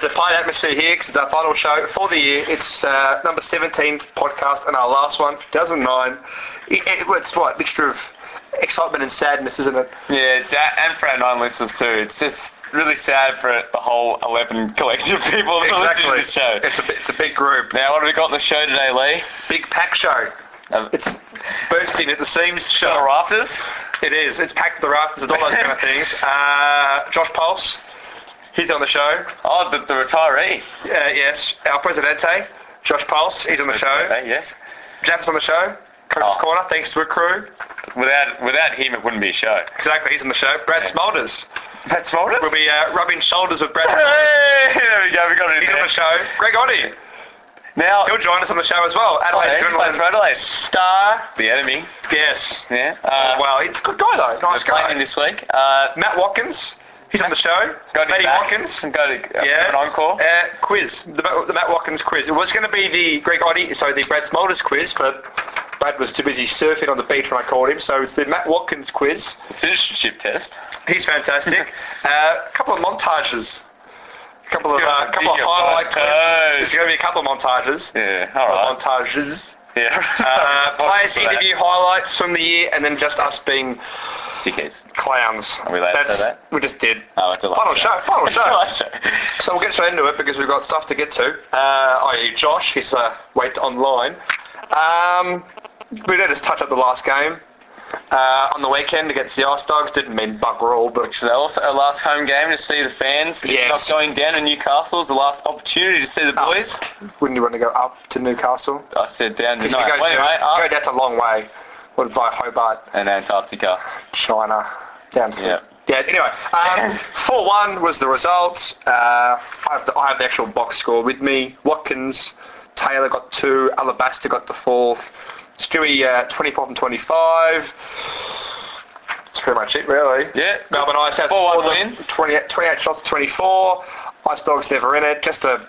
It's a fine atmosphere here because it's our final show for the year. It's uh, number 17 podcast and our last one, 2009. It, it, it's what, mixture of excitement and sadness, isn't it? Yeah, that, and for our nine listeners too. It's just really sad for the whole 11 collective people to this show. It's a, it's a big group. Now, what have we got on the show today, Lee? Big pack show. Uh, It's bursting at the seams. to the rafters. It is. It's packed to the rafters. It's all those kind of things. Uh, Josh Puls, he's on the show. Oh, the, the retiree. Uh, yes, our Presidente, Josh Puls, he's on the show. Okay, yes. Japs on the show. Coach's Oh. Corner, thanks to Accru. Without without him, it wouldn't be a show. Exactly, he's on the show. Brad Yeah. Smulders. That's Smulders? We'll be uh, rubbing shoulders with Brad. Hey, there we go. We got it He's on the show. Greg Oddy, Now, he'll join us on the show as well. oh, Adelaide yeah, Adrenaline plays for Adelaide. star. The enemy. Yes. Yeah. Uh, well, he's a good guy though. Nice guy. this week. Uh, Matt Watkins, he's on the show. got his Matty back. Watkins. Go to uh, Yeah. an encore. Uh, quiz. The, Matt- the Matt Watkins quiz. It was going to be the Greg Oddy, sorry, the Brad Smulders quiz, but Brad was too busy surfing on the beach when I called him, so it's the Matt Watkins quiz. Citizenship test. He's fantastic. uh, a couple of montages. A couple of, uh, couple of Big highlight clips. There's going to be a couple of montages. Yeah. All right. Montages. Yeah. Uh, players interview highlights from the year, and then just us being Dickheads. clowns. Are we allowed to That's, say that? We just did. Oh, it's a Final show. Final show. show. So we'll get straight into it because we've got stuff to get to. Uh, i.e. Josh, he's uh, wait online. Um, we did just touch up the last game uh, on the weekend against the Ice Dogs. Didn't mean bugger all, but So also our last home game to see the fans. Yes. Not going down to Newcastle is the last opportunity to see the boys. wouldn't you want to go up to Newcastle? I said down to no, go, wait, down, mate, go, up that's a long way. What by Hobart, and Antarctica. China, down to Yeah. Yeah, anyway, um, 4-1 was the result. Uh, I, have the, I have the actual box score with me. Watkins, Taylor got two, Alabaster got the fourth, Stewie uh, 24 from 25. That's pretty much it, really. Yeah. Melbourne Ice have 4-1 win. them 20, 28 shots to 24. Ice Dogs never in it. Just a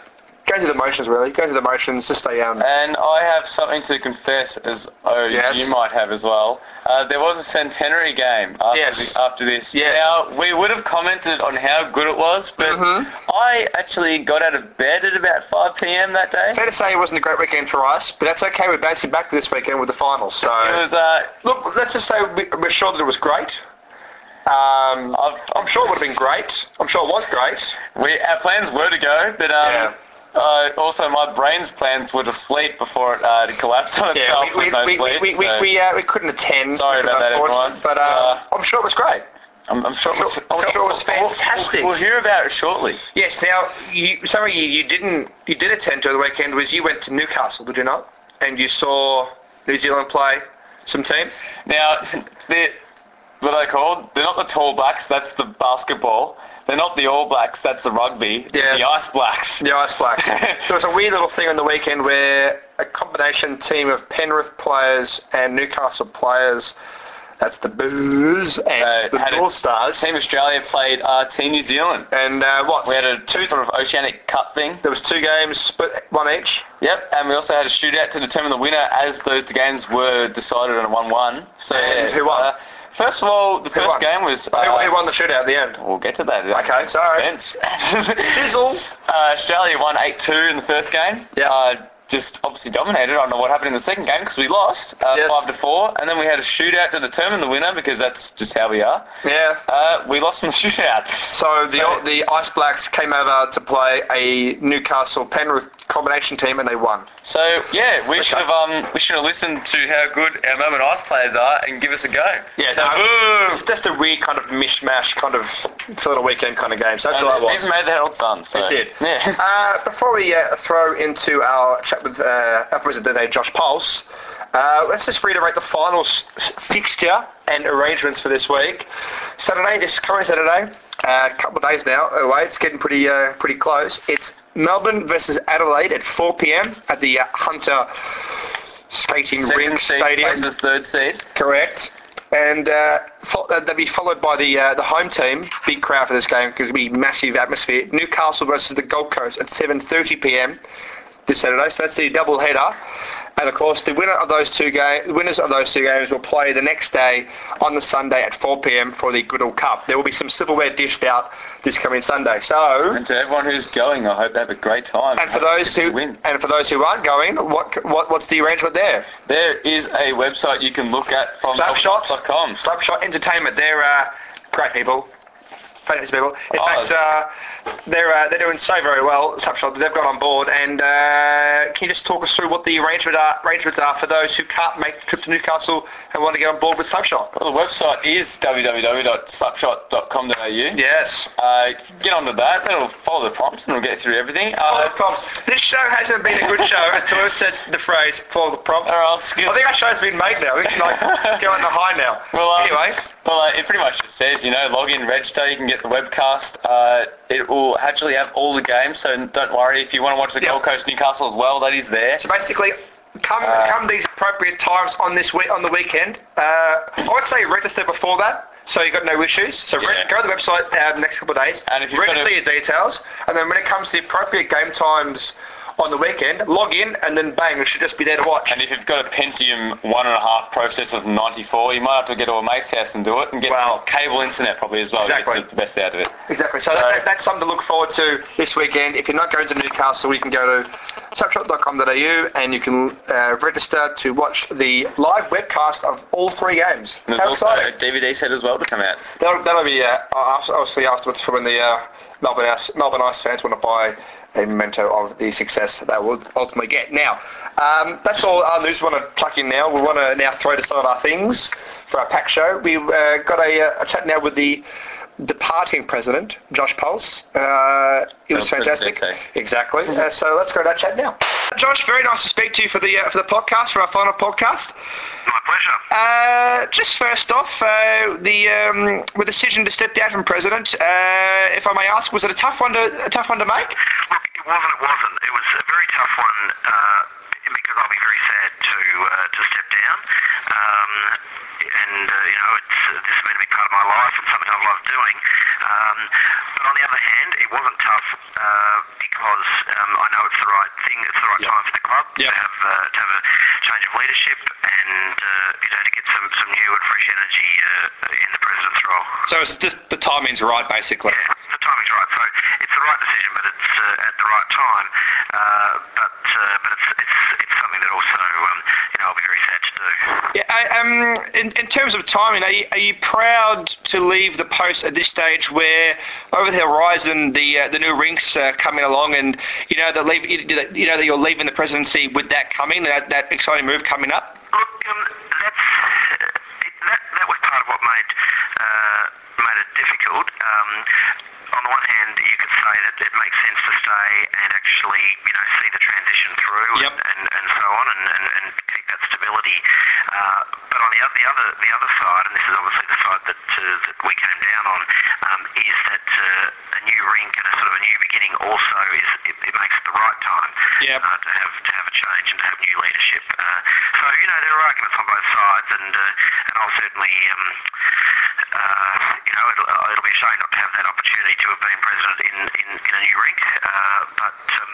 go through the motions, really. Go through the motions. Just stay um, And I have something to confess, as oh, Yes. you might have as well. Uh, there was a centenary game after, Yes. the, after this. Yes. Now, we would have commented on how good it was, but Mhm. I actually got out of bed at about 5 p.m. that day. fair to say it wasn't a great weekend for us, but that's okay. We're bouncing back this weekend with the finals. So It was, uh, Look, let's just say we- we're sure that it was great. Um, I've, I'm sure it would have been great. I'm sure it was great. we, our plans were to go, but um, Yeah. Uh, also my brain's plans were to sleep before it uh, to collapse on Yeah, itself we, we, with no we, sleep. we, we, so we, uh, we couldn't attend. Sorry about that, everyone. But uh, Uh, I'm sure it was great. I'm, I'm sure, I'm sure- I'm sure it was fantastic. We'll, we'll hear about it shortly. Yes. Now, you, something you, you didn't you did attend to the weekend was you went to Newcastle, did you not? And you saw New Zealand play some teams. Now, they're, what are they called? They're not the Tall Blacks, that's the basketball. They're not the All Blacks, that's the rugby. Yeah. The Ice Blacks. The Ice Blacks. there was a weird little thing on the weekend where a combination team of Penrith players and Newcastle players, that's the Blues and Uh, the had a- North Stars, Team Australia played uh, Team New Zealand. and uh, what? We had a two sort of Oceanic Cup thing. There was two games, split one each. Yep, and we also had a shootout to determine the winner as those games were decided on a 1-1. So, And yeah, who won? Uh, first of all, the Who first won? game was... Who- uh, who won the shootout at the end? We'll get to that. Okay, sorry. Fizzle. Uh, Australia won 8-2 in the first game. Yeah. Uh, just obviously dominated. I don't know what happened in the second game because we lost uh, Yes. 5 to 4, and then we had a shootout to determine the winner because that's just how we are. Yeah. Uh, we lost in the shootout. So the So- the Ice Blacks came over to play a Newcastle Penrith combination team, and they won. So yeah, we should have um we should have listened to how good our Melbourne Ice players are and give us a go. Yeah, So, no, just a weird kind of mishmash kind of the weekend kind of game. So that's And all it was. even made the Herald Sun. So. It did. Yeah. Uh, before we uh, throw into our chat with uh, our president today, Josh Puls, uh, let's just reiterate the final fixture and arrangements for this week. Saturday, this coming Saturday, uh, a couple of days now away. It's getting pretty uh, pretty close. It's Melbourne versus Adelaide at 4 p.m. at the uh, Hunter Skating Second Rink seed Stadium. third seed. Correct. And uh, fo- uh, they'll be followed by the uh, the home team. Big crowd for this game because it'll be massive atmosphere. Newcastle versus the Gold Coast at 7:30 p.m. this Saturday. So that's the double header. And of course, the winner of those two games, the winners of those two games will play the next day on the Sunday at 4 p.m. for the Goodall Cup. There will be some silverware dished out this coming Sunday. So, And to everyone who's going, I hope they have a great time. and for those who win. and for those who aren't going, what, what what's the arrangement there? There is a website you can look at from Slapshot? Slapshot.com. Slapshot Entertainment. They're uh, great people. Fantastic people. In Oh. fact, uh, they're uh, they're doing so very well. Slapshot. They've got on board. And uh, can you just talk us through what the arrangement are, arrangements are for those who can't make the trip to Newcastle and want to get on board with Slapshot? Well, the website is www.slapshot.com.au. Yes. Uh, get onto that, it'll follow the prompts and we'll get through everything. Follow Uh, the prompts. This show hasn't been a good show until I've said the phrase follow the prompt. or else I think our show's been made now. We can like go on the high now. Well, um, anyway, Well, uh, it pretty much just says, you know, log in, register, you can get the webcast. Uh, it will actually have all the games, so don't worry. If you want to watch the Yeah. Gold Coast Newcastle as well, that is there. so basically, come Uh, come these appropriate times on this week on the weekend. Uh, I would say register before that. So you've got no issues. So re- go to the website uh, the next couple of days, And if register your details, and then when it comes to the appropriate game times on the weekend, log in, and then bang, it should just be there to watch. And if you've got a Pentium one and a half processor of 94, you might have to get to a mate's house and do it and get Wow. cable internet probably as well. Exactly. Get the best out of it. Exactly. So that, that, that's something to look forward to this weekend. If you're not going to Newcastle, you can go to slapshot.com.au and you can uh, register to watch the live webcast of all three games. And there's How also exciting! a DVD set as well to come out. That'll, that'll be uh, obviously afterwards for when the uh, Melbourne Ice, Melbourne Ice fans want to buy a memento of the success that they will ultimately get. Now, um, that's all our news we want to pluck in now. We want to now throw to some of our things for our pack show. We've uh, got a, uh, a chat now with the departing president, Josh Puls. Uh, it was fantastic. Exactly. Uh, so let's go to that chat now. Josh, very nice to speak to you for the uh, for the podcast, for our final podcast. My pleasure. Uh, just first off, uh, the um, the decision to step down from president. Uh, if I may ask, was it a tough one to a tough one to make? Look, it wasn't. It wasn't. It was a very tough one uh, because I'll be very sad to uh, to step down. Um, and uh, you know, it's uh, this has been a big part of my life and something I've loved doing. Um, but on the other hand, it wasn't tough uh, because um, I know it's the right thing. It's the right Yep. time for the club Yep. to have uh, to have a change of leadership and uh, you know to get some some new and fresh energy uh, in the president's role. So it's just the timing's right, basically. Yeah, the timing's right. So it's the right decision, but it's uh, at the right time. Uh, but uh, but it's, it's it's something that also um, you know I'll be very sad to do. Yeah. I, um, in, in terms of timing, are you, are you proud to leave the post at this stage where over the horizon the uh, the new rinks uh, coming along, and you know that leave you know that you're leaving the presidency with that coming, that that exciting move coming up. Look, um, that's that that was part of what made uh, made it difficult. Um, on the one hand, you could say that it makes sense to stay and actually, you know, see the transition through Yep. and, and, and so on, and, and, and keep that stability. Uh, but on the other, the other, the other side, and this is obviously the side that uh, that we came down on, um, is that uh, a new rink and a sort of a new beginning also is it, it makes it the right time Yep. uh, to have to have a change and to have new leadership. Uh, so you know there are arguments on both sides, and uh, and I'll certainly. Um, uh, you know, it'll, it'll be a shame not to have that opportunity to have been president in, in, in a new rink, uh, but um,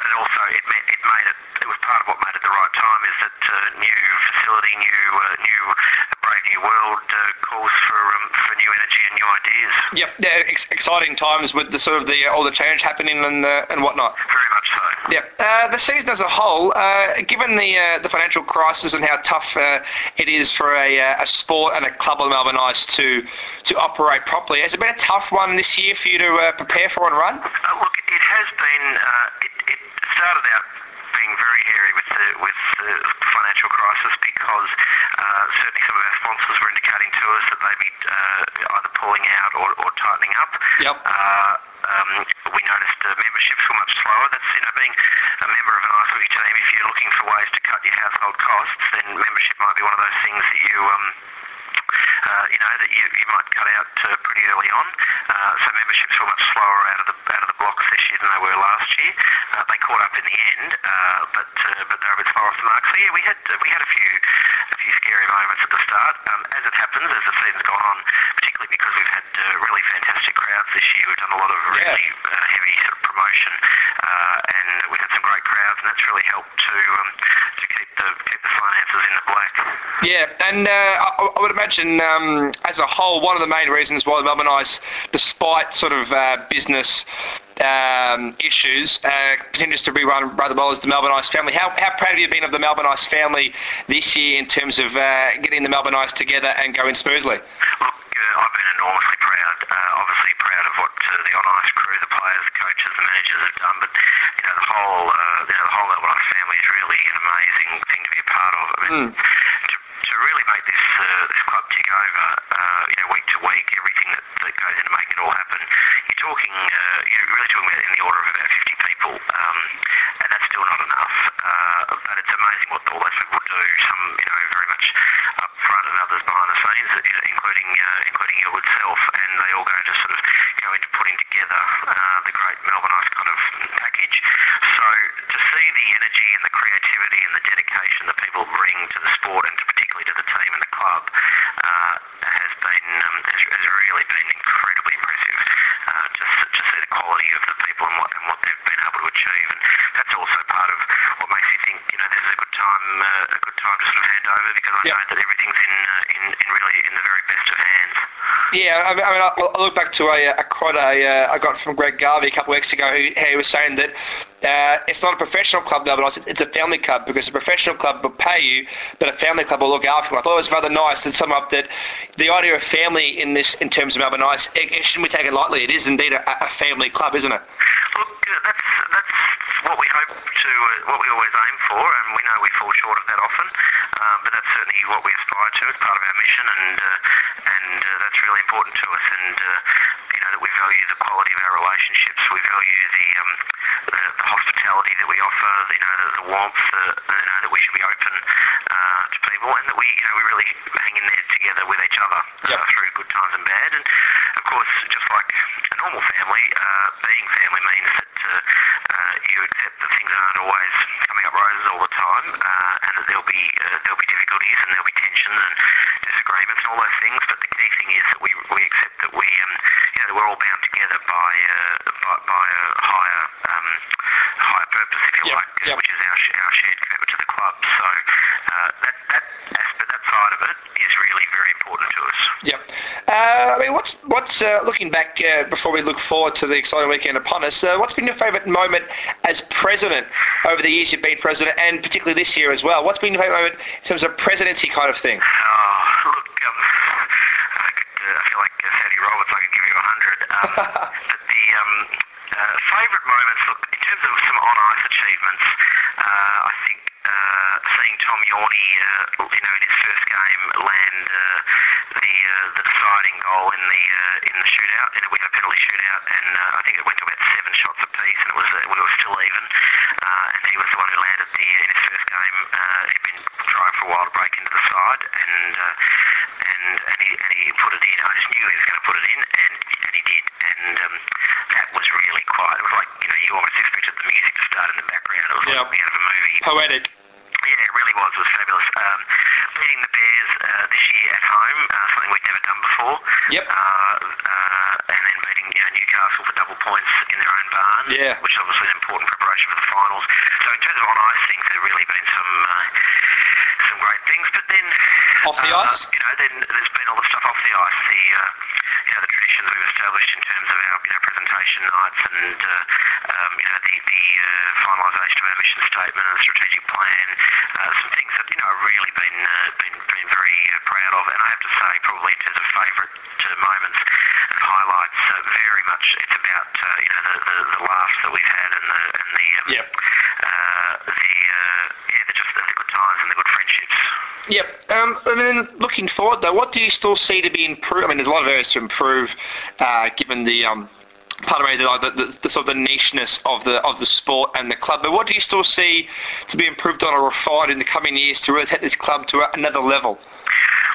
but it also it, it made it it was part of what made it the right time is that uh, new facility, new uh, new a brave new world uh, calls for um, for new energy and new ideas. Yep. Yeah, ex- exciting times with the sort of the uh, all the change happening and uh, and whatnot. Very much so. Yeah, uh, the season as a whole, uh, given the uh, the financial crisis and how tough uh, it is for a, a sport and a club of Melbourne Ice to to operate properly, has it been a tough one this year for you to uh, prepare for and run? Uh, look, it has been. Uh, it, it started out being very hairy with the with the financial crisis because uh, certainly some of our sponsors were indicating to us that they'd be uh, either pulling out or, or tightening up. Yep. Uh, um, we noticed uh, memberships were much slower. That's you know being a member of an ice hockey team. If you're looking for ways to cut your household costs, then membership might be one of those things that you. Um, uh, you know, that you, you might cut out uh, pretty early on. Uh, so memberships were much slower out of the out of the blocks this year than they were last year. uh, they caught up in the end, uh, but uh, but they were a bit far off the mark. So yeah, we had we had a few a few scary moments at the start. Um, as it happens, as the season's gone on, particularly because we've had uh, really fantastic crowds this year, we've done a lot of really uh, heavy sort of promotion, uh, and we've had some great crowds, and that's really helped to um, to keep the keep the finances in the black. Yeah, and uh, I, I would imagine um, as a whole, one of the main reasons why the Melbourne Ice, despite sort of uh, business um, issues, uh, continues to be run rather well as the Melbourne Ice family. How, how proud have you been of the Melbourne Ice family this year in terms of uh, getting the Melbourne Ice together and going smoothly? Look, I've been enormously proud. Uh, obviously proud of what uh, the on ice crew, the players, the coaches, the managers have done. But you know the whole, uh, you know the whole Melbourne Ice family is really an amazing thing to be a part of. I mean, to, to really make this uh, this club tick over, uh, you know, week to week, everything that, that goes into making it all happen. You're talking, uh, you're really talking about in the order of about 50 people, um, and that's still not enough. Uh, but it's amazing what all those people do. Some, you know, very much up front and others behind the scenes, including uh, including your good self, and they all go to sort of go into putting together uh, the great Melbourne Ice kind of package. So to see the energy and the creativity and the dedication that people bring to the sport and to particularly to the team and the club uh, has been um, has, has really been incredibly impressive. Uh, just to see the quality of the people and what, and what they've been able to achieve, and that's also part of what makes you think you know this is a good time uh, a good time to sort of hand over because I Yep. know that everything's in, uh, in in really in the very best of hands. Yeah, I mean, I, mean, I I look back to a, a quote I, uh, I got from Greg Garvey a couple of weeks ago. Who, he was saying that uh, it's not a professional club, Melbourne Ice, it's a family club because a professional club will pay you, but a family club will look after you. I thought it was rather nice to sum up that the idea of family in this, in terms of Melbourne Ice, it, it shouldn't be taken lightly. It is indeed a, a family club, isn't it? Look, uh, that's that's what we hope to, uh, what we always aim for, and we know we fall short of that often. Um, but that's certainly what we aspire to. It's part of our mission, and uh, and uh, that's really important to us. And uh, know that we value the quality of our relationships. We value the um, the, the hospitality that we offer. You know the, the warmth. The, you know that we should be open uh, to people, and that we you know we really hang in there together with each other Yep. uh, through good times and bad. And of course, just like a normal family, uh, being family means that uh, uh, you accept that things aren't always coming up roses all the time, uh, and that there'll be uh, there'll be difficulties and there'll be tensions and disagreements and all those things. But the key thing is that we we accept that we um, you know that we're all bound together by uh, by, by a higher um, higher purpose, if you Yep, like, yep. which is our our shared commitment to the club. So uh, that that aspect, that side of it is really very important to us. Yep. Uh, I mean, what's what's uh, looking back uh, before we look forward to the exciting weekend upon us? Uh, what's been your favourite moment as president over the years you've been president, and particularly this year as well? What's been your favourite moment in terms of presidency kind of thing? Oh, look, um, I, could, I feel like uh, Sandy Roberts, I could give you a hundred. Um, but the um, uh, favourite moments, look, in terms of some on-ice achievements, uh, I think uh, seeing Tom Yorney, uh, you know, in his first game land uh, the uh, the deciding goal in the uh, in the shootout, in a, in a penalty shootout, and uh, I think it went to about seven shots apiece, and it was uh, we were still even, uh, and he was the one who landed the in his first game. Uh, he'd been trying for a while to break into the side, and uh, and and he, and he put it in. I just knew he was going to put it in, and and he did, and um, that was really quiet. It was like you know you almost expected the music to start in the background. It was Yep. like the end of a movie. Poetic. Really was. Was fabulous. Um, beating the Bears uh, this year at home, uh, something we'd never done before. Yep. Uh, uh, and then beating you know, Newcastle for double points in their own barn, Yeah. which is obviously is important preparation for the finals. So in terms of on-ice things, there really been some uh, some great things. But then Off the ice? you know, then there's been all the stuff off the ice. The uh, you know the traditions we've established in terms of our you know presentation nights and uh, um, you know the the uh, finalisation of our mission statement and strategic plan. Uh, some things that you know I've really been uh, been been very uh, proud of, and I have to say probably in terms of favourite uh, moments and highlights, uh, very much it's about uh, you know the, the the laughs that we've had and the and the um, Yep. uh, the uh, yeah the just the, the good times and the good friendships. Yep. Um, and then looking forward, though, what do you still see to be improved? I mean, there's a lot of areas to improve, uh, given the um, part of the, the, the sort of the nicheness of the of the sport and the club. But what do you still see to be improved on or refined in the coming years to really take this club to another level?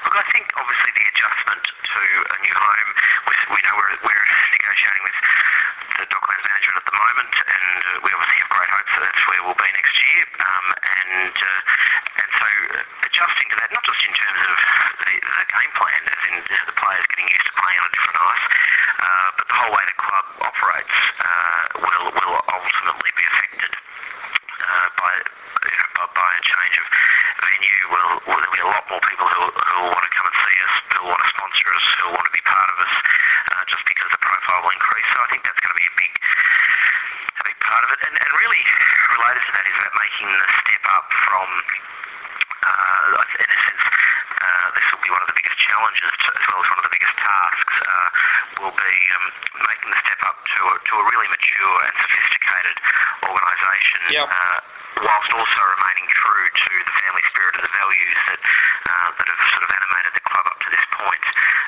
Look, I think obviously the adjustment to a new home, we, we know we're, we're negotiating uh, Docklands management at the moment, and uh, we obviously have great hopes that that's where we'll be next year. Um, and uh, and so adjusting to that, not just in terms of the, the game plan, as in the players getting used to playing on a different ice, uh, but the whole way the club operates uh, will will ultimately be affected uh, by you know, by, by a change of venue. Will, will there'll be a lot more people who who want to come and see us, who want to sponsor us, who want to be part of us, uh, just because the profile will increase. So I think that's going to be a big a big part of it. And, and really related to that is about making the step up from uh, in a sense, uh, this will be one of the biggest challenges to, as well as one of the biggest tasks, uh, will be um, making the step up to a, to a really mature and sophisticated organisation, Yep. uh, whilst also remaining true to the family spirit and the values that uh, that have sort of animated the club up to this point.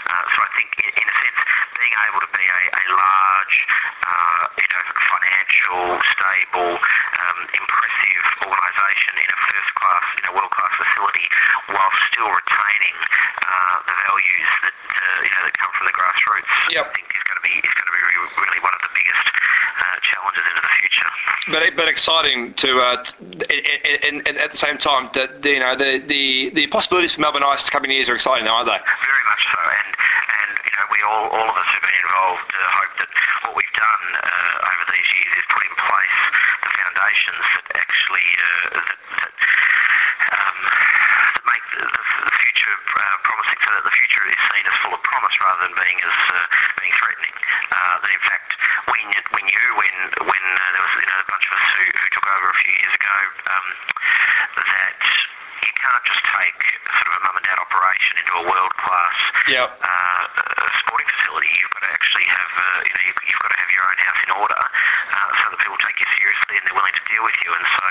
Uh, so I think, in, in a sense, being able to be a, a large, uh, you know, financial, stable, um, impressive organisation in a first-class, you know, world-class facility, while still retaining uh, the values that uh, you know that come from the grassroots, Yep. I think is going to be is going to be re- really one of the biggest uh, challenges into the future. But but exciting to uh, and, and, and at the same time that you know the, the the possibilities for Melbourne Ice the coming years are exciting, aren't they? Very much so, and and you know we all all of us who've been involved uh, hope that what we've done uh, over these years is put in place the foundations that actually uh, that, that, um, that make the, the, future uh, promising, so that the future is seen as full of promise rather than being as uh, being threatening. Uh, that in fact we knew, we knew when when there was you know a bunch of us who, who took over a few years ago um, that you can't just take sort of a mum and dad operation into a world class Yep. uh, uh, sporting facility. You've got to actually have uh, you know you've, you've got to have your own house in order uh, so that people take you seriously and they're willing to deal with you. And so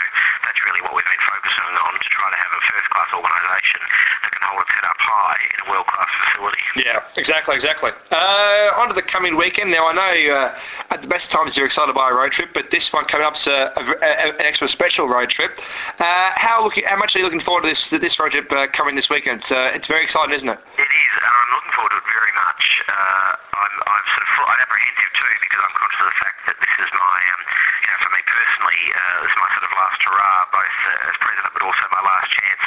that's really what we've been focusing on to try to have a first class organisation that can hold its head up high in a world class facility. Yeah, exactly, exactly. Uh, on to the coming weekend. Now, I know uh, at the best times you're excited by a road trip, but this one coming up is a, a, a- an extra special road trip. Uh, how looking? How much are you looking forward to this this trip uh, coming this weekend? It's, uh, it's very exciting, isn't it? It is, and I'm looking forward to it very much. Uh, I'm, I'm sort of full, I'm apprehensive too because I'm conscious of the fact that this is my, um, you know, for me personally, uh, this is my sort of last hurrah, both uh, as president but also my last chance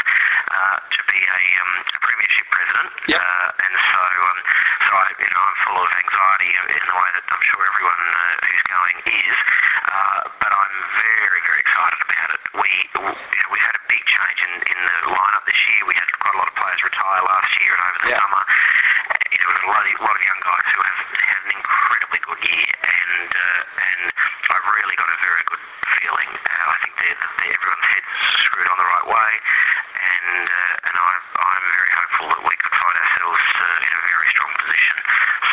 uh, to be a, um, a premiership president. Yep. Uh, and so, um, so I, you know, I'm full of anxiety in the way that I'm sure everyone uh, who's going is. Uh, but I'm very, very excited about it. We, you know, we've had a big change in, in the lineup this year. We had quite a lot of players retire last year and over the Yeah. summer. You know, we've a lot of, a lot of young guys who have had an incredibly good year, and uh, and I've really got a very good feeling. Uh, I think that everyone's heads screwed on the right way, and uh, and I'm I'm very hopeful that we could find ourselves uh, position.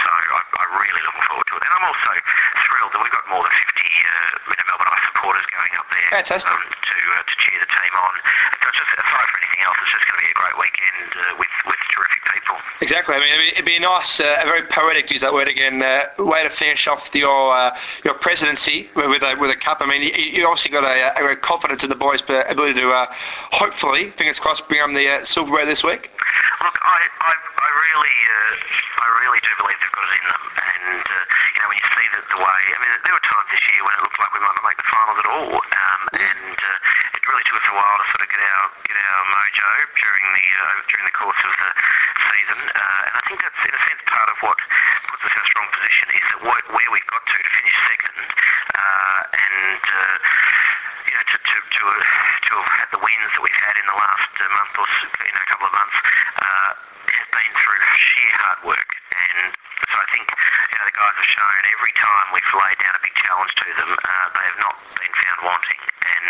So I, I'm really looking forward to it, and I'm also thrilled that we've got more than 50 uh, Melbourne Ice supporters going up there Fantastic. um, to uh, to cheer the team on. So just aside from anything else, it's just going to be a great weekend uh, with with terrific people. Exactly. I mean, it'd be, it'd be a nice, uh, a very poetic, use that word again, uh, way to finish off your uh, your presidency with a, with a cup. I mean, you, you obviously got a, a great confidence in the boys' ability to uh, hopefully, fingers crossed, bring home the uh, silverware this week. Look, I, I, I really, uh, I really do believe they've got it in them. And uh, you know, when you see the, the way, I mean, there were times this year when it looked like we might not make the finals at all, um, and uh, it really took us a while to sort of get our get our mojo during the uh, during the course of the season. Uh, and I think that's in a sense part of what puts us in a strong position is that where we've got to to finish second, uh, and. You know, to, to, to, to have had the wins that we've had in the last uh, month or so, you know, a couple of months uh, has been through sheer hard work. And so I think, you know, the guys have shown every time we've laid down a big challenge to them, uh, they have not been found wanting. And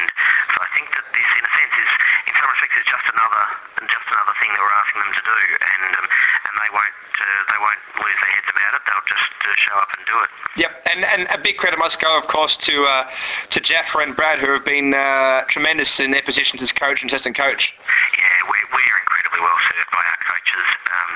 so I think that this, in a sense, is in some respects is just another just another thing that we're asking them to do. And um, and they won't uh, they won't lose their heads about it. They'll just uh, show up and do it. Yep, and, and a big credit must go, of course, to uh, to Jaffa and Brad, who have been uh, tremendous in their positions as coach and assistant coach. Yeah, we, we are incredibly well served by our coaches. Um,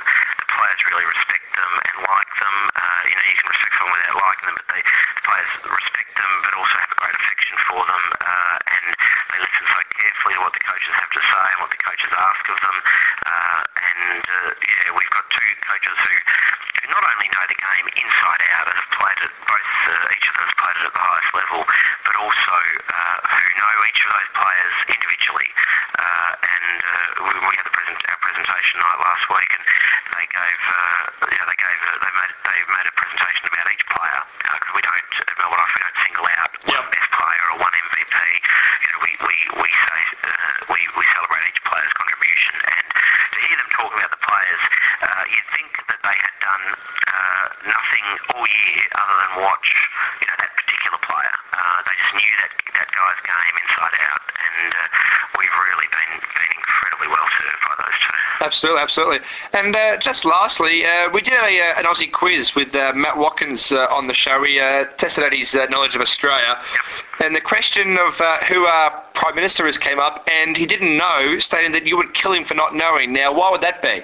the players really respect them and like them. Uh, you know, you can respect someone without liking them, but they, the players respect them, but also have a great affection for them, uh, and they listen so carefully to what the coaches have to say and what the coaches ask of them. Uh, and uh, yeah, we've got two coaches coaches who, who not only know the game inside out and have played it, both uh, each of them has played it at the highest level, but also uh, who know each of those players individually. Uh, and uh, we, we, had present, our presentation night last week, and they gave, uh, you know, they gave, they made, they made a presentation about each player. Because we don't, at Melbourne Ice, we don't single out yep. one best player or one MVP. You know, we we we say we we celebrate each player's contribution, and to hear them talk about the players, you'd think that they had done uh, nothing all year other than watch, you know, that particular player. Uh, they just knew that that guy's game inside out, and uh, we've really been been incredibly well served by those two. Absolutely, absolutely. And uh, just lastly, uh, we did a, uh, an Aussie quiz with uh, Matt Watkins uh, on the show. We uh, tested out his uh, knowledge of Australia. And the question of uh, who our Prime Minister is came up, and he didn't know, stating that you would kill him for not knowing. Now, why would that be?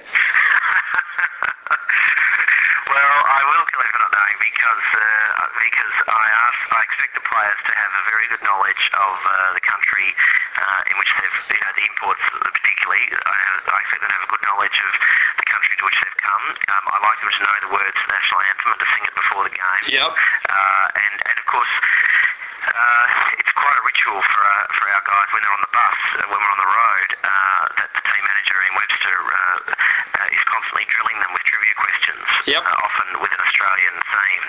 Well, I will kill him for not knowing because uh, because I ask, I expect the players to have a very good knowledge of uh, the country uh, in which they've, you know, the imports particularly. I, have, I expect them to have a good knowledge of the country to which they've come. Um, I like them to know the words to the national anthem and to sing it before the game. Yep. Uh, and and of course. Uh, it's quite a ritual for our, for our guys when they're on the bus, uh, when we're on the road, uh, that the team manager Ian Webster uh, uh, is constantly drilling them with trivia questions, Yep. uh, often with an Australian theme.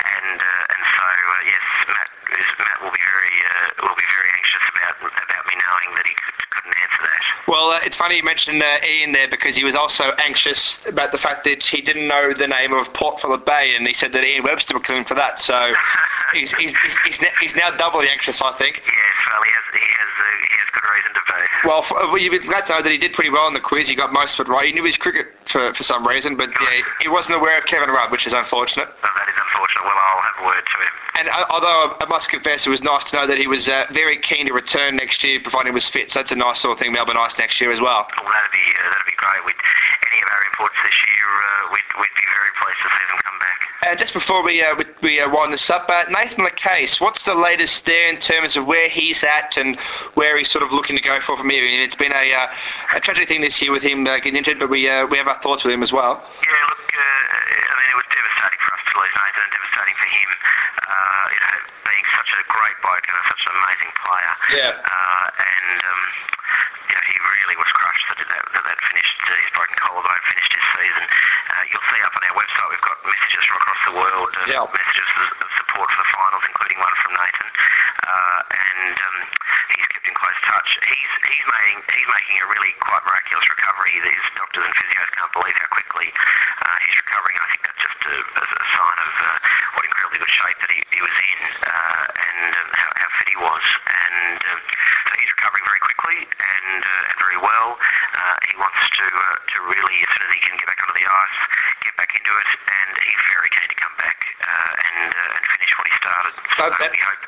And uh, and so uh, yes, Matt is, Matt will be very uh, will be very anxious about about me knowing that he couldn't answer that. Well, uh, it's funny you mentioned uh, Ian there because he was also anxious about the fact that he didn't know the name of Port Phillip Bay, and he said that Ian Webster would kill him for that. So he's, he's, he's, he's, he's now doubly anxious, I think. Yes, well he has he has uh, he has good reason to be. Well, f- well, you'd be glad to know that he did pretty well in the quiz. He got most of it right. He knew his cricket for, for some reason, but yeah, he wasn't aware of Kevin Rudd, which is unfortunate. So that is unfortunate. Well, I'll have a word to him. And uh, although I must confess, it was nice to know that he was uh, very keen to return next year, providing he was fit. So that's a nice sort of thing, Melbourne Ice next year as well. Well, that'd be uh, that'd be great. We'd, any of our imports this year, uh, we'd we'd be very pleased to see them come back. And just before we uh, we, we uh, wind this up, uh, Nathan LaCase, what's the latest there in terms of where he's at and where he's sort of looking to go for from here? Mean, it's been a, uh, a tragic thing this year with him uh, getting injured, but we uh, we have our thoughts with him as well. Yeah, look, uh, I mean, it was devastating for us to lose Nathan and devastating for him. Uh, you know, being such a great bloke and such an amazing player. Yeah. Uh, and, um, know, he really was crushed that that, that, that finished, uh, his broken collarbone finished his season. Uh, you'll see up on our website we've got messages from across the world, uh, Yeah. messages of, of for the finals, including one from Nathan. Uh, and um, he's kept in close touch. He's he's making he's making a really quite miraculous recovery. His doctors and physios can't believe how quickly uh, he's recovering. I think that's just a, a, a sign of uh, what incredibly good shape that he, he was in uh, and um, how, how fit he was. And um, so he's recovering very quickly and, uh, and very well. Uh, he wants to uh, to really, as soon as he can get back onto the ice, get back into it, and he's very keen to come back uh, and uh, and finish what he started. So Uh, that- we hope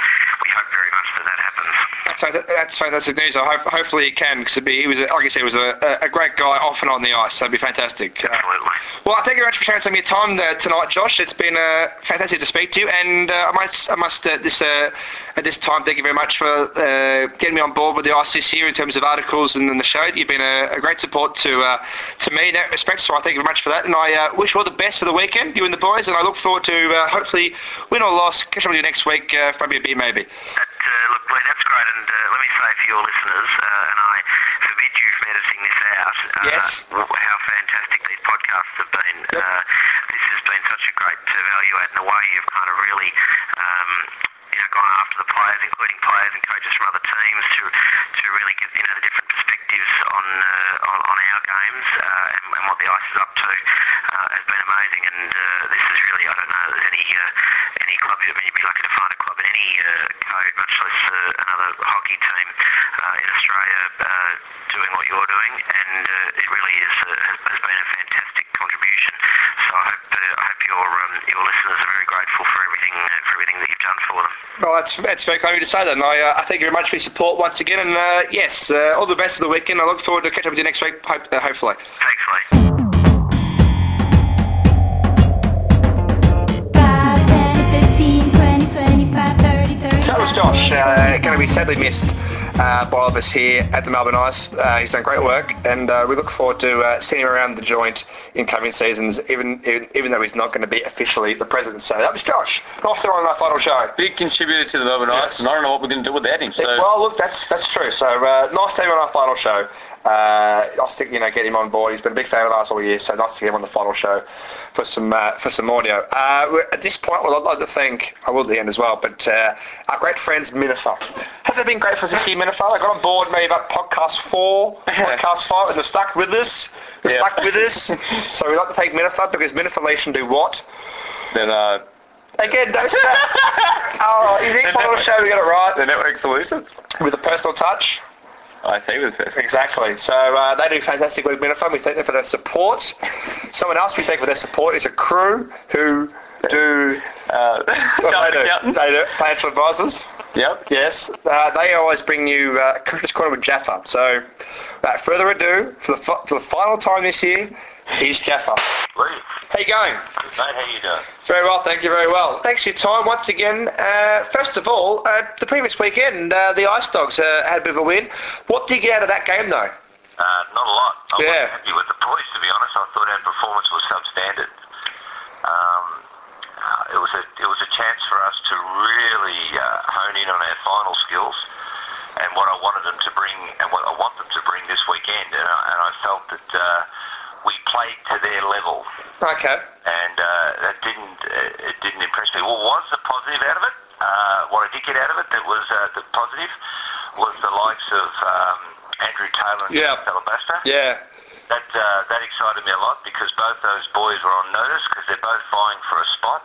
we hope very much that that happens. That's, that's fantastic news. I hope, hopefully he can, because he was, a- like you said, he was a, a great guy off and on the ice. So it'd be fantastic. Uh, Absolutely. well, thank you very much for sharing some of your time uh, tonight, Josh. It's been uh, fantastic to speak to you, and uh, I must, I must uh, this uh, at this time thank you very much for uh, getting me on board with the ICC in terms of articles and, and the show. You've been a, a great support to uh, to me in that respect, so I thank you very much for that. And I uh, wish you all the best for the weekend, you and the boys, and I look forward to uh, hopefully win or loss, catch up with you next week, uh, maybe a beer maybe. That, uh, look, Lee, that's great, and uh, let me say for your listeners, uh, and I forbid you from editing this out, uh, Yes. how fantastic these podcasts have been. Yep. Uh, this has been such a great value add in the way you've kind of really um, you know, gone after the players, including players and coaches from other teams, to to really give you know the different perspectives on uh, on, on our games uh, and, and what the ice is up to uh, has been amazing. And uh, this is really I don't know there's any uh, any club. I mean, you'd be lucky to find a club in any uh, code, much less another hockey team in Australia doing what you're doing. And it really is has, has been a fantastic I hope uh, I hope your um, your listeners are very grateful for everything uh, for everything that you've done for them. Well, that's, that's very kind of you to say that, and I, uh, I thank you very much for your support once again. And uh, yes, uh, all the best for the weekend. I look forward to catching up with you next week, hope, uh, hopefully. Thanks, Lee. 5, 10, 15, 20, 25, 30, 35. That was Josh, uh, going to be sadly missed uh, by all of us here at the Melbourne Ice. Uh, he's done great work, and uh, we look forward to uh, seeing him around the joint in coming seasons, even even, even though he's not going to be officially the president. So that was Josh. Nice to on our final show. Big contributor to the Melbourne Yes. Ice, and I don't know what we're going to do without him. So well, look, that's that's true. So uh, nice to have on our final show. Uh, I was thinking, you know, get him on board. He's been a big fan of ours all year, so nice to get him on the final show for some uh, for some audio. Uh, at this point, well, I'd like to thank, I will at the end as well, but uh, our great friends Minopher. Have they been great for us this year, Minopher? They got on board maybe about podcast four, podcast five, and they've stuck with us. They've Yeah. stuck with us. so we'd like to thank Minopher because Minopher Nation do what? then uh, Again, don't say that. oh, you think final show we got it right the network solutions. with a personal touch. I think with this. Exactly. So uh, they do fantastic work, Minopher. We thank them for their support. Someone else we thank for their support is Accru who do. Uh, Well, they, do, they do financial advisors. Yep. Yes, uh, they always bring you uh, Cricketers Corner with Jaffa. So, without further ado, for the, for the final time this year, here's Jaffa. Lee, How you going? mate, how you doing? Very well, thank you very well. Thanks for your time once again. Uh, first of all, uh, the previous weekend, uh, the Ice Dogs uh, had a bit of a win. What did you get out of that game, though? Uh, not a lot. I Yeah. wasn't happy with the boys, to be honest. I thought our performance was substandard. Um, uh, it was a it was a chance for us to really uh, hone in on our final skills and what I wanted them to bring and what I want them to bring this weekend. And I, and I felt that uh, we played to their level, Okay. and uh, that didn't uh, it didn't impress me. What was the positive out of it? Uh, what I did get out of it that was uh, the positive was the likes of um, Andrew Taylor and Yeah. Alabaster. Yeah. That uh, that excited me a lot because both those boys were on notice because they're both vying for a spot,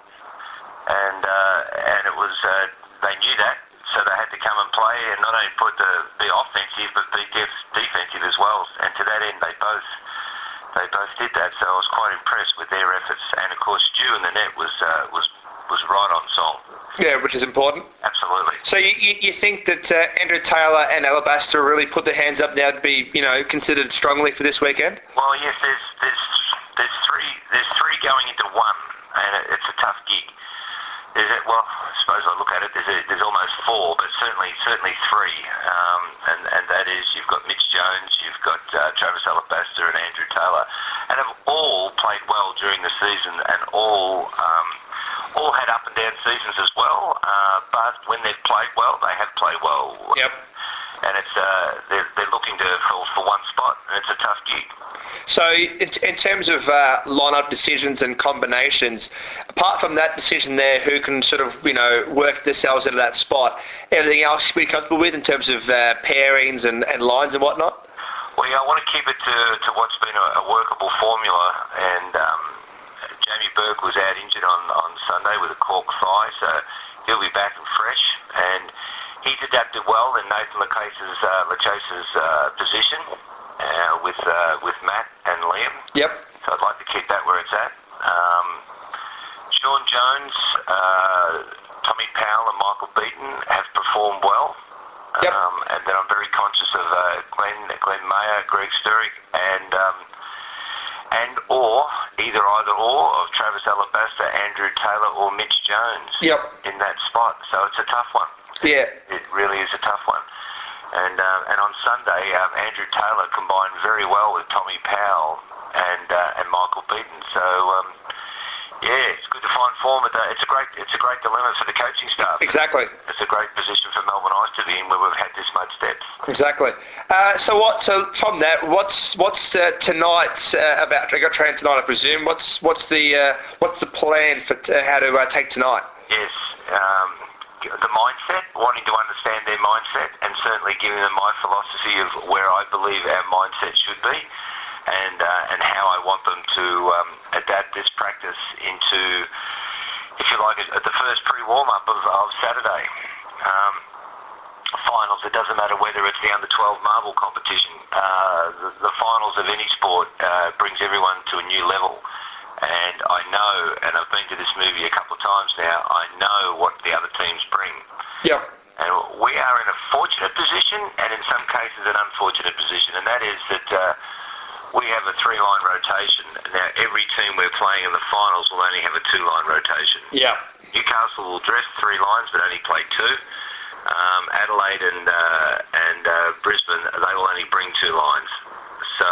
and uh, and it was uh, they knew that, so they had to come and play and not only put the be offensive but be def- defensive as well. And to that end, they both they both did that. So I was quite impressed with their efforts. And of course, Stu in the net was uh, was was right on song. Yeah, which is important. Absolutely. So you, you, you think that uh, Andrew Taylor and Alabaster really put their hands up now to be, you know, considered strongly for this weekend? Well, yes, there's there's there's three there's three going into one, and it's a tough gig. There's a, well, I suppose I look at it. There's a, there's almost four, but certainly certainly three, um, and and that is you've got Mitch Jones, you've got uh, Travis Alabaster and Andrew Taylor, and have all played well during the season, and all. Um, all had up and down seasons as well, uh, but when they've played well, they have played well. Yep. And it's uh, they're, they're looking to fill for one spot, and it's a tough gig. So in, in terms of uh, line-up decisions and combinations, apart from that decision there, who can sort of, you know, work themselves into that spot, everything else you're pretty comfortable with in terms of uh, pairings and, and lines and whatnot? Well, yeah, I want to keep it to, to what's been a, a workable formula, and um, Jamie Burke was out injured on, on Sunday with a cork thigh, so he'll be back and fresh, and he's adapted well in Nathan Lachase's, uh, Lachase's uh, position uh, with uh, with Matt and Liam. Yep. So I'd like to keep that where it's at. Um, Sean Jones, uh, Tommy Powell, and Michael Beaton have performed well. Yep. Um, and then I'm very conscious of uh, Glenn, Glenn Mayer, Greg Sturrock, and um, and or either either or of Travis Alabaster, Andrew Taylor, or Mitch Jones Yep. in that spot. So it's a tough one. Yeah. It really is a tough one. And uh, and on Sunday, um, Andrew Taylor combined very well with Tommy Powell and uh, and Michael Beaton. So um, yeah, it's good to find form. The, it's a great it's a great dilemma for the coaching staff. Exactly. It's a great position for Melbourne Ice to be in where we've had this much depth. Exactly. Uh, so what? So from that, what's what's uh, tonight uh, about? I got trained tonight, I presume. What's what's the uh, what's the plan for t- how to uh, take tonight? Yes, um, the mindset, wanting to understand their mindset, and certainly giving them my philosophy of where I believe our mindset should be, and uh, and how I want them to um, adapt this practice into, if you like, at the first pre-warm up of, of Saturday. Um, finals, it doesn't matter whether it's the under 12 marble competition. Uh, the, the finals of any sport uh, brings everyone to a new level. And I know, and I've been to this movie a couple of times now, I know what the other teams bring. Yep. And we are in a fortunate position, and in some cases an unfortunate position, and that is that uh, we have a three-line rotation. Now, every team we're playing in the finals will only have a two-line rotation. Yeah. Newcastle will dress three lines, but only play two. Um, Adelaide and uh, and uh, Brisbane, they will only bring two lines. So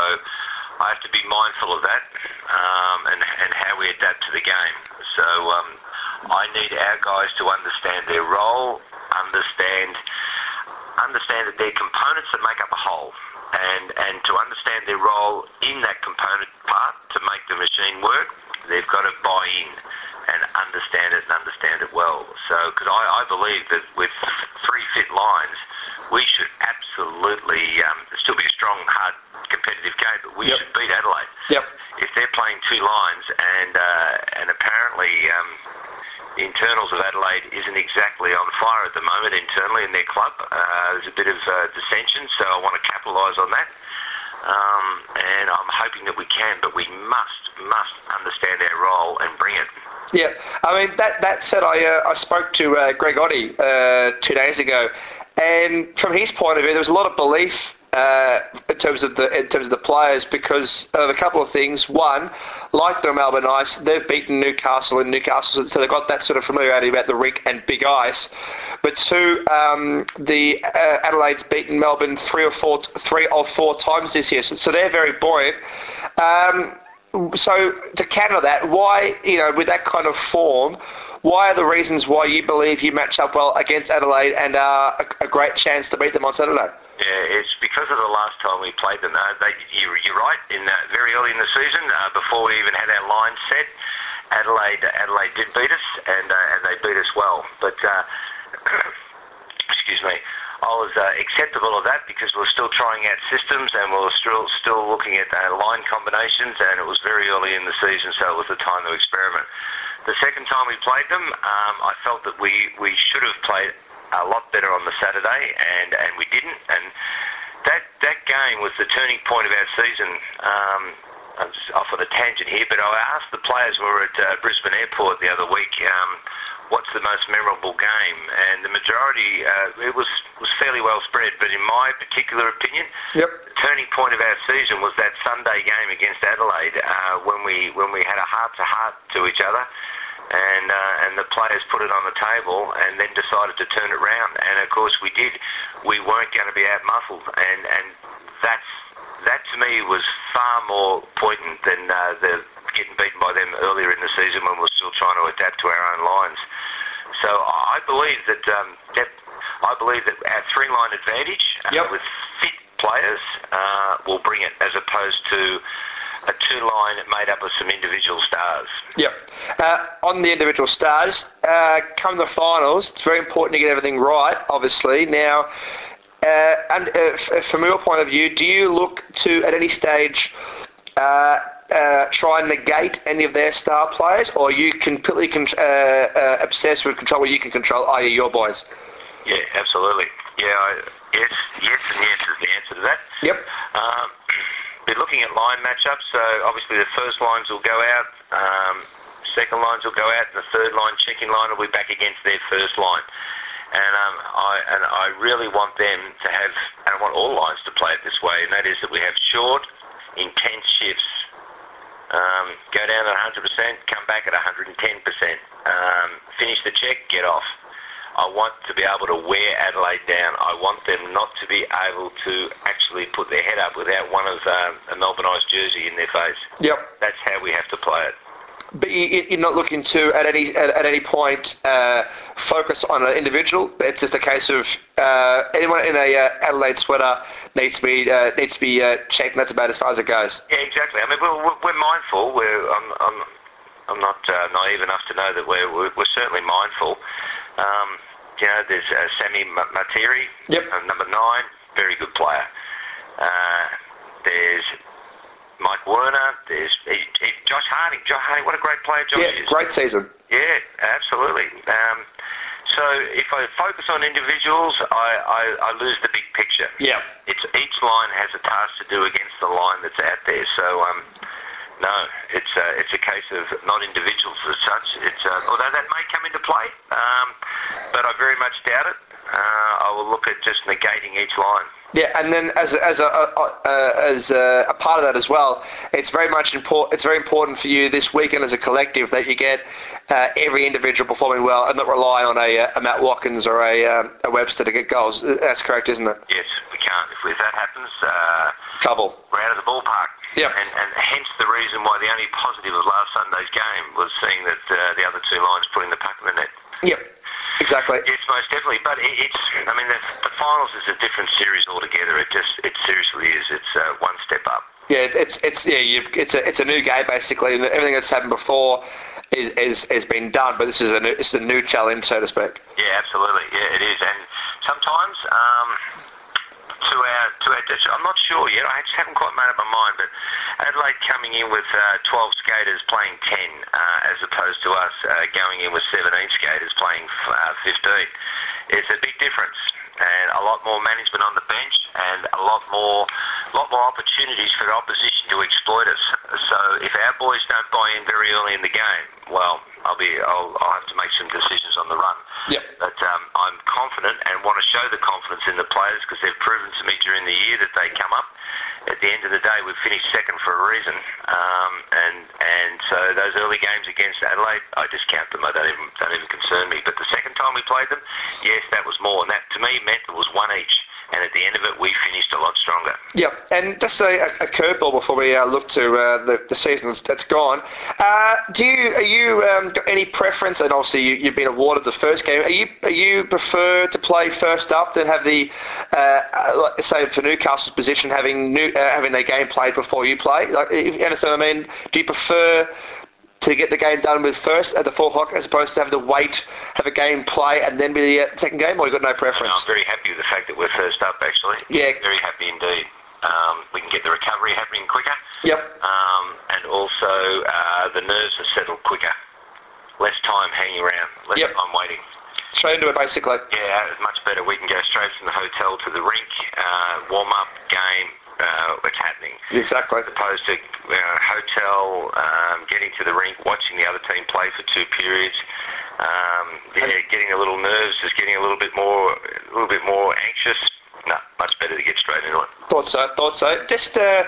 be mindful of that um, and, and how we adapt to the game. So um, I need our guys to understand their role, understand understand that they're components that make up a whole, and and to understand their role in that component part to make the machine work, they've got to buy in and understand it and understand it well. So, because I, I believe that with three fit lines, we should absolutely um, still be a strong, hard, competitive game, but we Yep. should beat Adelaide. Yep. If they're playing two lines and uh, and apparently um, the internals of Adelaide isn't exactly on fire at the moment internally in their club, uh, there's a bit of uh, dissension, so I want to capitalise on that. Um, and I'm hoping that we can, but we must, must understand our role and bring it. Yeah, I mean that that said, I uh, I spoke to uh, Greg Oddy uh, two days ago, and from his point of view, there was a lot of belief uh, in terms of the in terms of the players because of a couple of things. One, like the Melbourne Ice, they've beaten Newcastle and Newcastle, so they've got that sort of familiarity about the rink and big ice. But two, um, the uh, Adelaide's beaten Melbourne three or four three or four times this year, so, so they're very buoyant. Um, so to counter that, why you know with that kind of form, why are the reasons why you believe you match up well against Adelaide and are a, a great chance to beat them on Saturday? Yeah, it's because of the last time we played them. Uh, they, you, you're right. In uh, very early in the season, uh, before we even had our line set, Adelaide Adelaide did beat us, and uh, and they beat us well. But uh, excuse me, I was uh, acceptable of that because we were still trying out systems and we were still still looking at uh, line combinations, and it was very early in the season, so it was the time to experiment. The second time we played them, um, I felt that we, we should have played a lot better on the Saturday, and, and we didn't. And that that game was the turning point of our season. Um, I was off on a tangent here, but I asked the players we were at uh, Brisbane Airport the other week, um, what's the most memorable game? And the majority, uh, it was was fairly well spread. But in my particular opinion, Yep. the turning point of our season was that Sunday game against Adelaide uh, when we when we had a heart to heart to each other, and uh, and the players put it on the table and then decided to turn it round. And of course we did. We weren't going to be out muscled, and and that's that to me was far more poignant than uh, the getting beaten by them earlier in the season when we were still trying to adapt to our own lines. So I believe that um, that I believe that our three-line advantage uh, Yep. with fit players uh, will bring it, as opposed to a two-line made up of some individual stars. Yep. Uh, on the individual stars, uh, come the finals, it's very important to get everything right, obviously. Now, uh, and uh, f- from your point of view, do you look to, at any stage, uh, uh, try and negate any of their star players, or are you completely con- uh, uh, obsessed with control what you can control, i.e. your boys? Yeah, absolutely. Yeah, I, yes, yes, and yes is the answer to that. Yep. Um, be looking at line matchups. So obviously the first lines will go out, um, second lines will go out, and the third line, checking line, will be back against their first line. And um, I and I really want them to have, and I want all lines to play it this way, and that is that we have short, intense shifts. Um, go down at 100%, come back at 110%. Um, finish the check, get off. I want to be able to wear Adelaide down. I want them not to be able to actually put their head up without one of um, a Melbourne Ice jersey in their face. Yep. That's how we have to play it. But you- you're not looking to, at any at, at any point, uh, focus on an individual. It's just a case of uh, anyone in a uh, Adelaide sweater needs to be uh, needs to be uh, checked. And that's about as far as it goes. Yeah, exactly. I mean, we're, we're- mindful. We're, I'm, I'm, I'm not uh, naive enough to know that we're, we're, we're certainly mindful. Um, you know, there's uh, Sammy Ma- Materi, Yep. uh, number nine, very good player. Uh, there's Mike Werner. There's eh, eh, Josh Harding. Josh Harding, what a great player Josh Yeah, is. great season. Yeah, absolutely. Um, so if I focus on individuals, I, I, I lose the big picture. Yeah. It's each line has a task to do against the line that's out there. So um, no, it's uh, it's a case of not individuals as such. It's uh, although that may come into play, um, but I very much doubt it. Uh, I will look at just negating each line. Yeah, and then as as a, uh, as a, a part of that as well, it's very much important. It's very important for you this weekend as a collective that you get uh, every individual performing well and not rely on a, uh, a Matt Watkins or a, um, a Webster to get goals. That's correct, isn't it? Yes, we can't. If, if that happens, uh, Trouble. we're out of the ballpark. Yep. And, and hence the reason why the only positive of last Sunday's game was seeing that uh, the other two lines putting the puck in the net. Yep. Exactly. Yes, most definitely. But it, it's, I mean, the, the finals is a different series altogether. It just, it seriously is. It's uh, one step up. Yeah, it's it's yeah, it's a it's a new game basically, and everything that's happened before is is has been done, but this is a new it's a new challenge, so to speak. Yeah, absolutely. Yeah, it is. And sometimes, um, to our to our I'm not sure yet. I just haven't quite made up my mind. But Adelaide coming in with uh, 12 skaters playing 10, uh, as opposed to us uh, going in with 17 skaters playing uh, 15. It's a big difference, and a lot more management on the bench, and a lot more lot more opportunities for the opposition to exploit us. So if our boys don't buy in very early in the game, well, I'll be I'll, I'll have to make some decisions on the run. Yep. But um, I'm confident and want to show the confidence in the players because they've proven to me during the year that they come up. At the end of the day, we've finished second for a reason, um, and and so those early games against Adelaide, I discount them. I don't even don't even concern me. But the second time we played them, yes, that was more, and that to me meant it was one each. And at the end of it, we finished a lot stronger. Yeah, and just a, a curveball before we uh, look to uh, the, the season that's, gone. Uh, do you are you um, got any preference? And obviously you, you've been awarded the first game. Are you are you prefer to play first up than have the uh, like, say for Newcastle's position having new, uh, having their game played before you play? Like, you understand what I mean? Do you prefer to get the game done with first at the four o'clock as opposed to having to wait, have a game play, and then be the uh, second game, or you got no preference? I'm very happy with the fact that we're first up, actually. Yeah. Very happy indeed. Um, we can get the recovery happening quicker. Yep. Um, and also, uh, the nerves are settled quicker. Less time hanging around. Less Yep. time waiting. Straight into it, basically. Yeah, it's much better. We can go straight from the hotel to the rink, uh, warm up, game. Uh, it's happening. Exactly. As opposed to uh, hotel, um, getting to the rink, watching the other team play for two periods. Um, yeah, getting a little nerves, just getting a little bit more, a little bit more anxious. No, much better to get straight into it. Thought so. Thought so. Just uh,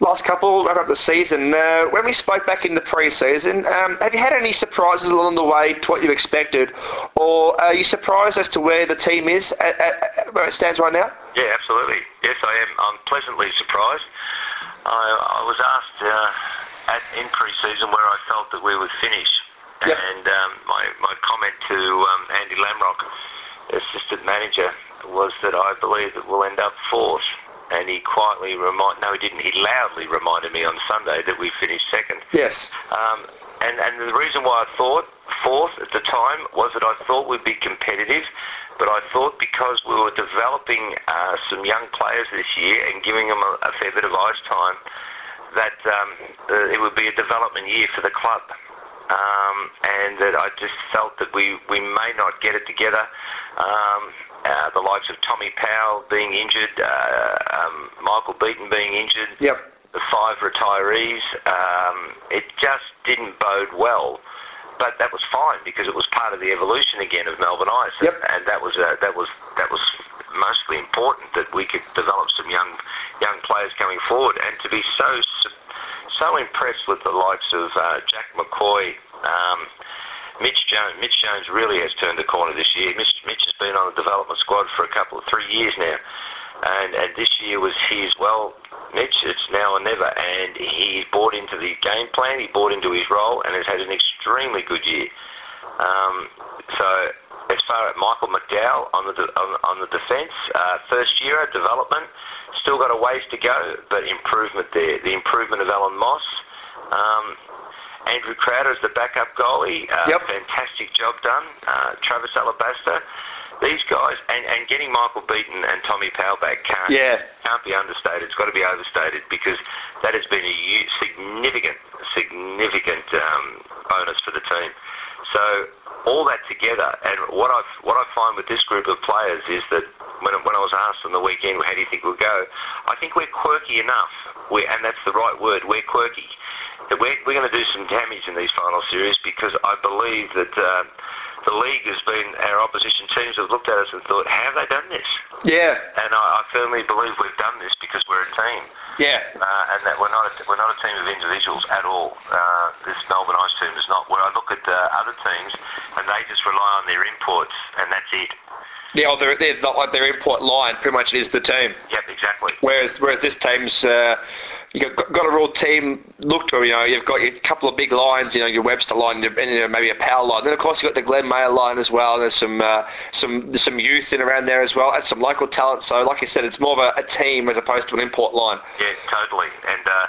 last couple wrap up the season. Uh, when we spoke back in the pre-season, um, have you had any surprises along the way to what you expected, or are you surprised as to where the team is at, at, at where it stands right now? Yeah, absolutely. Yes, I am. I'm pleasantly surprised. I, I was asked uh, at in pre-season where I felt that we would finish, Yep. and um, my my comment to um, Andy Lamrock, assistant manager, was that I believe that we'll end up fourth. And he quietly remind no, he didn't. He loudly reminded me on Sunday that we finished second. Yes. Um, and, and the reason why I thought fourth at the time was that I thought we'd be competitive, but I thought because we were developing uh, some young players this year and giving them a, a fair bit of ice time, that um, uh, it would be a development year for the club. Um, and that I just felt that we, we may not get it together. Um, uh, the likes of Tommy Powell being injured, uh, um, Michael Beaton being injured, Yep. The five retirees. Um, it just didn't bode well. But that was fine because it was part of the evolution again of Melbourne Ice, Yep. and that was uh, that was that was mostly important that we could develop some young young players coming forward, and to be so so impressed with the likes of uh, Jack McCoy. Um, Mitch Jones, Mitch Jones really has turned the corner this year. Mitch, Mitch has been on the development squad for a couple of three years now, and and this year was his. Well, Mitch, it's now or never, and he bought into the game plan. He bought into his role, and has had an extremely good year. Um, so as far as Michael McDowell on the de- on, on the defence, uh, first year development, still got a ways to go, but improvement there. The improvement of Alan Moss. Um, Andrew Crowder as the backup goalie, uh, Yep. fantastic job done. Uh, Travis Alabaster, these guys, and, and getting Michael Beaton and Tommy Powell back can't, Yeah. can't be understated. It's got to be overstated because that has been a significant, significant um, bonus for the team. So all that together, and what I what I find with this group of players is that when when I was asked on the weekend, how do you think we'll go? I think we're quirky enough, we and that's the right word. We're quirky. That we're we're going to do some damage in these final series because I believe that. Uh, the league has been, our opposition teams have looked at us and thought, how have they done this? Yeah. And I, I firmly believe we've done this because we're a team Yeah. uh, and that we're not a, we're not a team of individuals at all. Uh, this Melbourne Ice team is not. Where I look at uh, other teams and they just rely on their imports and that's it. Yeah, well, they're not like their import line. Pretty much is the team. Yep, exactly. Whereas whereas this team's uh, you've got, got a real team look to. You know, you've got a couple of big lines. You know, your Webster line and you know, maybe a power line. Then of course you've got the Glenn Mayer line as well. And there's some uh, some there's some youth in around there as well, and some local talent. So like you said, it's more of a, a team as opposed to an import line. Yeah, totally. And uh,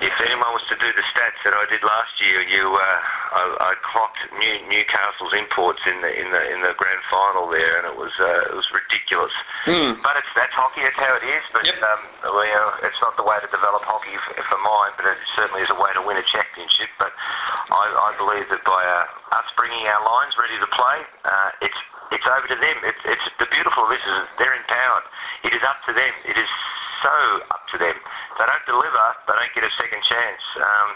if anyone was to do the stats that I did last year, you uh, I, I clocked New, Newcastle's imports in the in the in the grand final there, and it was uh, it was ridiculous. Mm. But it's that's hockey. That's how it is. But Yep. um, well, you know, it's not the way to develop hockey for, for mine, but it certainly is a way to win a championship. But I, I believe that by uh, us bringing our lines ready to play, uh, it's it's over to them. It's, it's the beautiful of this is they're empowered. It is up to them. It is so up to them. If they don't deliver, they don't get a second chance. Um,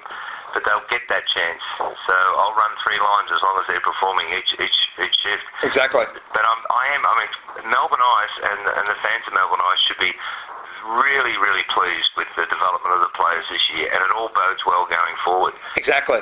but they'll get that chance. So I'll run three lines as long as they're performing each each each shift. Exactly. But I'm, I am. I mean, Melbourne Ice and, and the fans of Melbourne Ice should be really, really pleased with the development of the players this year, and it all bodes well going forward. Exactly.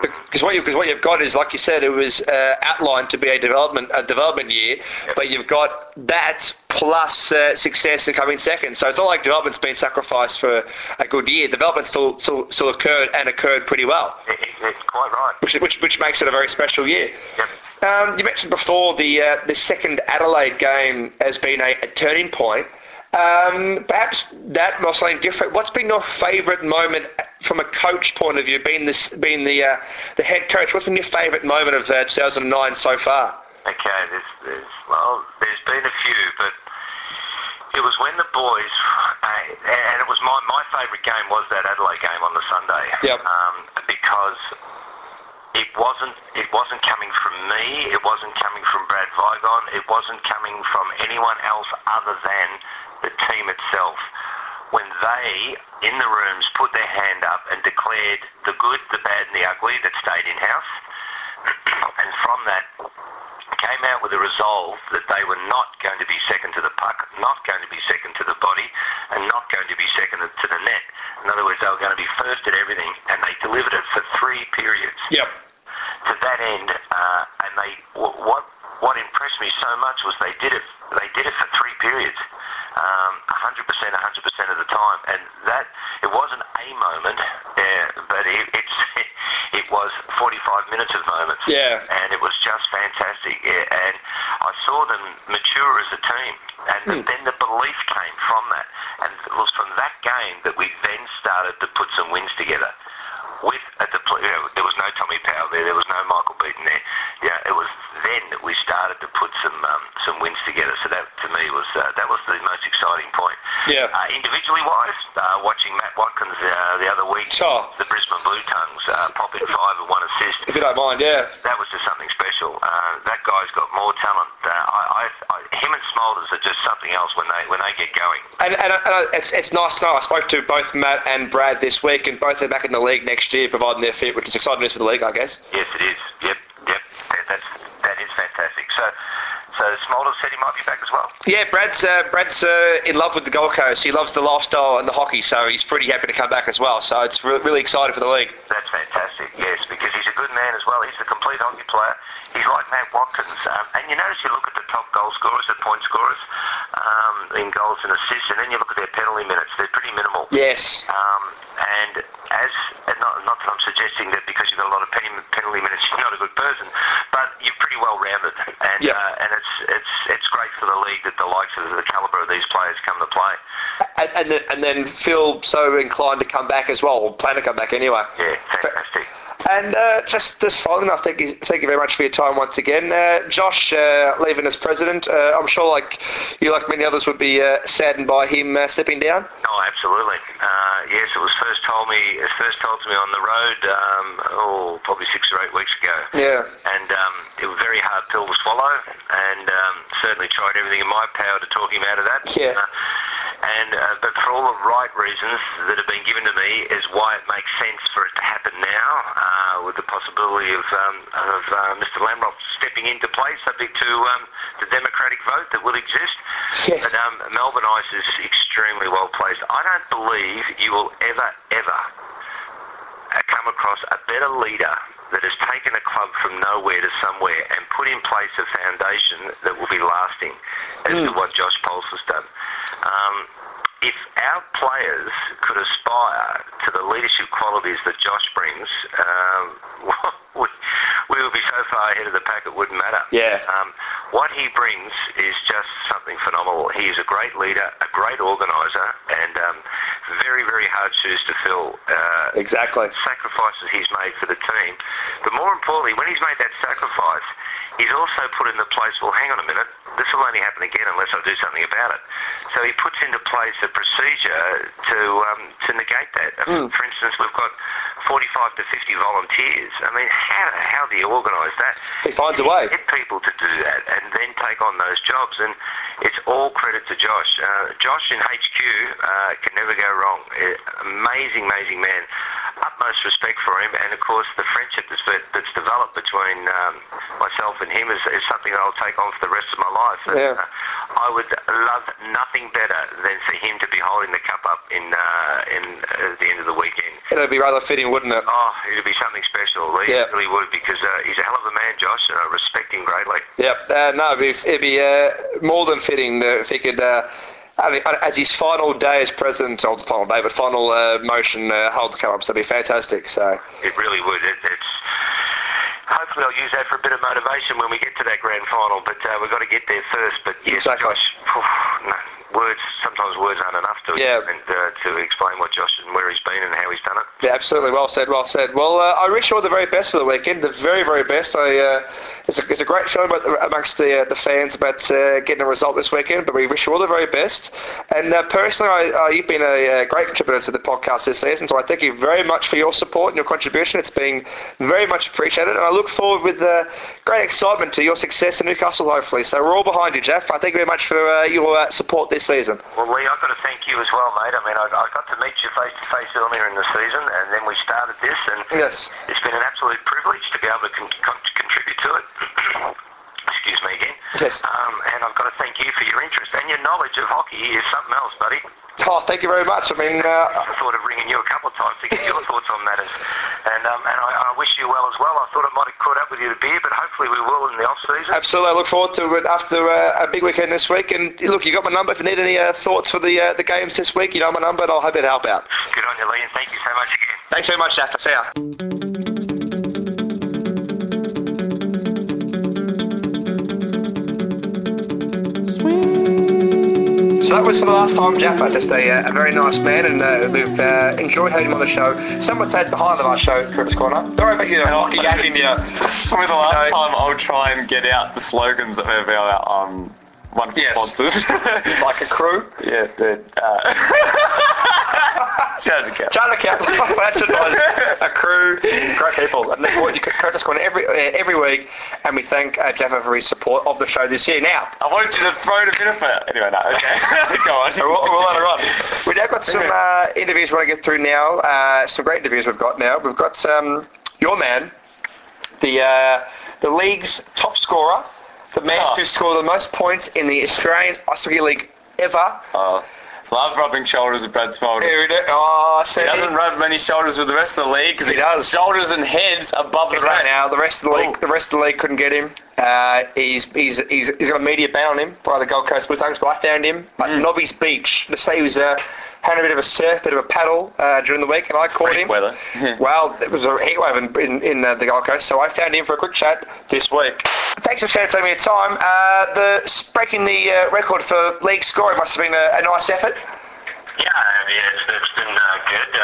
Because what, you, what you've got is, like you said, it was uh, outlined to be a development a development year, but you've got that plus uh, success in coming second. So it's not like development's been sacrificed for a good year. Development still, still, still occurred and occurred pretty well, It, it, it's quite right. which, which, which makes it a very special year. Yep. Um, you mentioned before the uh, the second Adelaide game has been a, a turning point. Um, perhaps that something different. What's been your favourite moment from a coach point of view, being this being the uh, the head coach? What's been your favourite moment of uh, 2009 so far? Okay, there's, there's well, there's been a few, but it was when the boys, uh, and it was my my favourite game was that Adelaide game on the Sunday. Yep. Um, because it wasn't it wasn't coming from me. It wasn't coming from Brad Vigon. It wasn't coming from anyone else other than the team itself. When they, in the rooms, put their hand up and declared the good, the bad, and the ugly that stayed in house, and from that came out with a resolve that they were not going to be second to the puck, not going to be second to the body, and not going to be second to the net. In other words, they were going to be first at everything, and they delivered it for three periods Yep. to that end, uh, and they what what impressed me so much was they did it they did it for three periods, um, 100%, 100% of the time, and that it wasn't a moment, uh, but it, it's it was 45 minutes of moments, Yeah. and it was just fantastic, yeah, and I saw them mature as a team, and then the belief came from that, and it was from that game that we then started to put some wins together with at the you know, there was no Tommy Powell there, there was no Michael Beaton there. Yeah, it was then that we started to put some um, some wins together. So that to me was uh, that was the most exciting point. Yeah. Uh, individually wise, uh, watching Matt Watkins uh, the other week, Sure. the Brisbane Blue Tongues uh, pop in five and one assist. If you don't mind, yeah. That was just something special. Uh, that guy's got more talent. Uh, I, I, I, him and Smulders are just something else when they when they get going. And, and, and it's, it's nice to know. I spoke to both Matt and Brad this week, and both are back in the league next year, providing their fit, which is exciting news for the league, I guess. Yes, it is. Yep, yep. That, that's that is fantastic. So, so Smolder said he might be back as well. Yeah, Brad's uh, Brad's uh, in love with the Gold Coast. He loves the lifestyle and the hockey, so he's pretty happy to come back as well. So it's re- really exciting for the league. That's fantastic. Yes, because he's a good man as well. He's a complete hockey player. He's like Matt Watkins. Um, and you notice you look at the top goal scorers, the point scorers, um, in goals and assists, and then you look at their penalty minutes. They're pretty minimal. Yes. Um, and as and not, not that I'm suggesting that because you've got a lot of penalty, penalty minutes, you're not a good person, but you're pretty well rounded, and Yeah. uh, and it's it's it's great for the league that the likes of the calibre of these players come to play. And, and, then, and then Phil so inclined to come back as well, or plan to come back anyway. Yeah, fantastic. And uh, just just following up, thank you, thank you very much for your time once again. Uh, Josh uh, leaving as president, uh, I'm sure like you, like many others, would be uh, saddened by him uh, stepping down. Oh, absolutely. Uh, yes, it was first told me. First told to me on the road. Um, oh, probably six or eight weeks ago. Yeah. And um, it was a very hard pill to swallow, and um, certainly tried everything in my power to talk him out of that. Yeah. And uh, but for all the right reasons that have been given to me is why it makes sense for it to happen now, uh, with the possibility of um, of uh, Mr. Lamrock stepping into place, subject to um, the democratic vote that will exist. Yes. But um, Melbourne Ice is extremely well placed. I don't believe you will ever, ever come across a better leader that has taken a club from nowhere to somewhere and put in place a foundation that will be lasting, as to what Josh Puls has done. Um, if our players could aspire to the leadership qualities that Josh brings, um, we, we would be so far ahead of the pack it wouldn't matter. Yeah. Um, what he brings is just something phenomenal. He is a great leader, a great organiser, and um, very, very hard shoes to fill. Uh, Exactly. sacrifices he's made for the team. But more importantly, when he's made that sacrifice, he's also put into place, well, hang on a minute, this will only happen again unless I do something about it. So he puts into place a procedure to um, to negate that. Hmm. For instance, we've got 45 to 50 volunteers. I mean, how, how do you organise that? He finds a way. Get people to do that and then take on those jobs. And it's all credit to Josh. Uh, Josh in HQ uh, can never go wrong. Uh, amazing, amazing man. Utmost respect for him, and of course the friendship that's, that's developed between um, myself and him is, is something that I'll take on for the rest of my life. And, Yeah. uh, I would love nothing better than for him to be holding the cup up in uh, in uh, at the end of the weekend. It'd be rather fitting, wouldn't it? Oh, it'd be something special. He Yeah. really would because uh, he's a hell of a man, Josh, and I respect him greatly. Yep. Uh, no, it'd be, it'd be uh, more than fitting uh, if he could, uh, I mean, as his final day as president, or final day, but final uh, motion, uh, hold the cup up. So it'd be fantastic. So It really would. It, it's hopefully I'll use that for a bit of motivation when we get to that grand final. But uh, we've got to get there first. But yes, Exactly. Josh. phew, no, words sometimes words aren't enough to Yeah. and uh, to explain what Josh and where he's been and how he's done it. yeah, absolutely. Well said. Well said. Well, uh, I wish you all the very best for the weekend. The very, very best. I, uh, it's, a, it's a great show about, amongst the uh, the fans about uh, getting a result this weekend. But we wish you all the very best. And uh, personally, I, uh, you've been a, great contributor to the podcast this season. So I thank you very much for your support and your contribution. It's been very much appreciated. And I look forward with uh, great excitement to your success in Newcastle, hopefully. So we're all behind you, Jeff. I thank you very much for uh, your uh, support this season. Well, Lee, I've got to thank you as well, mate. I mean, I, I got to meet you face to face earlier in the season, and then we started this, and Yes. it's been an absolute privilege to be able to con- con- contribute to it. Excuse me again. Yes. Um, and I've got to thank you for your interest and your knowledge of hockey is something else, buddy. Oh, thank you very much. I mean, uh, I thought of ringing you a couple of times to get your thoughts on matters, and um, and I, I wish you well as well. I thought I might have caught up with you at a beer, but hopefully we will in the off season. Absolutely, I look forward to it after uh, a big weekend this week. And look, you got my number if you need any uh, thoughts for the uh, the games this week. You know my number, and I'll happy to help out. Good on you, Lee, and thank you so much again. Thanks very much, Jeff. See ya. So that was for the last time, Jaffa. Just a, uh, a very nice man, and uh, we've uh, enjoyed having him on the show. Some would say it's the highlight of our show, Coach's Corner. Sorry about you, Hockey Gap India. Probably the last No. time I'll try and get out the slogans that we've got on one of the Yes. sponsors. like Accru. yeah, the uh. Charter Cap, that's it, guys. Accru, great people. And that's what you Coach's Corner every uh, every week, and we thank uh, Jaffa for his support of the show this year. Now, I wanted you to throw in a bit of it. Anyway, no, okay. Go on. We'll, we'll let it run. We've now got some uh, interviews we want to get through now. Uh, some great interviews we've got now. We've got um, your man, the uh, the league's top scorer, the man Oh. who scored the most points in the Australian Ice Hockey League ever. Oh, love rubbing shoulders with Brad Smolder. Here we go. Oh, He so doesn't rub many shoulders with the rest of the league because He does. shoulders and heads above the right now. The rest of the league, Oh. the rest of the league couldn't get him. Uh, he's, he's, he's, he's got a media ban on him by the Gold Coast Blue Tongues, but I found him at Mm. Nobby's Beach. To say he was uh, having a bit of a surf, bit of a paddle uh, during the week, and I caught Freak him. weather. well, it was a heat wave in, in, in uh, the Gold Coast, so I found him for a quick chat this week. Thanks for sharing some of your time. Uh, the breaking the uh, record for league scoring must have been a, a nice effort. Yeah, I mean, it's, it's been uh, good.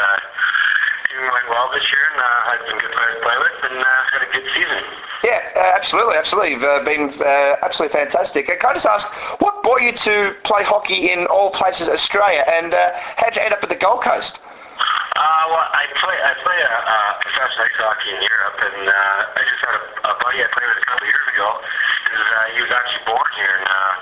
Team went well this year and uh, had some good players to play with and uh, had a good season. Yeah, uh, absolutely, absolutely. You've uh, been uh, absolutely fantastic. Uh, can I just ask, what brought you to play hockey in all places Australia, and uh, how did you end up at the Gold Coast? Uh, well, I play I play uh, uh, professional ice hockey in Europe, and uh, I just had a, a buddy I played with a couple of years ago. Is, uh, he was actually born here, and uh,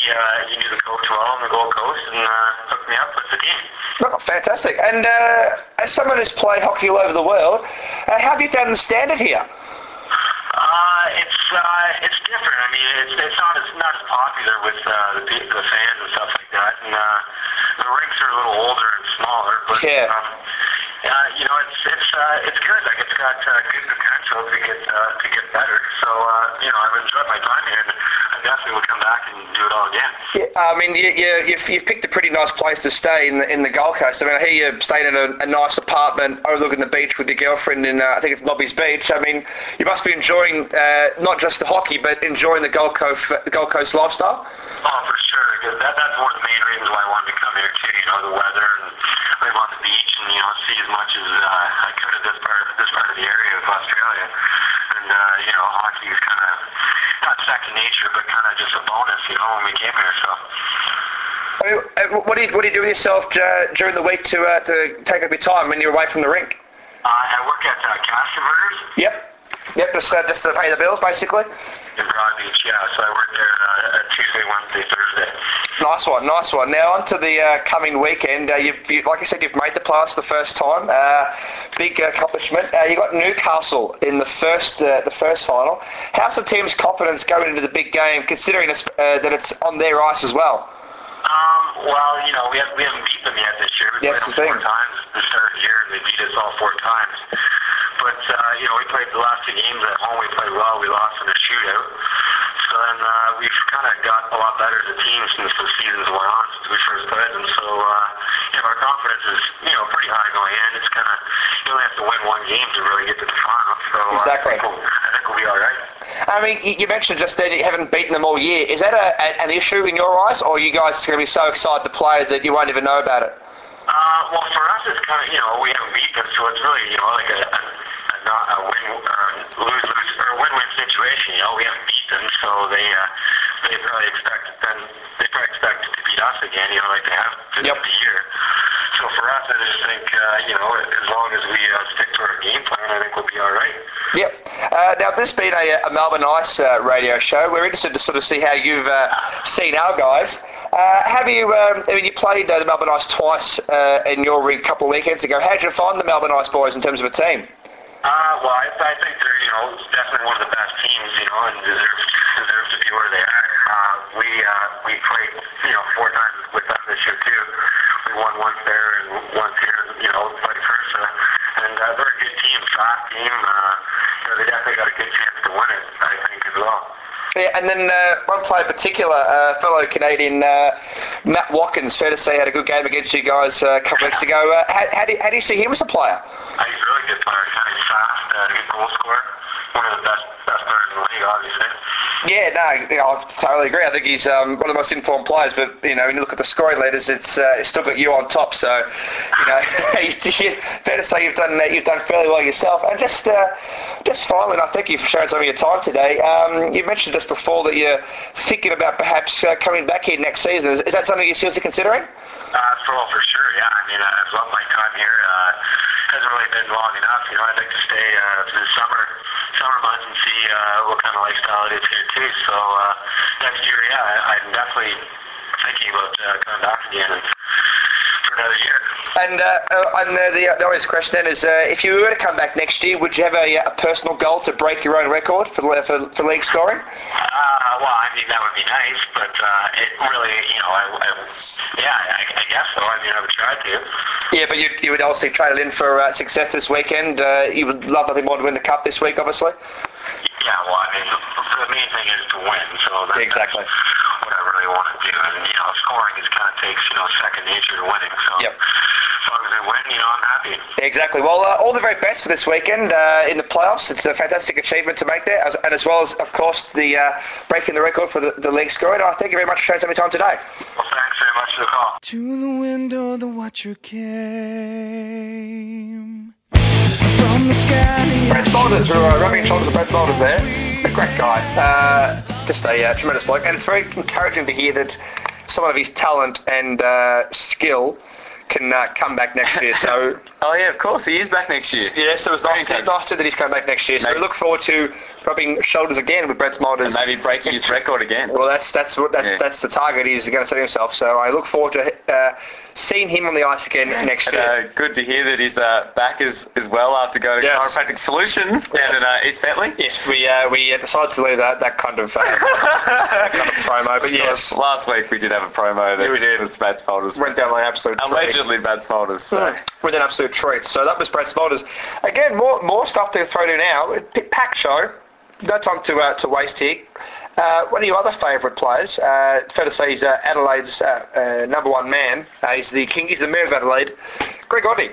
he uh, he knew the coach well on the Gold Coast, and uh, hooked me up with the team. Oh, fantastic. And uh, as someone who's played hockey all over the world, uh, how have you found the standard here? Uh, it's uh, it's different. I mean, it's it's not as not as popular with uh, the the fans and stuff like that. And uh, the rinks are a little older and smaller, but Yeah. um, Yeah, you know, it's it's uh, it's good. Like it's got uh, good potential to get uh, to get better. So uh, you know, I've enjoyed my time here, and I definitely would come back and do it all again. Yeah, I mean, you, you, you've, you've picked a pretty nice place to stay in the, in the Gold Coast. I mean, I hear you're staying in a, a nice apartment overlooking the beach with your girlfriend in, uh, I think it's Nobby's Beach. I mean, you must be enjoying uh, not just the hockey, but enjoying the Gold Coast, the Gold Coast lifestyle. Oh, for sure. that that's one of the main reasons why I wanted to come here too. You know, the weather and live on the beach, and you know, see as much as uh, I could of this part this part of the area of Australia. And uh, you know, hockey is kind of not second nature, but kind of just a bonus. You know, when we came here, so. I mean, uh, what do you what do you do with yourself uh, during the week to uh, to take up your time when you're away from the rink? Uh, I work at uh, Cash Converters Yep. Yep. Just uh, just to pay the bills, basically. In Broadbeach, yeah. So I work there uh, Tuesday, Wednesday, Thursday. Nice one, nice one. Now on to the uh, coming weekend. Uh, you've, you, like I said, you've made the playoffs the first time. Uh, big accomplishment. Uh, you got Newcastle in the first uh, the first final. How's the team's confidence going into the big game, considering uh, that it's on their ice as well? Um, well, you know, we, have, we haven't beat them yet this year. We Yeah, played that's them the four times the the year, and they beat us all four times. But, uh, you know, we played the last two games at home. We played well. We lost in a shootout. So then uh, we've kind of got a lot better as a team since the season's went on, since we first played. And so, uh, you know, our confidence is, you know, pretty high going in. It's kind of, you only have to win one game to really get to the final. So uh, Exactly. I, think we'll, I think we'll be all right. I mean, you you mentioned just then you haven't beaten them all year. Is that a, a, an issue in your eyes, or are you guys going to be so excited to play that you won't even know about it? Uh, well, for us, it's kind of, you know, we haven't beat them, so it's really, you know, like a, a, a, not a win or lose lose or win-win situation. You know, we haven't beat them, so they uh, they probably expect then they probably expect to beat us again. You know, like they have to Yep. the year. So for us, I just think, uh, you know, as long as we uh, stick to our game plan, I think we'll be all right. Yep. Uh, now, this being a, a Melbourne Ice uh, radio show, we're interested to sort of see how you've uh, seen our guys. Uh, have you? Um, I mean, you played uh, the Melbourne Ice twice uh, in your ring a couple of weekends ago. How did you find the Melbourne Ice boys in terms of a team? Well, I, I think they're, you know, definitely one of the best teams, you know, and deserve deserve to be where they are. Uh, we uh, we played, you know, four times with them this year too. We won once there and once here, you know, vice versa. And uh, they're a good team, fast team. Uh, you know, they definitely got a good chance to win it, I think, as well. Yeah, and then uh, one player in particular, uh, fellow Canadian uh, Matt Watkins, fair to say, had a good game against you guys uh, a couple weeks ago. Uh, how, how, do you, how do you see him as a player? Uh, he's a really good player. Kind of fast, uh, good goal scorer. One of the best best players in the league, obviously. Yeah, no, you know, I totally agree. I think he's um, one of the most informed players. But you know, when you look at the scoring leaders, it's, uh, it's still got you on top. So, you know, fair to say you've done uh, you've done fairly well yourself. And just uh, just finally, and I thank you for sharing some of your time today. Um, you mentioned just before that you're thinking about perhaps uh, coming back here next season. Is, is that something you're seriously considering? Uh, for well, for sure, yeah. I mean, I've loved my time here. Uh, hasn't really been long enough. You know, I'd like to stay uh, through the summer, summer months and see uh, what kind of lifestyle it is here too. So uh, next year, yeah, I, I'm definitely thinking about uh, coming back again and for another year. And uh, uh, and uh, the, the obvious question then is, uh, if you were to come back next year, would you have a, a personal goal to break your own record for, the- for, for league scoring? Uh, well, I mean, that would be nice, but uh, it really, you know, I, I, yeah, I, I guess so. I mean, I would try to. Yeah, but you, you would obviously trade it in for uh, success this weekend. Uh, you would love nothing more to win the cup this week, obviously. Yeah, well, I mean, the, the main thing is to win, so that's Exactly. what I really want to do. And, you know, scoring is kind of takes, you know, second nature to winning. So Yep. as long as we win, you know, I'm happy. Exactly. Well, uh, all the very best for this weekend uh, in the playoffs. It's a fantastic achievement to make there, as, and as well as, of course, the uh, breaking the record for the, the league scoring. I thank you very much for sharing some of your time today. Well, thanks very much for the call. To the window, the watcher came. Brett Smulders, who are rubbing shoulders with Brett Smulders there. A great guy. Uh, just a uh, tremendous bloke. And it's very encouraging to hear that someone of his talent and uh, skill can uh, come back next year. So, Oh yeah, of course he is back next year. yeah, so it's nice, nice that he's coming back next year. So we look forward to rubbing shoulders again with Brett Smulders. And maybe breaking his record again. Well, that's that's what that's Yeah. that's the target he's going to set himself. So I look forward to uh, seeing him on the ice again next And, year. uh, good to hear that he's uh, back as, as well after going to Yes. Chiropractic Solutions down in uh, East Bentleigh. yes, we uh, we decided to leave that that kind of, uh, that kind of promo, but yes, Last week we did have a promo that Yeah, we did. was Matt's folders. went down my absolute Allegedly Brad Smulders. So. with an absolute treat. So that was Brad Smulders. Again, more more stuff to throw to now. Pack show. No time to uh, to waste here. Uh, one of your other favourite players, uh, fair to say he's uh, Adelaide's uh, uh, number one man. Uh, he's the king. He's the mayor of Adelaide. Greg Oddy.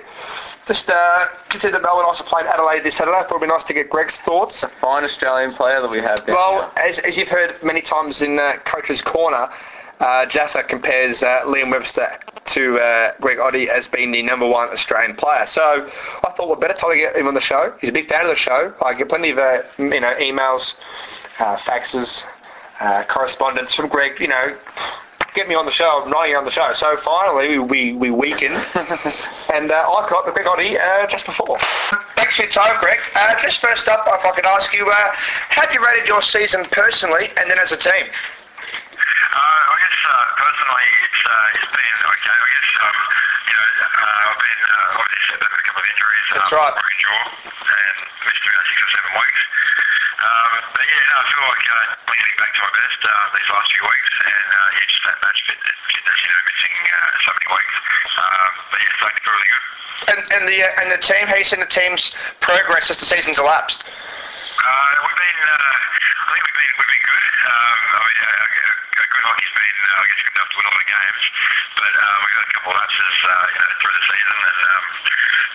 Just uh, consider that Melbourne also playing Adelaide this Saturday. I thought it'd be nice to get Greg's thoughts. Fine Australian player that we have down Well, here. as, as you've heard many times in uh, Coach's Corner, uh, Jaffa compares uh, Liam Webster to uh, Greg Oddy as being the number one Australian player. So I thought, what better time to get him on the show? He's a big fan of the show. I get plenty of uh, you know emails, uh, faxes, uh, correspondence from Greg. You know, get me on the show, knowing you on the show. So finally, we we weaken, and uh, I got the Greg Oddy uh, just before. Thanks for your time, Greg. Uh, just first up, if I could ask you, uh, how have you rated your season personally, and then as a team? Uh, I guess uh, personally, it's uh, it's been okay. I guess um, you know uh, I've been uh, obviously set back with a couple of injuries. That's um, right. Broken jaw and missed about six or seven weeks. Um, but yeah, no, I feel like uh, I'm getting back to my best uh, these last few weeks, and uh, yeah, just that match fit, fitness, you know, missing uh, so many weeks. Um, but yeah, starting to feel really good. And, and the uh, and the team, how you seen the team's progress as the season's elapsed? Uh, we've been, uh, I think we've been, we've been good. Um, I mean, uh, uh, good hockey's been, uh, I guess, good enough to win a lot of games, but um, we've got a couple of lapses, uh, you know, through the season, and um,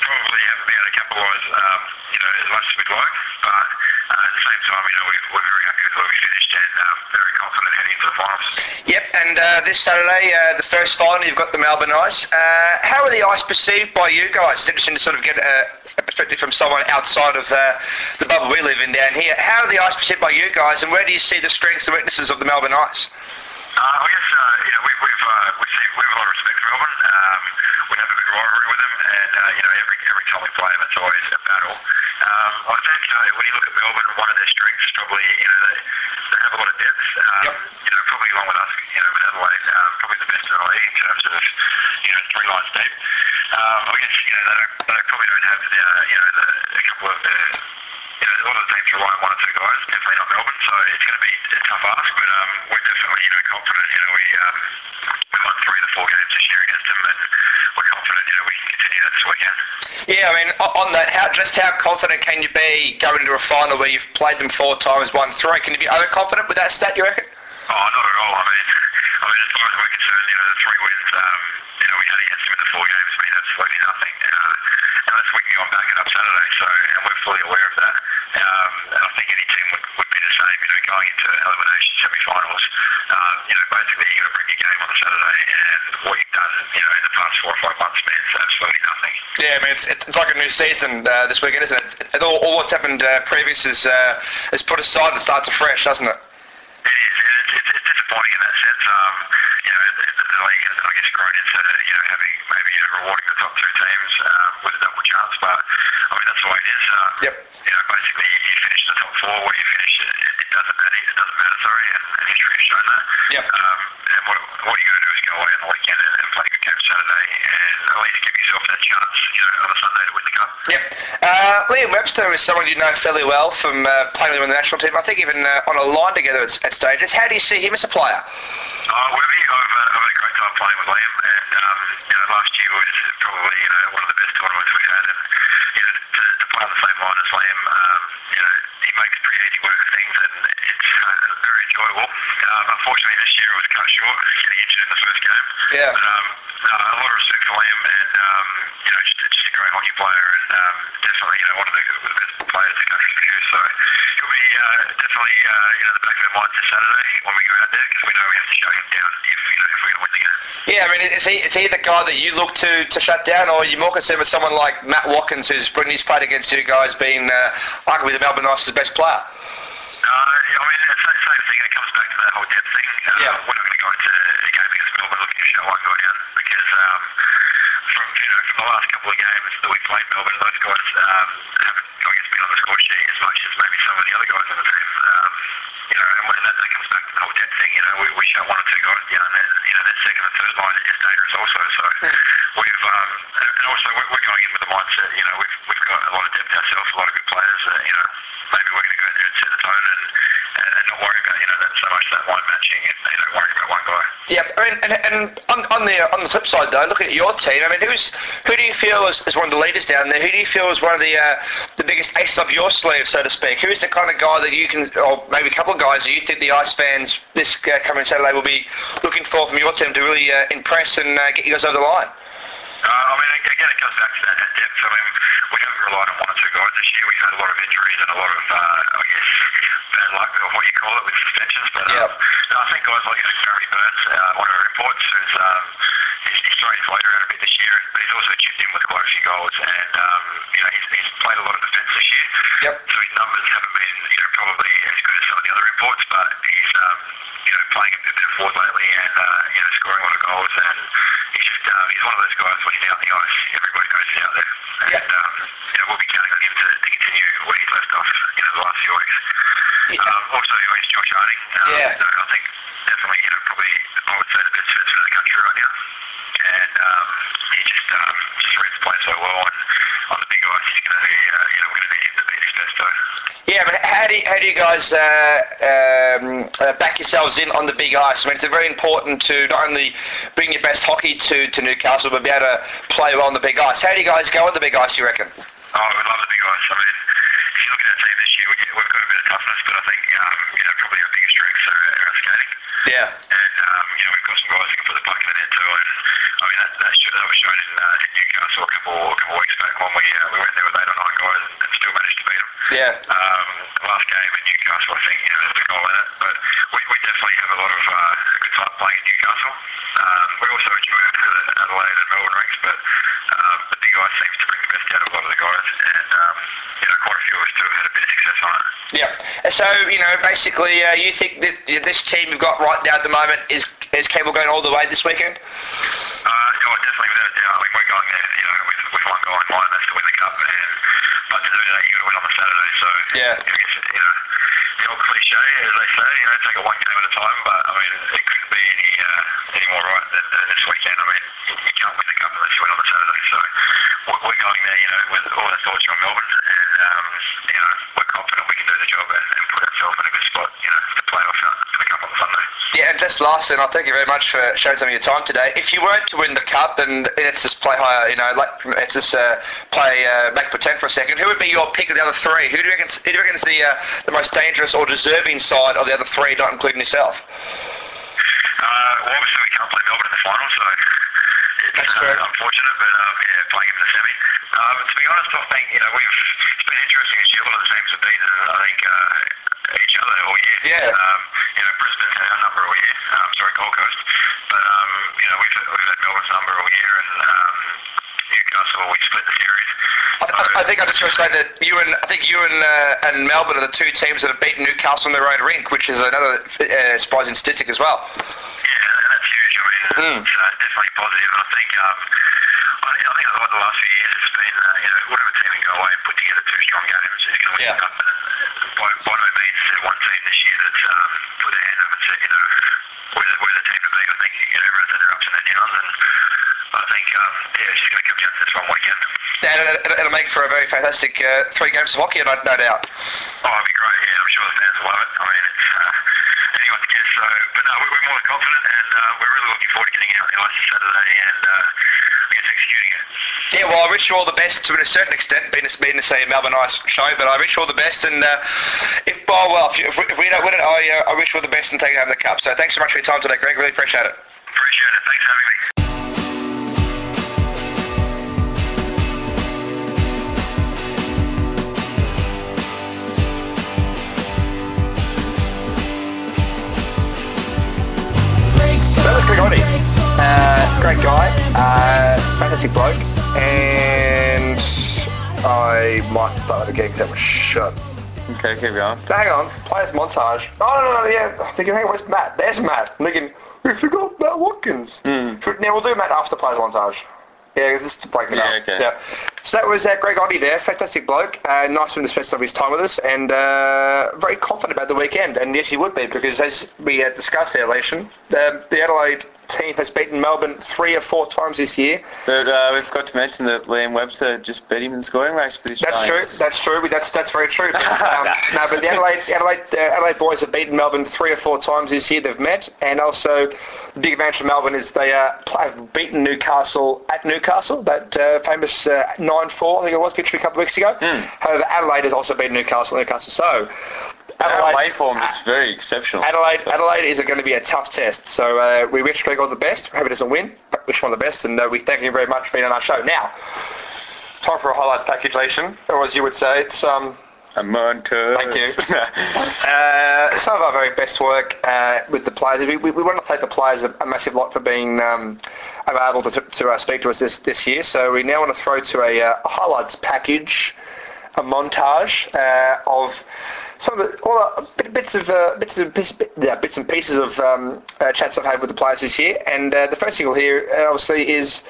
probably haven't been able to capitalise, um, you know, as much as we'd like. But uh, at the same time, you know, we, we're very happy with where we finished, and um, very confident heading into the finals. Yep. And uh, this Saturday, uh, the first final, you've got the Melbourne Ice. Uh, how are the Ice perceived by you guys? It's interesting to sort of get a, a perspective from someone outside of uh, the bubble we live in down here. How are the Ice perceived by you guys, and where do you see the strengths and weaknesses of the Melbourne Ice? Uh, I guess uh, you know we, we've uh, we see we have a lot of respect for Melbourne. Um, we have a good rivalry with them, and uh, you know every every time we play them, it's always a battle. Um, I think you know when you look at Melbourne, one of their strengths is probably you know they, they have a lot of depth. Um, Yep. You know probably along with us, you know with Adelaide, um, probably the best in the league in terms of you know three lines deep. Um, I guess you know they don't they probably don't have the uh, you know the a couple of the you know, a lot of teams rely on one or two guys, definitely not Melbourne, so it's going to be a tough ask, but um, we're definitely, you know, confident, you know, we, um, we won three of the four games this year against them, and we're confident, you know, we can continue that this weekend. Yeah, I mean, on that, how just how confident can you be going into a final where you've played them four times, won three? Can you be overconfident with that stat? You reckon? Oh, not at all. I mean, I mean, as far as we're concerned, you know, the three wins, um, you know, we had against them in the four games mean absolutely nothing. Uh, unless we can go and back it up Saturday, so, and we're fully aware of that. Um, and I think any team would, would be the same, you know, going into elimination semi-finals. Um, you know, basically you've got to bring your game on the Saturday, and what you've done, you know, in the past four or five months means absolutely nothing. Yeah, I mean, it's, it's like a new season uh, this weekend, isn't it? all, all what's happened uh, previous is, uh, is put aside and starts afresh, doesn't it? It is, it's, it's, it's disappointing in that sense. Um, you know, the, league has, I guess, grown into you know having maybe you know rewarding the top two teams um, with a double chance, but I mean that's the way it is. Um, Yep. You know, basically you, you finish in the top four, where you finish, it, it doesn't matter. It doesn't matter, sorry, and, and history has shown that. Yep. Um, and what what you got to do is go away on the weekend and, and play a good game Saturday, and at least give yourself that chance, you know, on a Sunday to win the cup. Yep. Uh, Liam Webster is someone you know fairly well from uh, playing with the national team. I think even uh, on a line together at, at stages. How do you see him as a player? Oh, Webby, I've, uh, I've had a great time playing with Liam, and um, you know, last year was probably you know one of the best tournaments we had, and you know, to, to play on the same line as Liam, um, you know, he makes pretty easy work of things, and it's uh, very enjoyable. Um, unfortunately, this year it was cut short, getting injured in the first game. Yeah. But um, no, a lot of respect for Liam, and um, you know, just, just a great hockey player, and um, definitely you know one of the, one of the best players the country's produced. So he'll be uh, definitely uh, you know the back of our minds this Saturday when we go out there, because we know we have to shut him down if you know if we're going to win the game. Yeah, I mean, is he, is he the guy that you look to to shut down, or are you more concerned with someone like Matt Watkins, who's he's played against you guys, being uh, arguably the Melbourne Ice's best player? Uh, yeah, I mean, it's the same thing. It comes back to that whole depth thing. Uh, Yeah. We're not going to go into a game against Melbourne looking to shut one guy down because um, from you know from the last couple of games that we played Melbourne, those guys um, haven't, I guess, been on the score sheet as much as maybe some of the other guys on the team. Um, you know, and that, that comes back to the whole depth thing, you know, we, we shut one or two guys down, and you know that second and third line is dangerous also. So we've um, and and also we're, we're going in with the mindset, you know, we've we've got a lot of depth ourselves, a lot of good players. Uh, you know, maybe we're going to go out there and set the tone and, and, and not worry about you know that so much that line matching and you know worry about one guy. Yeah, I mean, and, and on, on the on the flip side though, looking at your team, I mean, who's who do you feel is, is one of the leaders down there? Who do you feel is one of the uh, the biggest aces up your sleeve, so to speak? Who's the kind of guy that you can, or maybe a couple of guys that you think the Ice fans this uh, coming Saturday will be looking for from your team to really uh, impress and uh, get you guys over the line? Uh, I mean, again, it comes back to that, that depth. I mean, we haven't relied on one or two guys this year. We've had a lot of injuries and a lot of, uh, I guess, bad luck or what you call it with suspensions. But um, Yep. no, I think guys like Gary Burns, uh, one of our imports, who's um, he's, he's thrown his weight around a bit this year, but he's also chipped in with quite a few goals. And um, you know, he's, he's played a lot of defence this year. Yep. So his numbers haven't been, you know, probably as good as some of the other imports, but he's, um, you know, playing a bit of forward lately and, uh, you know, scoring a lot of goals. And he's just, um, he's one of those guys when he's out on the ice, everybody knows he's out there. Yeah. And, um, you know, we'll be counting on him to, to continue where he's left off, you know, the last few weeks. Yeah. Um, also, you know, he's Josh Harding. Um, Yeah. know, I think definitely, you know, probably, I would say the best fit for the country right now. And um, he just um, just reads the play so well, and on the big ice, he's going to be, uh, you know, we're going to need him to be his best though. Yeah, but how do you, how do you guys uh, um, uh, back yourselves in on the big ice? I mean, it's very important to not only bring your best hockey to, to Newcastle, but be able to play well on the big ice. How do you guys go on the big ice? You reckon? Oh, we love the big ice. I mean, you look at our team this year, we, we've got a bit of toughness, but I think, um, you know, probably our biggest strengths are our skating. Yeah. And, um, you know, we've got some guys who can put the puck in the net too. And, I mean, that, that, that was shown in, uh, in Newcastle a couple, a couple of weeks back when we, uh, we went there with eight or nine guys and, and still managed to beat them. Yeah. Um, the last game in Newcastle, I think, you know, there's a goal in it. But we, we definitely have a lot of uh, good time playing in Newcastle. Um, we also enjoy of the Adelaide and Melbourne ranks, but um, the guy seems to bring the best out of a lot of the guys. And, um, you know, quite a few of us too have had a bit of success on it. Yeah. So, you know, basically, uh, you think that this team you've got right now at the moment is is capable going all the way this weekend? Uh, oh, definitely, without a doubt. I mean, we're going there, you know, with, with one goal in mind, that's to win the cup. And but to do that, you got to win on the Saturday. So Yeah. I guess, you know, the old cliche, as they say, you know, take it one game at a time. But I mean, it couldn't be any uh, any more right than, than this weekend. I mean, you, can't win the cup unless you win on the Saturday. So we're, going there, you know, with all our thoughts on Melbourne, and um, you know, confident we can do the job and, and put ourselves in a good spot, you know, to play off for the cup on Sunday. Yeah, and just lastly, and I thank you very much for sharing some of your time today. If you weren't to win the cup, and let's just play higher, you know, like let's just uh, play uh, make pretend for a second. Who would be your pick of the other three? Who do you reckon? Who do you reckon is the uh, the most dangerous or deserving side of the other three, not including yourself? Uh, well, obviously we can't play Melbourne in the final, so it's That's uh, unfortunate, but um, yeah, playing him in the semi. Um, to be honest, I think you know we've it's been interesting this year. A lot of the teams have beaten, I think, uh, each other all year. Yeah. Um, you know, Brisbane's had our number all year. Um, sorry, Gold Coast, but um, you know we've we've had Melbourne's number all year, and um, Newcastle we split the series. I, I, I think I just got to say that you and I think you and uh, and Melbourne are the two teams that have beaten Newcastle in their own rink, which is another uh, surprising statistic as well. Yeah, that's huge. I mean, Mm. it's uh, definitely positive. And I think, um, I, I think like the last few years, it's been, uh, you know, whatever team can go away and put together two strong games is going to win Yeah. the cup. And by, by no means is there one team this year that's um, put their hand up and said, you know, we're the, we're the team to beat. I think, you know, everyone's had their ups and their downs. And I think, um, yeah, it's just going to come down to this one weekend. And it'll, it'll make for a very fantastic uh, three games of hockey, no, no doubt. Oh, it'd be great. Yeah, I'm sure the fans will love it. I mean, it's uh, anyone's guess. So, but no, we're, more than confident, and uh, we're really looking forward to getting out on the ice Saturday and uh, I guess executing it. Yeah, well, I wish you all the best to a certain extent, being being to say a Melbourne Ice show, but I wish you all the best. And uh, if, oh, well, if, you, if, we, if we don't win it, I, uh, I wish you all the best in taking home the cup. So thanks so much for your time today, Greg. Really appreciate it. Appreciate it. Thanks for having me. Uh, great guy, uh, fantastic bloke, and I might start that again because that was shut. Okay, keep going. Hang on, players montage. Oh no, no, no, yeah. I'm thinking, hey, where's Matt? There's Matt. I'm thinking, we forgot Matt Watkins. Hmm. Now we'll do Matt after players montage. Yeah, just to break it Yeah, up. okay. Yeah. So that was uh, Greg Oddy there, fantastic bloke. Uh, nice of him to spend some of his time with us, and uh, very confident about the weekend. And yes, he would be because as we had discussed there, the, the Adelaide team has beaten Melbourne three or four times this year. But uh, we forgot to mention that Liam Webster just beat him in the scoring race for the That's true. That's true. That's that's very true. But, um, no, but the Adelaide Adelaide uh, Adelaide boys have beaten Melbourne three or four times this year. They've met, and also the big advantage for Melbourne is they uh, have beaten Newcastle at Newcastle. That uh, famous nine four, I think it was, victory a couple of weeks ago. However, Adelaide has also beaten Newcastle. at Newcastle. So Adelaide, away form is very exceptional. Adelaide, Adelaide is going to be a tough test. So uh, we wish Greg all the best. We hope he doesn't win, but wish him all the best. And uh, we thank you very much for being on our show. Now, time for a highlights package, Leishman, or as you would say, it's um, A montage. Thank you. uh, some of our very best work uh, with the players. We, we, we want to thank the players a, a massive lot for being um, available to, to uh, speak to us this, this year. So we now want to throw to a, uh, a highlights package, a montage uh, of some of the all the bit- bits of uh, bits of bits, yeah, bits and pieces of um, uh, chats I've had with the players this year. And uh, the first thing you'll hear, uh, obviously, is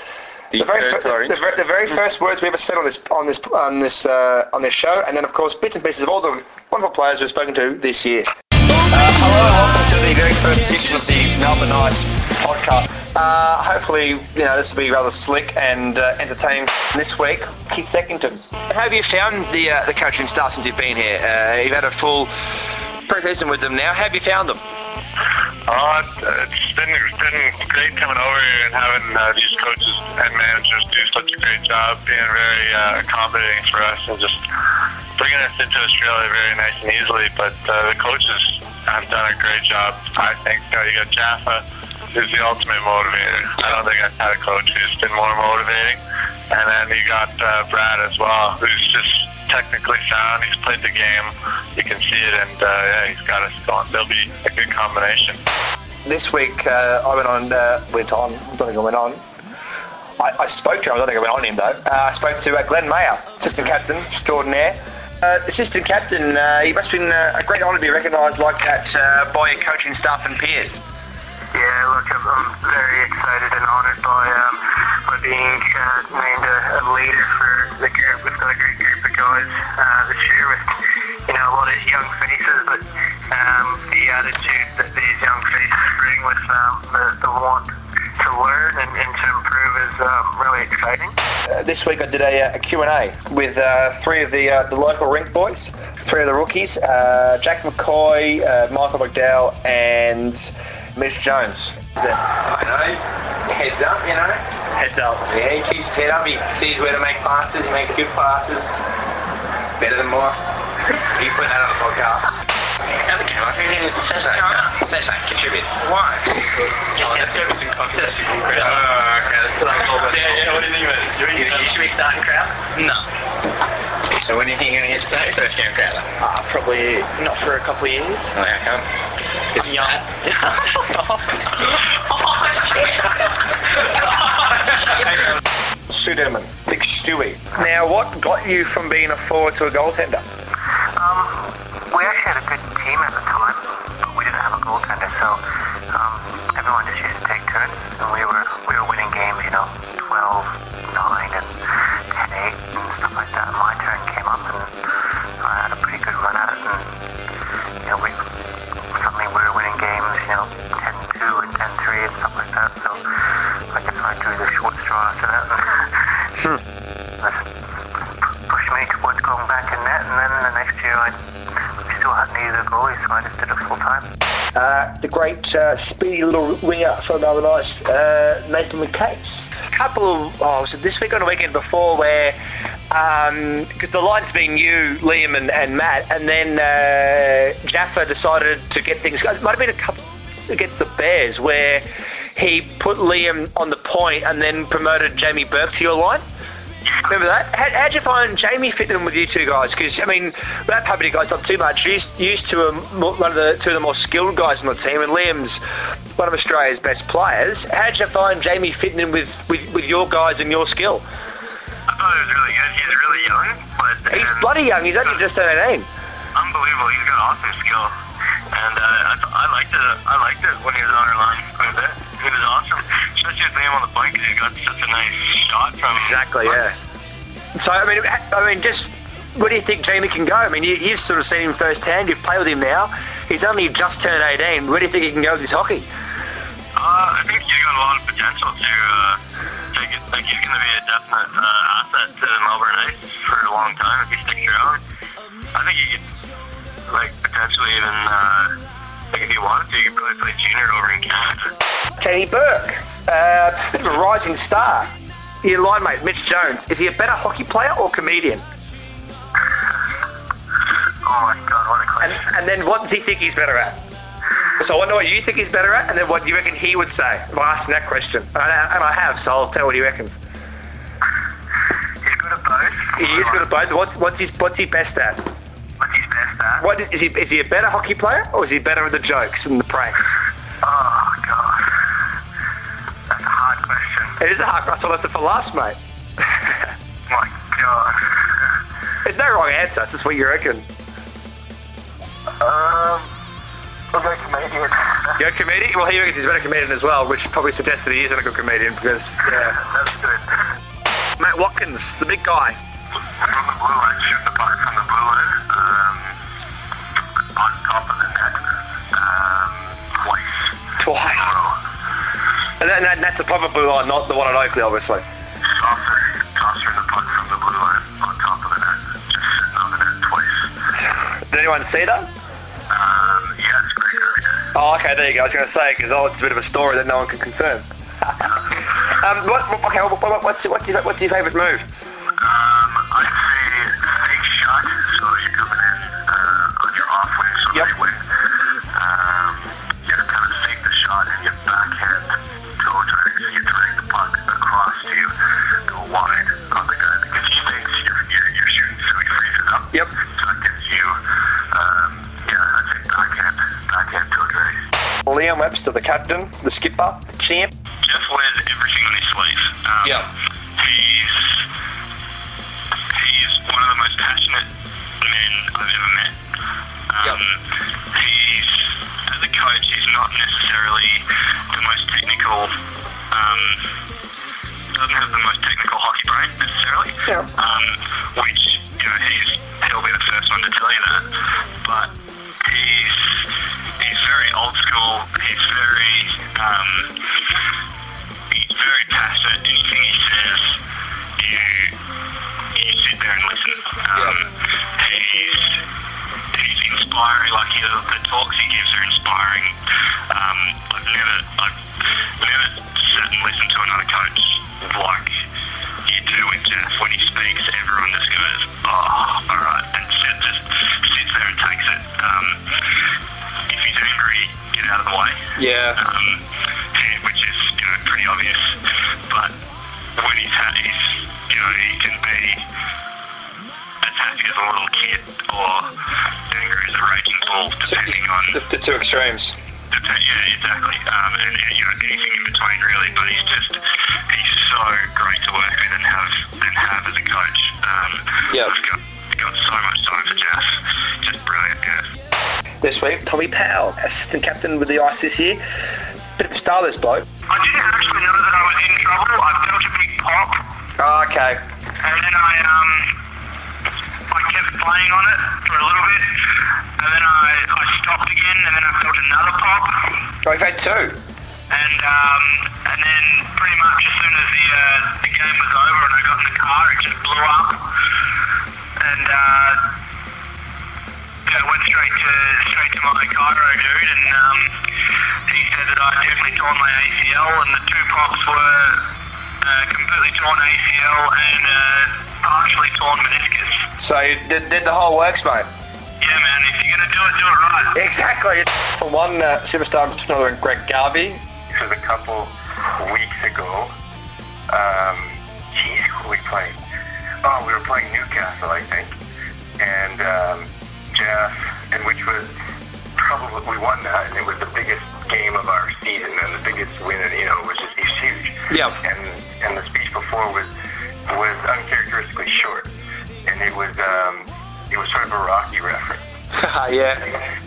The the very, fir- the, the very first words we ever said on this on this on this uh, on this show, and then of course bits and pieces of all the wonderful players we've spoken to this year. Hello, welcome to the very first edition of the Melbourne Ice podcast. Uh, hopefully, you know this will be rather slick and uh, entertaining this week. Keith Seckington, how have you found the uh, the coaching staff since you've been here? Uh, you've had a full pre-season with them now. How have you found them? Oh, it's, it's been it's been great coming over here and having uh, these coaches and managers do such a great job, being very uh, accommodating for us and just bringing us into Australia very nice and easily. But uh, the coaches have done a great job. I think uh, you got Jaffa, who's the ultimate motivator. I don't think I've had a coach who's been more motivating. And then you got uh, Brad as well, who's just technically sound. He's played the game. You can see it, and uh, yeah, he's got us going. They'll be a good combination. This week uh, I went on, uh, went on, I don't think I went on. I, I spoke to him, I don't think I went on him though. Uh, I spoke to uh, Glenn Mayer, assistant captain, extraordinaire. Uh, assistant captain, uh, he must have been a great honour to be recognised like that by your coaching staff and peers. Yeah, look, I'm, I'm very excited and honoured by um, by being uh, named a, a leader for the group. We've got a great group of guys uh, this year with you know a lot of young faces, but um, the attitude that these young faces bring with um, the, the want to learn and, and to improve is um, really exciting. Uh, this week I did a, a Q&A with uh, three of the uh, the local rink boys, three of the rookies, uh, Jack McCoy, uh, Michael McDowell and Mitch Jones. I know. Heads up, you know. Heads up. Yeah, he keeps his head up. He sees where to make passes. He makes good passes. It's better than Moss. you put that on the podcast. How the game? I think say something. Say something. Contribute. Why? Oh, let's go with some context. Oh, okay. That's what I'm talking about. Yeah, yeah. What do you think about this? You, you should be starting crowd? No. So when do you think you're going to get started? First game crowd? Uh, probably not for a couple of years. Oh, how come? I'm young. Stu Derman, Big Stewie. Now, what got you from being a forward to a goaltender? Um, we actually had a good team at the time, but we didn't have a goaltender, so um, everyone just used to take turns, and we were we were winning games, you know, 12, the great uh, speedy little winger from Melbourne Ice, uh, Nathan McCase. A couple of, oh, this week on the weekend before where, because the line's been you, Liam and, and Matt, and then uh, Jaffa decided to get things. It might have been a couple against the Bears where he put Liam on the point and then promoted Jamie Burke to your line. Remember that? How, how'd you find Jamie fitting in with you two guys? Because I mean, that you guys up too much, you're used, to a, one of the two of the more skilled guys on the team, and Liam's one of Australia's best players. How'd you find Jamie fitting in with, with, with your guys and your skill? I thought he was really good. He's really young, but He's um, bloody young. He's only just 18. unbelievable. He's got awesome skill, and uh, I, th- I liked it. I liked it when he was on our line quite a bit. He was awesome, especially with him on the because he got such a nice shot from. Exactly. Yeah. So I mean, I mean, just where do you think Jamie can go? I mean, you, you've sort of seen him firsthand. You've played with him now. He's only just turned 18. Where do you think he can go with his hockey? Uh, I think he's got a lot of potential to uh, take it. Like he's going to be a definite uh, asset to Melbourne Ice for a long time if he sticks around. I think he could, like, potentially even, uh, like if he wanted to, he could probably play junior over in Canada. Kenny Burke, uh, bit of a rising star. Your line mate, Mitch Jones, is he a better hockey player or comedian? Oh my God, what a And, question. and then what does he think he's better at? So I wonder what you think he's better at, and then what do you reckon he would say if I asked him that question. And I, and I have, so I'll tell what he reckons. He's good at both. He is good at both. What's what's his what's he best at? What is, he? Is he a better hockey player, or is he better at the jokes and the pranks? Oh God, that's a hard question. It is a hard question. I left it for last, mate. My God. There's no wrong answer. It's just what you reckon. Um, we'll go comedian. You're a comedian? Well, he reckons he's a better comedian as well, which probably suggests that he isn't a good comedian because, yeah. That's good. Matt Watkins, the big guy. From the blue line, shoot the puck from the blue line. Um, on top of the net. Um, twice. Twice. And, that, and that- that's a proper blue line, not the one at Oakley, obviously. Did anyone see that? Um, yeah, it's great. Oh, okay, there you go. I was going to say, because oh, it's a bit of a story that no one can confirm. um, what, okay, what, what, what's, what's, your, what's your favourite move? Um, Yep. right. Um, you kind of fake the shot and you backhand toe drag. So you drag the puck across to you, go wide on the guy because he thinks you're, you're, you're shooting, so he freezes up. Yep. So that gives you, um, yeah, I'd say backhand, backhand toe drag. Liam Webster, the captain, the skipper, the champ. Jeff wears everything on his sleeve. Um, Yep. He's he's one of the most passionate men I've ever met. Um, He's as a coach, he's not necessarily the most technical. Um, doesn't have the most technical hockey brain necessarily. Yeah. Um, which you know he's he'll be the first one to tell you that. But he's he's very old school. He's very um, he's very passionate. Anything he says, you you sit there and listen. Um, He's he's inspiring. Like he, the talks he gives are inspiring. Um, I've never I've never sat and listened to another coach like you do with Jeff when he speaks. Everyone just goes, oh, all right, and sit, just sits there and takes it. Um, if he's angry, get out of the way Yeah. um, which is you know pretty obvious. But when he's had, he's you know he can be as a little kid or angry as a raging bull, depending on The, the two extremes. dep- yeah exactly, um, and you know anything in between really. But he's just he's so great to work with and have and have as a coach. Um, Yeah. I've got got so much time for Jeff, just brilliant. Yeah. This week, Tommy Powell, assistant captain with the Ice this year. Bit of a star, this bloke. I didn't actually know that I was in trouble. I felt a big pop. Oh, okay. And then I um I kept playing on it for a little bit, and then I, I stopped again, and then I felt another pop, Oh, you've had two. and um and then pretty much as soon as the uh, the game was over and I got in the car, it just blew up, and uh yeah, went straight to straight to my chiro dude, and um he said that I definitely torn my ACL, and the two pops were uh, completely torn ACL and uh, partially torn meniscus. So you did, did the whole works, mate. Yeah, man, if you're gonna do it, do it right. Exactly. From one uh, superstar to another, Greg Garvey. This was a couple weeks ago. Um, geez, who were we playing? Oh, we were playing Newcastle, I think. And um, Jeff, and which was probably, we won that, and it was the biggest game of our season, and the biggest win, and, you know, it was just huge. Yeah. And, and the speech before was, was uncharacteristically short. And it was, um, it was sort of a Rocky reference yeah.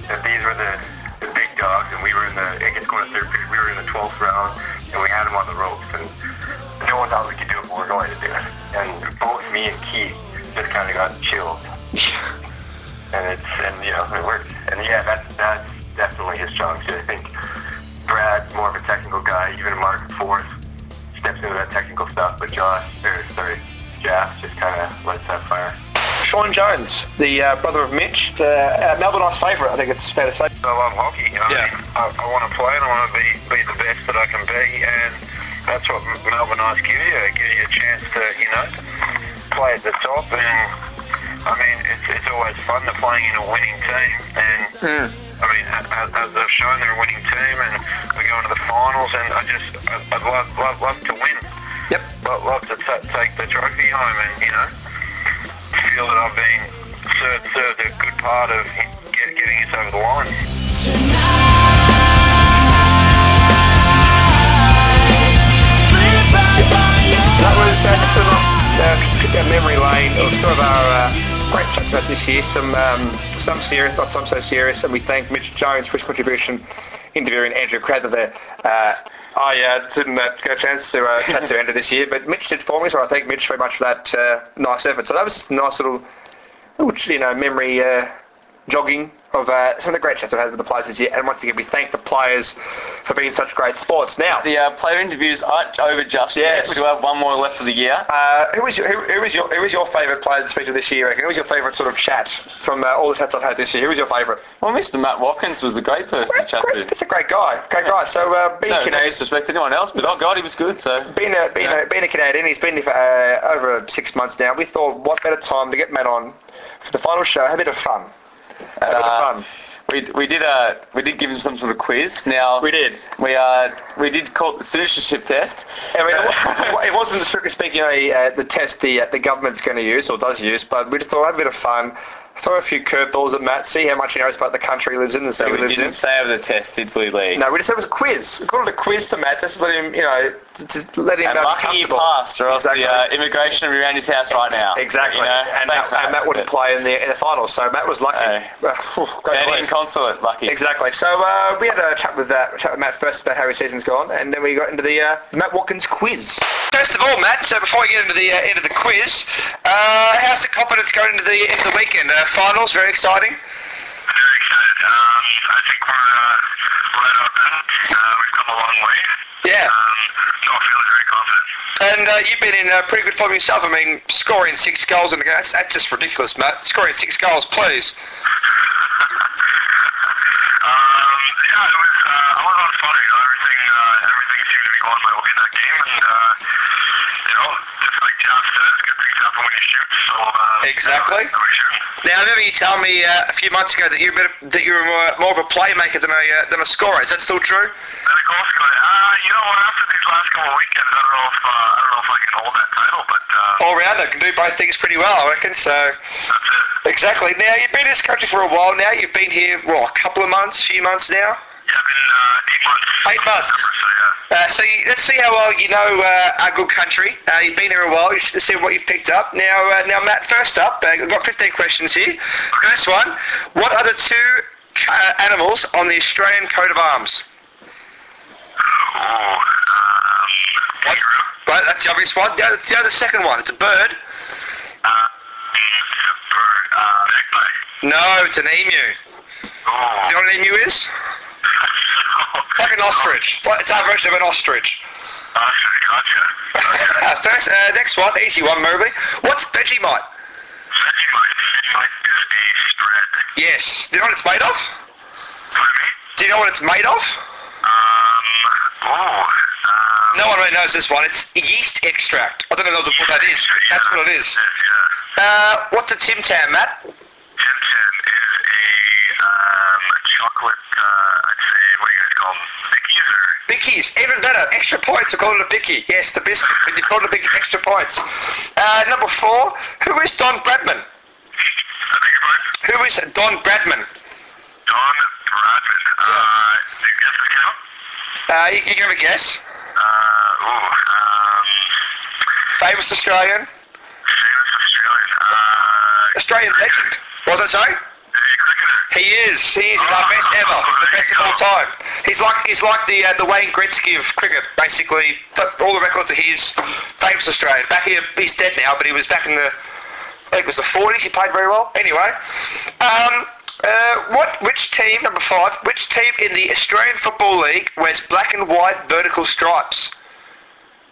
that these were the, the big dogs, and we were in the, I guess going to third period, we were in the 12th round, and we had them on the ropes, and no one thought we could do it, but we're going to do it. And both me and Keith just kind of got chilled. and it's, and you know, it worked. And yeah, that's, that's definitely his strong suit. I think Brad's more of a technical guy. Even Mark Forth steps into that technical stuff, but Josh, or sorry, Jaff just kind of lets that fire. Sean Jones, the uh, brother of Mitch, the uh, Melbourne Ice favourite, I think it's fair to say. I love hockey. I, Yeah. I, I want to play and I want to be, be the best that I can be, and that's what Melbourne Ice give you. It gives you a chance to, you know, play at the top. And I mean, it's, it's always fun to playing in a winning team. And I mean, as, as they've shown, they're a winning team, and we go into the finals. And I just, I, I'd love, love, love to win. Yep. Love, love to t- take the trophy home, and you know, feel that I've been served, served a good part of get, getting us over the line. That was uh, a memory lane of some of our uh, great chats about this year. Some um, some serious, not some so serious. And we thank Mitch Jones for his contribution interviewing Andrew Crather there. Uh, I uh, didn't uh, get a chance to uh, chat to Andrew this year, but Mitch did for me, so I thank Mitch very much for that uh, nice effort. So that was just a nice little, little you know, memory uh, jogging of uh, some of the great chats I've had with the players this year. And once again, we thank the players for being such great sports. Now, The uh, player interviews aren't over just Yes. yet. We do have one more left for the year. Uh, who was your who, who was your who was your favourite player to speak to this year? Who was your favourite sort of chat from uh, all the chats I've had this year? Who was your favourite? Well, Mr. Matt Watkins was a great person to chat Great, to. he's a great guy, great guy. So uh, being No, no Canadian, disrespect to anyone else, but oh god, he was good. So being a, being, a, being a Canadian, he's been here for uh, over six months now. We thought, what better time to get Matt on for the final show? Have a bit of fun. A bit Uh, fun. we, we did uh, we did give him some sort of quiz. Now We did. we uh, we did call it the citizenship test. I mean, it wa- it wasn't strictly speaking a, uh, the test the uh, the government's going to use or does use, but we just thought have a bit of fun, throw a few curveballs at Matt, see how much he knows about the country he lives in, the So city we he lives didn't in. say over the test, did we, Lee? No, we just said it was a quiz. We called it a quiz to Matt, just let him, you know, to, to let him And uh, be lucky you comfortable. passed, or else Exactly. the uh, immigration would be around his house right now. Exactly. You know? and, Thanks, Matt, and Matt wouldn't play in the in the finals, so Matt was lucky. Hey. Uh, great Canadian consulate, lucky. Exactly. So uh, we had a chat with uh, chat with Matt first about how his season's gone, and then we got into the uh, Matt Watkins quiz. First of all, Matt, so before we get into the uh, of the quiz, uh, how's the confidence going into the into the weekend? Uh, finals, very exciting. Very excited. Um, I think we're uh, our best. Uh, we've come a long way. Yeah. Um, no, feeling very confident. And uh, you've been in uh, pretty good form yourself. I mean, scoring six goals in the game, that's, that's just ridiculous, Matt. Scoring six goals, please. Um, yeah, it was. Uh, I was on fire. You know, everything uh, everything seemed to be going my way in that game, and uh, know, just like Jeff says, good things happen when you shoot. So uh, Exactly. Now, I remember you telling me uh, a few months ago that you're a bit of, that you're more, more of a playmaker than a uh, than a scorer. Is that still true? And a goal scorer. Uh, you know what? After these last couple of weekends, I don't know if uh, I don't know if I can hold that title, but uh, All rounder can do both things pretty well, I reckon. So that's it. exactly. Now you've been in this country for a while. Now you've been here, what, a couple of months, few months now. Yeah, I've been uh, eight months. Eight months. So yeah. Uh, so you, let's see how well you know uh, our good country. Uh, you've been here a while. You should see what you've picked up. Now, uh, now, Matt. First up, uh, I've got 15 questions here. First one: What are the two uh, animals on the Australian coat of arms? Oh, um. Right, that's the obvious one. The other, the other second one. It's a bird. Uh, it's a bird. Uh. No, it's an emu. Oh. Do you know what an emu is? Like an ostrich. It's our version of an ostrich. Ostrich, gotcha. Uh, first, uh, next one, easy one, maybe. What's Vegemite? Vegemite. Vegemite is a spread. Yes. Do you know what it's made of? Do you know what it's made of? Um, oh, um, No one really knows this one. It's yeast extract. I don't know what that is. yeah, That's what it is. Yeah. Uh, what's a Tim Tam, Matt? Tim Tam um, chocolate, uh, I'd say, what do you guys call them? Bickies or? Bickies, even better. Extra points. We call it a Bicky. Yes, the biscuit. But you call it a Bicky. Extra points. Uh, number four. Who is Don Bradman? I beg your pardon? Who is Don Bradman? Don Bradman. Uh, do you guess the count? Uh, you, you can have a guess. Uh, ooh, um, Famous Australian. famous Australian. Uh, Australian legend. What was that say? He a cricketer? He is. He's the best ever. The best of all time. He's like he's like the uh, the Wayne Gretzky of cricket. Basically, all the records are his. Famous Australian. Back here, he's dead now, but he was back in the. I think it was the 40s. He played very well. Anyway, um, Uh, what? Which team? Number five. Which team in the Australian Football League wears black and white vertical stripes?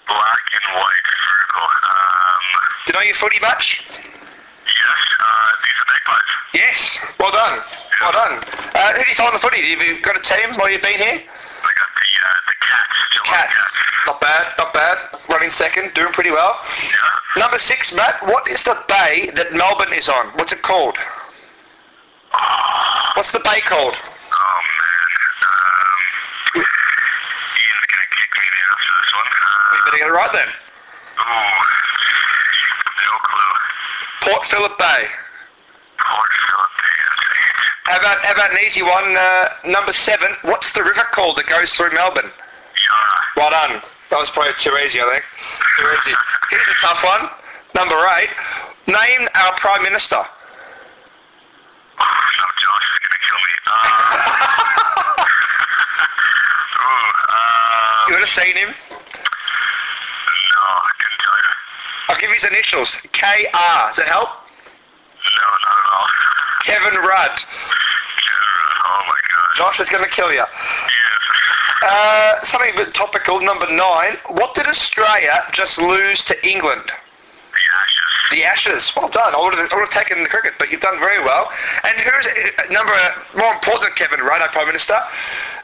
Black and white vertical. Um, Do you know your footy much? yes, uh, these are magpies. Yes. Well done. Well done. Uh, who do you follow on the footy? Have you got a team while you've been here? I got the uh, the cats. Geelong Cats. Not bad. Not bad. Running second. Doing pretty well. Yeah. Number six, Matt. What is the bay that Melbourne is on? What's it called? What's the bay called? Oh man. Um, Ian's gonna kick me in the ass for this one. You Uh, better get it right then. ooh, no clue. Port Phillip Bay. Port Phillip. How about, how about an easy one? Uh, number seven. What's the river called that goes through Melbourne? Yarra. Well done. That was probably too easy, I think. Too easy. Here's a tough one. Number eight. Name our Prime Minister. Oh, no, Josh is gonna kill me. Uh, ooh, uh, You would have seen him. no, I couldn't tell you. I'll give you his initials. K-R. Does that help? No, not at all. Kevin Rudd. Oh my god. Josh is going to kill you. Yes. Uh, something a bit topical. Number nine. What did Australia just lose to England? The ashes. The Ashes. Well done. I would have, I would have taken the cricket, but you've done very well. And who's uh, number more important than Kevin Rudd, our Prime Minister?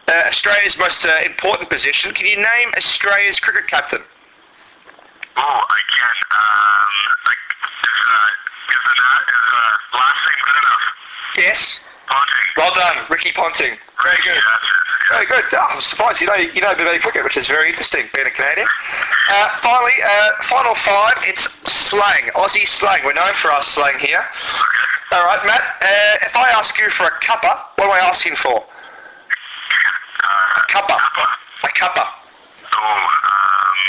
Uh, Australia's most uh, important position. Can you name Australia's cricket captain? Oh, I can. Um, like, is, uh, is the is uh, last name good enough? Yes. Ponting. Well done, Ricky Ponting. Very good. Yeah, that's it. Yeah. Very good. Oh, I'm surprised you know you know a about cricket, which is very interesting, being a Canadian. Uh, finally, uh, final five. It's slang, Aussie slang. We're known for our slang here. Okay. All right, Matt. Uh, if I ask you for a cuppa, what am I asking for? Uh, Cuppa. Kappa. A cuppa. Oh, um,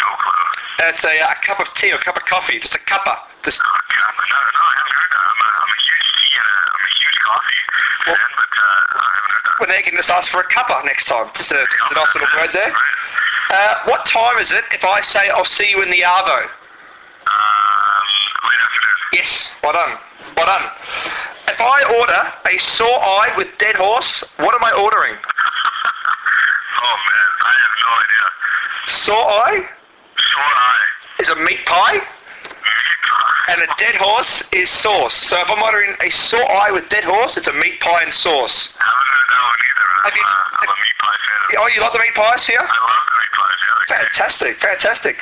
no clue. It's a, a cup of tea or a cup of coffee. Just a cuppa. Just Oh, Kappa. No, no, I haven't heard that. I'm a, I'm a huge tea and a, I'm a huge coffee fan, but uh, I haven't heard that. well, now you can just ask for a cuppa next time. Just a, just a nice little word there. Right. Uh, what time is it if I say I'll see you in the Arvo? Um, late afternoon. Yes, well done. Well done. If I order a sore eye with dead horse, what am I ordering? Oh man, I have no idea. Sore eye. Is a meat pie, and a dead horse is sauce. So if I'm ordering a sore eye with dead horse, it's a meat pie and sauce. haven't heard that one either. I'm, you- uh, I'm a meat pie fan. Oh, you like the meat pies here? I love the meat pies. Yeah. Fantastic, fantastic.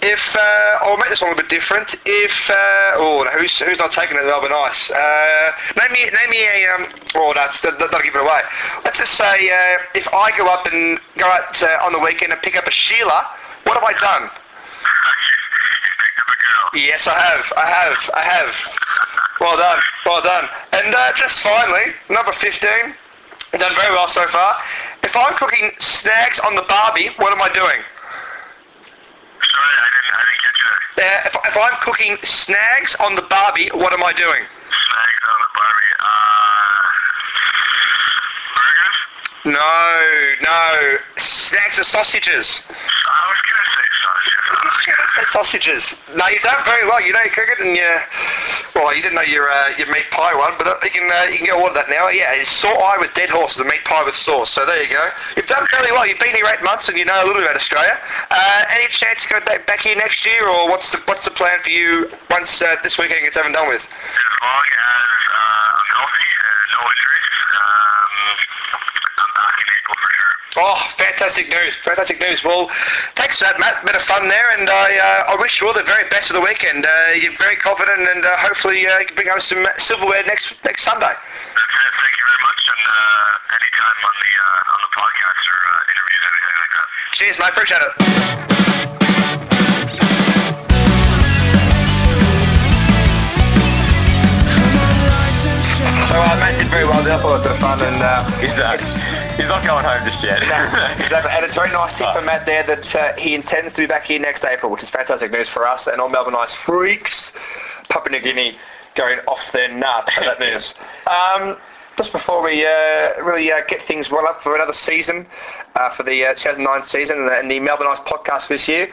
If uh, I'll make this one a little bit different. If uh, oh, who's who's not taking it? That'll be nice. Uh, name me name me a um. Oh, that's that, that'll give it away. Let's just say uh, if I go up and go out uh, on the weekend and pick up a Sheila, what have I done? you picked up a girl. Yes, I have. I have. I have. Well done. Well done. And uh, just finally, number 15. You've done very well so far. If I'm cooking snags on the Barbie, what am I doing? Sorry, I didn't, I didn't catch that. Uh, if, if I'm cooking snags on the Barbie, what am I doing? Snags on the Barbie. Uh, burgers? No, no. Snags are sausages. I was gonna say sausage. Said sausages. No, you've done very well. You know your cricket and you well, you didn't know your uh, your meat pie one, but you can uh, you can get all of that now. Yeah, it's sore eye with dead horses, a meat pie with sauce. So there you go. You've done fairly well. You've been here eight months and you know a little bit about Australia. Uh, any chance to go back, back here next year, or what's the what's the plan for you once uh, this weekend gets over and done with? As long as uh, I'm healthy and no injuries, um, I'm back in April for sure. Oh, fantastic news! Fantastic news. Well, thanks for that, Matt. Bit of fun there, and I uh, I wish you all the very best of the weekend. Uh, you're very confident, and uh, hopefully uh, you can bring home some silverware next next Sunday. That's it. Thank you very much, and uh, anytime on the uh, on the podcast or uh, interviews, anything like that. Cheers, mate. Appreciate it. So uh, Matt did very well there. I thought it was a fun, and uh, He's, uh, he's not going home just yet. exactly. And it's very nice to hear from Matt there that uh, he intends to be back here next April, which is fantastic news for us and all Melbourne Ice freaks. Papua New Guinea going off their nut for that news. Um, just before we uh, really uh, get things well up for another season, uh, for the uh, 2009 season and the, and the Melbourne Ice podcast this year,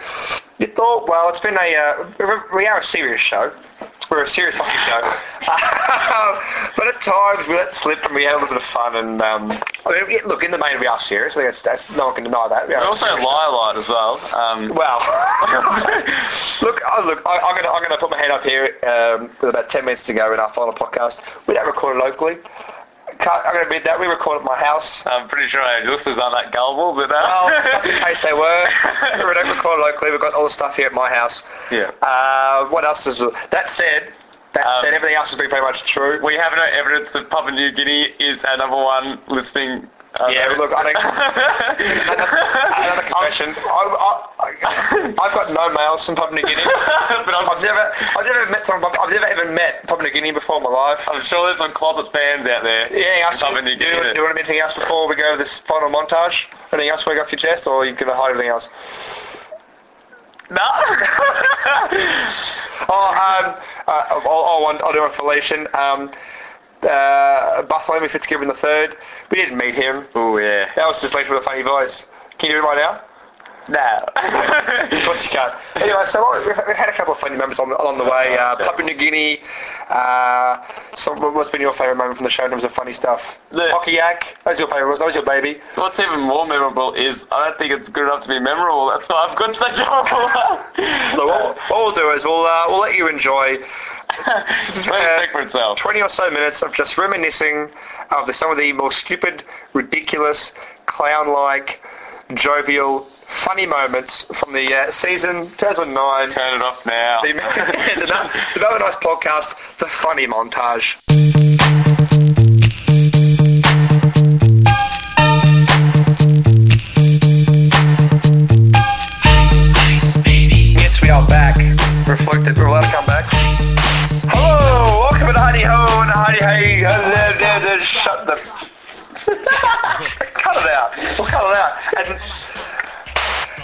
you thought, well, it's been a, uh, we are a serious show. We're a serious fucking show. but at times we let slip and we have a little bit of fun. And um, I mean, look, in the main we are serious. I think that's, that's no one can deny that. We We also lie a lot as well. Um, well, look, oh, look, I, I'm gonna I'm gonna put my hand up here um, with about ten minutes to go in our final podcast. We don't record it locally. I'm gonna admit that we record at my house. I'm pretty sure our listeners aren't that gullible, but uh, Well, just in case they were, we don't record locally. We've got all the stuff here at my house. yeah. Uh, what else is that said? That Um, said, everything else has been pretty much true. We have no evidence that Papua New Guinea is our number one listening. Uh, Yeah, look, I don't- Another confession. I, I, I've got no mails from Papua New Guinea. but I'm, I've never, I've never met someone. I've never even met Papua New Guinea before in my life. I'm sure there's some closet fans out there. Yeah, else, Papua do, New you, do you want anything else before we go to this final montage? Anything else we got off your chest, or are you to hide anything else? No. Oh, um, uh, I'll, I'll, I'll do one for Leishan. Um, uh, Bartholomew Fitzgibbon III. We didn't meet him. oh yeah. That was just Leishan with a funny voice. Can you do it right now? No. Of course you can. Anyway, so we've, we've had a couple of funny moments on, along the way. Uh, Papua New Guinea. Uh, so what's been your favourite moment from the show in terms of funny stuff? The- Hockey yak. That was your favourite. That was your baby. What's even more memorable is I don't think it's good enough to be memorable. That's why I've got such a Look, what, what we'll do is we'll uh, we'll let you enjoy Let it speak for itself. 20 or so minutes of just reminiscing of the, some of the more stupid, ridiculous, clown-like, jovial, funny moments from the uh, season 2009. Turn it off now. The, the, the Melbourne Ice podcast, the funny montage. Yes, we are back. Reflected. We're allowed to come back. Hello, welcome to Heidi Ho and Heidi Hey. Shut the. cut it out. We'll cut it out. And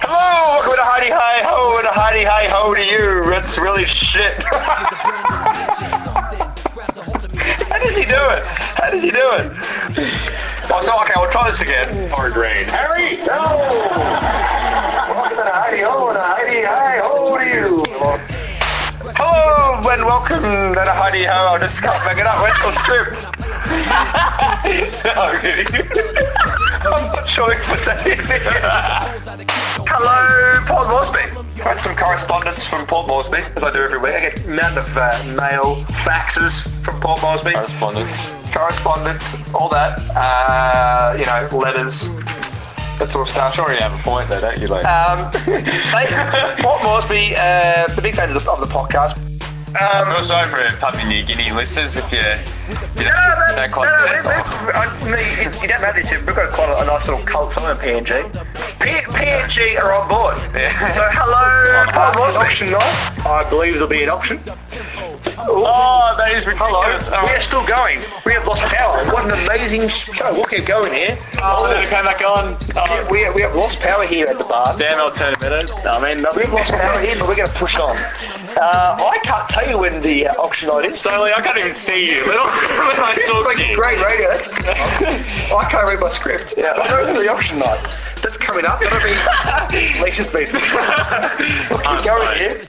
hello, welcome to Heidi Hi Ho and Heidi Hi Ho to you. That's really shit. How does he do it? How does he do it? Oh, so, okay, we'll try this again. Hard rain. Harry, no! Welcome to Heidi Ho and Heidi Hi Ho to you. Hello and welcome to Heidi Ho. I'll just cut back it up. Where's your script? oh, really? I'm not sure we put that in there. Hello, Port Moresby. I had some correspondence from Port Moresby, as I do every week. I get a amount of uh, mail, faxes from Port Moresby. Correspondence. Correspondence, all that. Uh, you know, letters, that sort of stuff. Sure, you have a point there, don't you, like? Um, Moresby, uh, the big fans of the, of the podcast. Um, I'm sorry for Papua New Guinea listeners if you, you No, no, don't no, quite no, get we- it. we- I mean, you, you don't know this yet. We've got quite a, a nice little cult following PNG. P- PNG are on board. Yeah. So hello, Paul Mark, Auction night. I believe there'll be an auction. Oh, that is Hello. ridiculous. Oh, We are still going. We have lost power. What an amazing show. We'll keep going here. oh, did it come back on? Oh, We, we have lost power here at the bar. damn alternative minutes. I mean, We've lost power here, but we're going to push on. Uh, I can't tell you when the uh, auction night is. Stanley, I can't even see you. When I It's talk like to you. great radio. I can't read my script. Yeah. I know the auction night. That's coming up. That'll be Leisha's beat. We'll keep going here.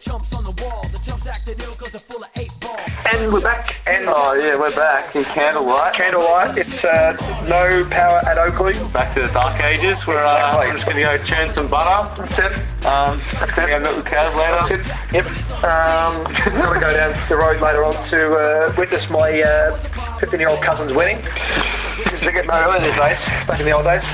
And we're back. And Oh, yeah, we're back in candlelight. candlelight. It's uh, no power at Oakley. Back to the dark ages. We're, uh, Exactly. I'm just going to go churn some butter. That's it. Um, going to milk the cows That's later. it. Yep. Um, I'm going to go down the road later on to uh, witness my 15 year old cousin's wedding. Because they get married early these days, back in the old days.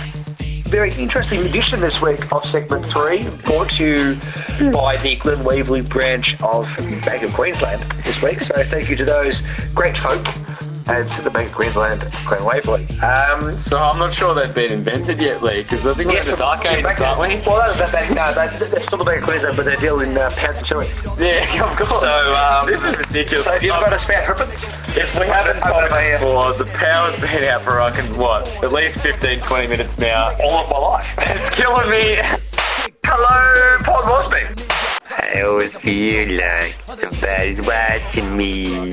Very interesting edition this week of segment three, brought to you hmm. by the Glen Waverley branch of Bank of Queensland this week. So thank you to those great folk at the Bank of Queensland, Glen Waverley. Um, So I'm not sure they've been invented yet, Lee, because I think we're in the dark yeah, ages, back- aren't we? Well, that's, that's, that, no, that's, they're still the Bank of Queensland, but they deal in uh, pounds and shillings. Yeah, of course. So, um, this is ridiculous. So have you ever got a spare ribbons? If we haven't Open told my, uh, before, the power's been out for, I can, what, at least 15, 20 minutes now. all of my life. It's killing me. Hello, Port Moresby. I always feel like somebody's watching me.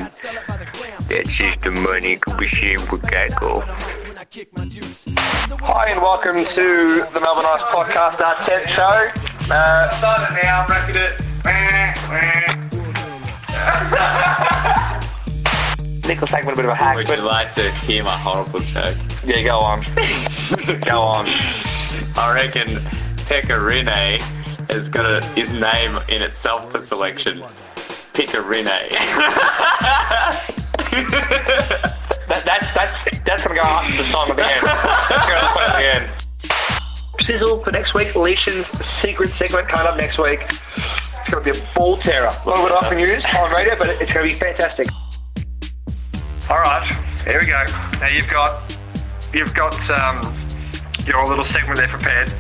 That's just the money could be seen for Geico. Hi and welcome to the Melbourne Ice Podcast, our 10th show. Uh, Start it now, I'm it. particular segment a bit of a hack, Would but you like to hear my horrible joke? yeah, go on. go on. I reckon Pecorine has got a, his name in itself for selection. Picorine. That, that's that's that's gonna go after the song at the end. That's gonna at the end. Sizzle for next week. Leishan's secret segment coming up next week. It's gonna be a ball terror. A little bit often used on radio, but it's gonna be fantastic. All right, here we go. Now you've got you've got um, your little segment there prepared.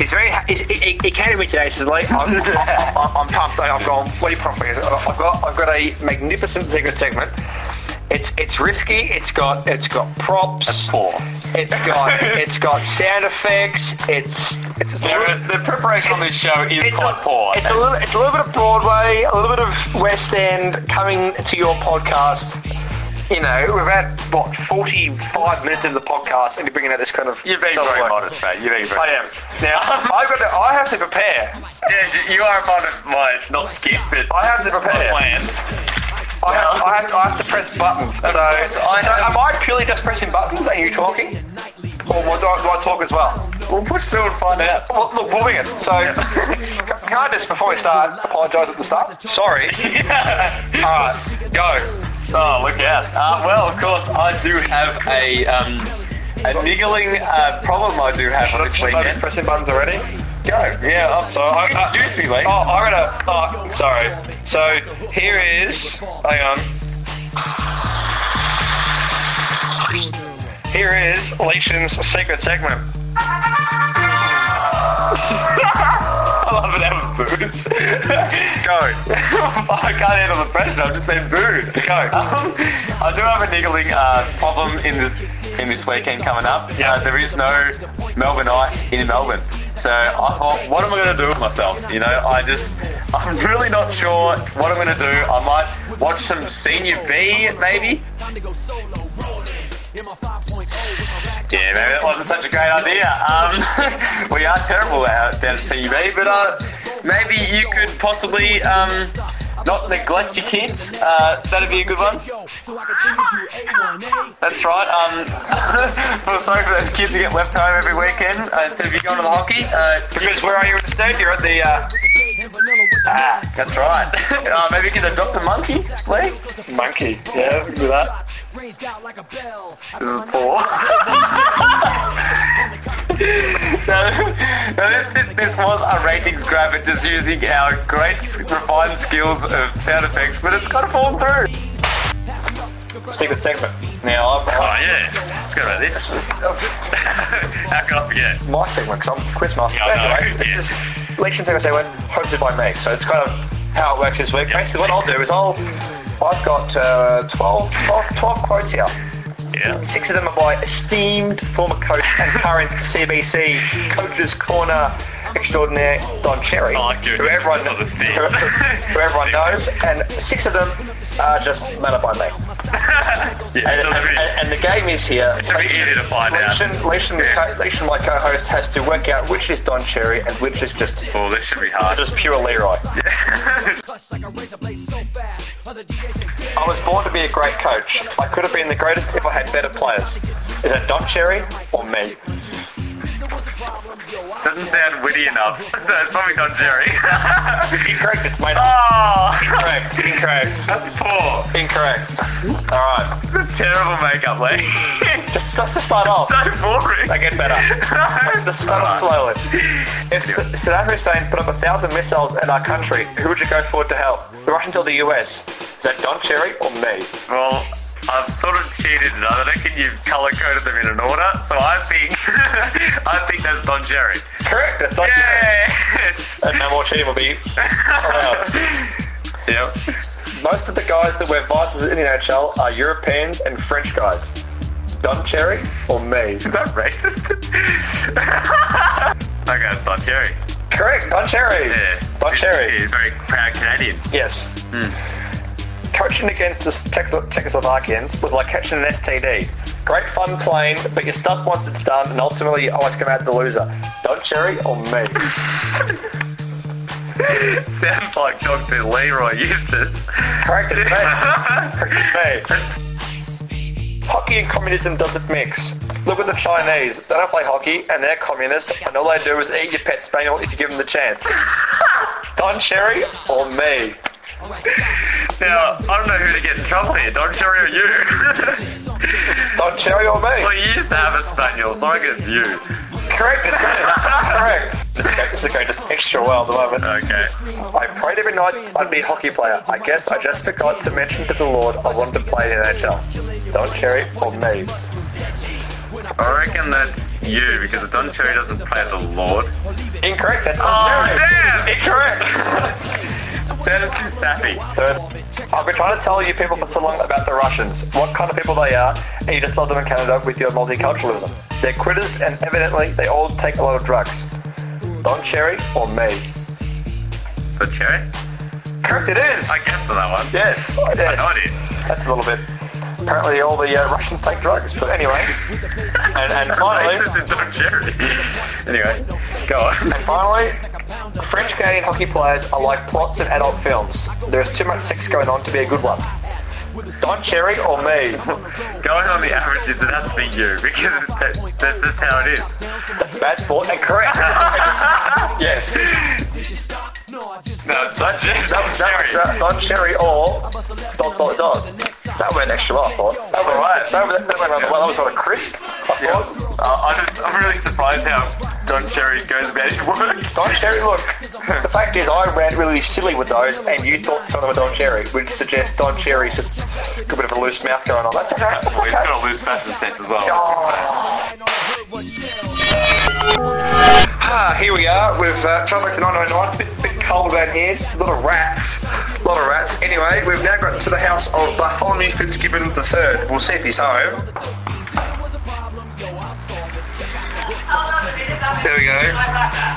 He's very. He's, he, he- came to me today. He said, "Lee, I'm, I'm, I'm, I'm pumped. I've gone. What are you pumped for?" He said, I've got I've got a magnificent secret segment. It's it's risky. It's got it's got props. That's poor. It's got it's got sound effects. It's it's a The, the preparation on this show is it's quite a, poor. It's a little it's a little bit of Broadway, a little bit of West End coming to your podcast. You know, we're about what forty five minutes into the podcast, and you're bringing out this kind of. You're being very modest, mate. You're being very I am. Now I've got to, I have to prepare. Yeah, you are a part of my, not skip, but I have to prepare. plan. I have, I have, to, I have to press buttons. So, so am I purely just pressing buttons? Are you talking? Or do, I, do I talk as well? We'll push through and find out. Well, look, we'll it. So, can I just, before we start, apologise at the start? Sorry. Alright, go. Oh, look out. Uh, well, of course, I do have a, um, a niggling uh, problem I do have on this weekend. pressing buttons already. Go. Yeah, I'm sorry. I, introduce me, mate. Oh, I'm gonna. Oh, sorry. So here is. Hang on. Here is Leishan's secret segment. I love it having booze. Go. I can't handle the pressure. I've just been booed. Go. Um, I do have a niggling uh, problem in this in this weekend coming up. Yeah. Uh, there is no Melbourne Ice in Melbourne. So I thought, what am I going to do with myself? You know, I just, I'm really not sure what I'm going to do. I might watch some Senior B, maybe. Yeah, maybe that wasn't such a great idea. Um, we are terrible out down at CUB, but uh, maybe you could possibly um, not neglect your kids. Uh, that'd be a good one. That's right. Um, feel sorry for those kids who get left home every weekend uh, instead of you going to the hockey. Uh, Because where are you instead? You're at the. Uh, ah, that's right. uh, maybe you can adopt a monkey, Lee. monkey. Yeah, do that. This is poor. so, this, this was a ratings grab at just using our great refined skills of sound effects, but it's got to fall through. Secret segment. Now, I've, Oh yeah, forgot about this. How can I forget? my segment, because I'm quizmaster. Yeah, I know, anyway, this is Leishan's secret segment, hosted by me. So it's kind of how it works this week. Basically, what I'll do is I'll. I've got uh, 12, 12, 12 quotes here. Yeah. Six of them are by esteemed former coach and current CBC Coach's Corner extraordinaire Don Cherry, I like your who everyone, not who everyone knows, and six of them are just made up by me. Yeah, And, it'll and, and the game is here. it'll be easy to find out. Leishan, Leishan, the Yeah. co- Leishan, my co-host, has to work out which is Don Cherry and which is just Oh, this should be hard. just pure Leroy. I was born to be a great coach. I could have been the greatest if I had better players. Is that Don Cherry or me? Doesn't sound witty enough. So it's probably not Cherry. Incorrect. It's made up. oh, Incorrect. Incorrect. that's poor. Incorrect. All right. It's a terrible makeup, Lee. Just, just to start off. so boring. They get better. Just start off slowly. If S- Saddam Hussein put up a thousand missiles at our country, who would you go forward to help? The Russians or the US? Is that Don Cherry or me? Well, I've sort of cheated and I reckon you've colour coded them in an order, so I think I think that's Don Cherry. Correct. That's Don Cherry. And no more cheating will be allowed. Yep. Most of the guys that wear vices in the NHL are Europeans and French guys. Don Cherry or me? Is that racist? okay, it's Don Cherry. Correct, Don Cherry. Yeah. Don Cherry. He's very proud Canadian. Yes. Hmm. Coaching against the Czech- Czechoslovakians was like catching an STD. Great fun playing, but you're stuck once it's done, and ultimately you always come out the loser. Don Cherry or me? Sounds like Dr. Leroy Eustace. Correct, me. Correct, me. Hockey and communism doesn't mix. Look at the Chinese. They don't play hockey and they're communist and all they do is eat your pet spaniel if you give them the chance. Don Cherry or me? Now, I don't know who to get in trouble here, Don Cherry or you. Don Cherry or me? well, you used to have a spaniel, so I guess you. Correct. Correct. This is going- This is going just extra well at the moment. Okay. I prayed every night I'd be a hockey player. I guess I just forgot to mention to the Lord I wanted to play in NHL. Don Cherry or me? I reckon that's you, because Don Cherry doesn't play the Lord. Incorrect. That's Don Oh, Cherry. damn! Incorrect. Sounded too sappy. I've been trying to tell you people for so long about the Russians, what kind of people they are, and you just love them in Canada with your multiculturalism. They're quitters, and evidently they all take a lot of drugs. Don Cherry or me? The Cherry? Correct, it is. I guessed for that one. Yes, I yes. know it. That's a little bit. Apparently, all the uh, Russians take drugs, but anyway. And, and finally, It's Don Cherry. Anyway, go on. and finally, French Canadian hockey players are like plots in adult films. There is too much sex going on to be a good one. Don Cherry or me? Going on the averages, it has to be you, because that, that's just how it is. Bad sport and correct. yes. No, Don Cherry. That was, that was uh, Don Cherry or dot dot dot. That went extra well, I thought. That was Alright. That, went- that went rather well. That was sort of crisp. I Yeah. thought. Uh, I just, I'm really surprised how Don Cherry goes about his work. Don Cherry, look. The fact is, I ran really silly with those, and you thought some of them were Don Cherry, which suggests Don Cherry's just got a bit of a loose mouth going on. That's okay. That's Well, he's okay. got a loose fashion sense as well. Ah, here we are. We've uh, tried back to 909. Bit, bit cold down here. A lot of rats. A lot of rats. Anyway, we've now got to the house of Bartholomew Fitzgibbon III. We'll see if he's home. There we go.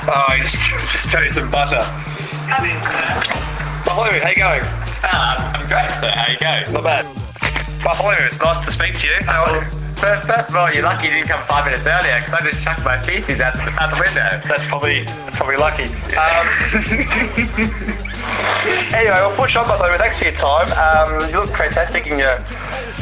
Oh, he's just, just turned some butter. Bartholomew, how you going? Ah, I'm great, sir. How you going? Not bad. Bartholomew, it's nice to speak to you. How are you? First, first of all, you're lucky you didn't come five minutes earlier because I just chucked my feces out the, out the window. That's probably that's probably lucky. Um, anyway, we'll push on, Bartholomew. Thanks for your time. Um, you look fantastic in your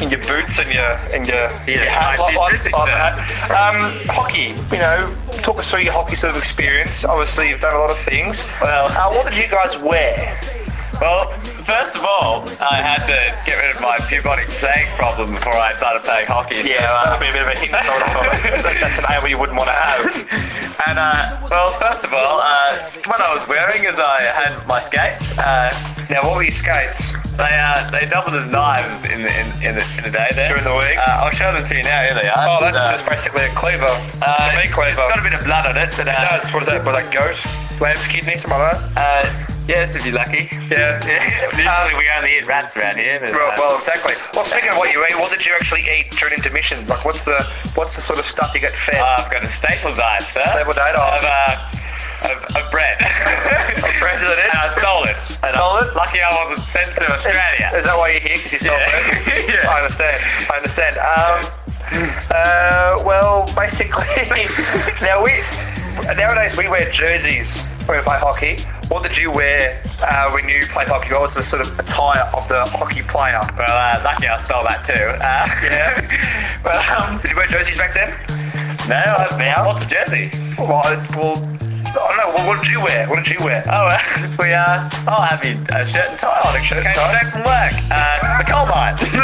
in your boots and your and your, your hat. like- like- like that. Um, hockey. You know, talk us through your hockey sort of experience. Obviously, you've done a lot of things. Well- uh, what did you guys wear? Well, first of all, I had to get rid of my bubonic plague problem before I started playing hockey. Yeah, so, uh, that'd be a bit of a hint. That's an ailment you wouldn't want to have. And uh, well, first of all, uh, what I was wearing is I had my skates. Uh, Now, what were your skates? they uh, they doubled as knives in the in, in the in the day there During the week? Uh, I'll show them to you now. Here they are. Oh, that's Uh, just basically a cleaver. uh, to me, cleaver. It's got a bit of blood on it, but uh, No, it's- what is that? What, that goat? Lamb's kidney, something like that? uh, yes, if you're lucky. Yeah. Usually we only eat rats around here. Well, uh, well, exactly. Well, speaking of what you eat, what did you actually eat during intermissions? Like, what's the what's the sort of stuff you get fed? I've got a staple diet, sir. Staple diet, oh. Of, uh, of, of bread. Of bread, is it? And I stole it. And Stole it? Lucky I wasn't sent to Australia. Is that why you're here? Because you stole Yeah. bread? Yeah. I understand. I understand. Um, uh, well, basically, now we nowadays we wear jerseys when we play hockey. What did you wear uh, when you played hockey? What was the sort of attire of the hockey player? Well, uh, lucky I stole that too. Uh, Yeah. well, um, did you wear jerseys back then? no, I've now. What's a jersey? Well, I- well, I don't. Well, what did you wear? What did you wear? Oh, uh, we uh, I'll have you a shirt and tie on. shirt and Came tie. back from work. Uh, the coal mine. um,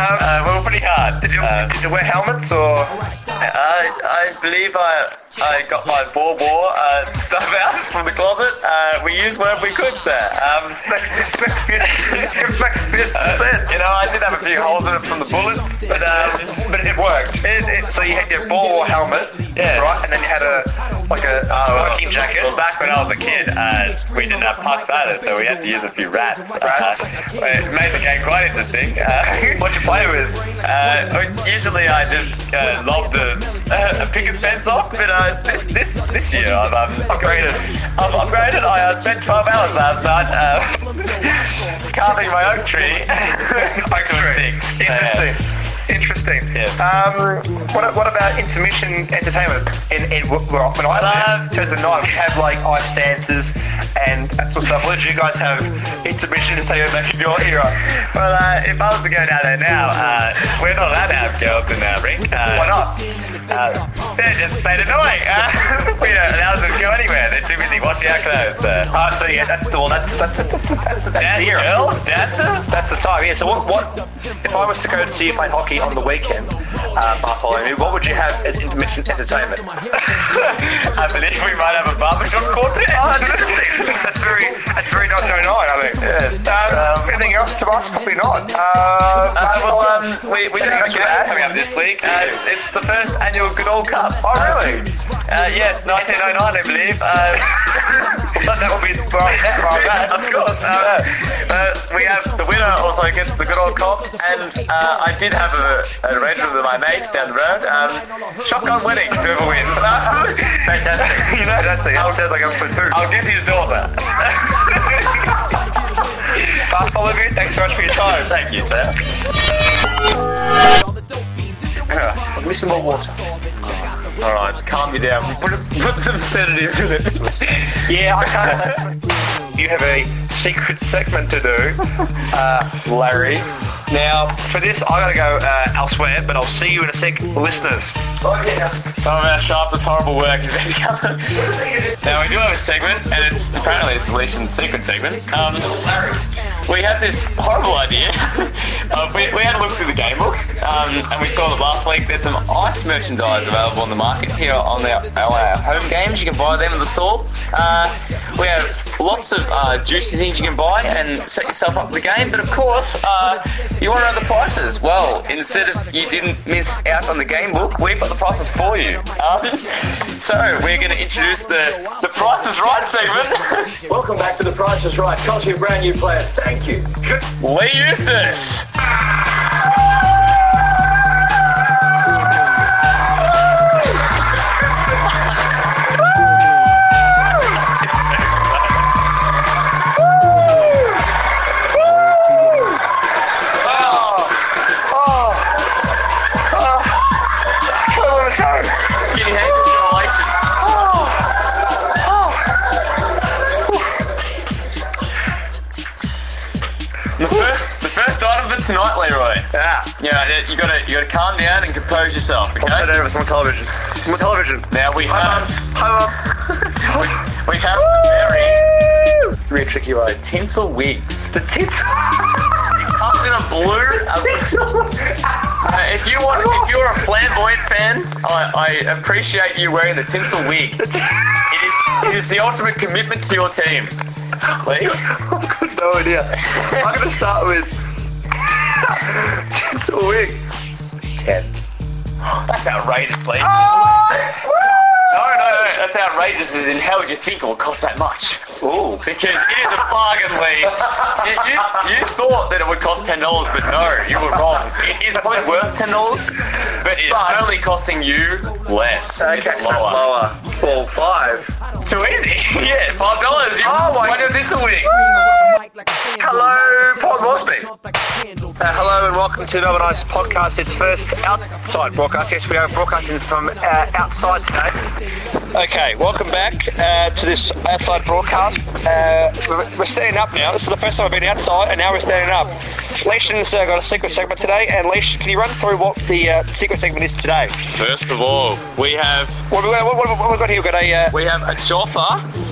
uh, we were pretty hard. Did you Uh, did you wear helmets or? I, I believe I I got my Boer War uh, stuff out from the closet. Uh, we used whatever we could, sir. Um, you know, I did have a few holes in it from the bullets, but um, But it worked. it, it, So you had your ball war helmet, Yeah. right, and then you had a like a well, smoking jacket. Back when I was a kid, uh, we didn't have pucks either, so we had to use a few rats. Uh, it made the game quite interesting. Uh, What'd you play with? Uh, usually I just uh, lobbed a, a picket fence off, but uh, this this this year I've um, upgraded. I've upgraded. I uh, spent 12 hours last night uh, carving my oak tree. oak tree. Interesting. Yeah. Um, what, what about intermission entertainment? In, in well, when I Uh, in terms of night, we have like ice dances and that sort of stuff. What did you guys have intermission to say back in your era? Well, uh, if I was to go down there now, uh, we're not allowed to have girls in our ring. Uh, Why not? Uh, they're just made annoying. Uh, we don't allow them to go anywhere. They're too busy washing our clothes. Uh, Ah, so yeah, that's the well, that's that's that's, that's, that's, that's the era. girls, dancers. That's the time, yeah. So what, what if I was to go to see you play hockey on the weekend, uh, Bartholomew, what would you have as intermission entertainment? I believe we might have a barbershop quartet. Oh, that's very, that's very 1909, I think. Um, anything else to us? Probably not. Uh, Uh, well, um, we, we Anything have you coming up this week. Uh, it's, it's the first annual Goodall Cup. oh, really? Uh, yes, 1909, I believe. That would be right, that. of course. Uh, uh, we have the winner also gets the Goodall Cup, and uh, I did have a, an arrangement with my mates down the road. Um, shotgun wedding, whoever wins. Fantastic. you know, Fantastic. That sounds like episode two. I'll get his daughter. Bartholomew, thanks so much for your time. Thank you, sir. Me some more water. All right, calm you down. Put, put some sedatives in it. Yeah, I can't. you have a secret segment to do, uh, Larry. Now, for this, I gotta go uh, elsewhere, but I'll see you in a sec, listeners. Oh, yeah. Some of our sharpest horrible work is to come. now, we do have a segment, and it's apparently it's Leishan's secret segment. Um, we had this horrible idea. uh, we, we had a look through the game book, um, and we saw that last week there's some ice merchandise available on the market here on our, our home games. You can buy them in the store. Uh, we have lots of uh, juicy things you can buy and set yourself up for the game, but of course, uh, you want to know the prices. Well, instead of you didn't miss out on the game book, we've got the prices for you. Um, so we're going to introduce the the prices right segment. Welcome back to The Price is Right. Cost you a brand new player. Thank you. Lee Eustace. Tonight, Leroy. Yeah. Yeah, you gotta you gotta calm down and compose yourself. Okay. I'll over some television. Some television. Now we have Hi, we, we have very very tricky one. Tinsel wigs. The tits. Comes in a blue. Uh, if you want, if you're a flamboyant fan, I, I appreciate you wearing the tinsel wig. It is, it is the ultimate commitment to your team. I've got no idea. I'm gonna start with tinsel wig. Ten. That's outrageous, Lee. Oh! No, no, no, that's outrageous as in how would you think it would cost that much? Ooh. Because it is a bargain, Lee. You, you, you thought that it would cost $10, but no, you were wrong. It is probably worth $10, but it's But- only costing you less. Okay, It's so lower. lower. Well, five. Too easy. yeah, $5. You, Oh my- Why don't this a wig? Hello, Port Moresby. Uh, hello and welcome to Melbourne Ice Podcast. It's first outside broadcast. Yes, we are broadcasting from uh, outside today. Okay, welcome back uh, to this outside broadcast. Uh, we're, we're standing up now. This is the first time I've been outside, and now we're standing up. Leishan's uh, got a secret segment today, and Leish, can you run through what the uh, secret segment is today? First of all, we have What have we, what, what, what have we got here? We've got a. Uh, we have a Jofa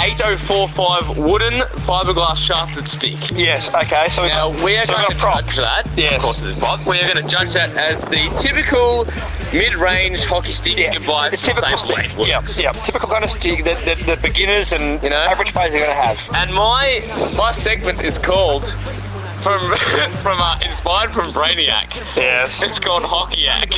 8045 wooden fiberglass shafted stick. yes, okay. So we've Now got, we are so we've going to got a prop. judge that. Yes. Of course, it's prop. We are going to judge that as the typical mid-range hockey stick you can buy the typical Same stick. Yeah, yeah, typical kind of stick that the, the beginners and You know? average players are going to have. And my my segment is called from from uh, inspired from Brainiac. Yes. It's called Hockeyac.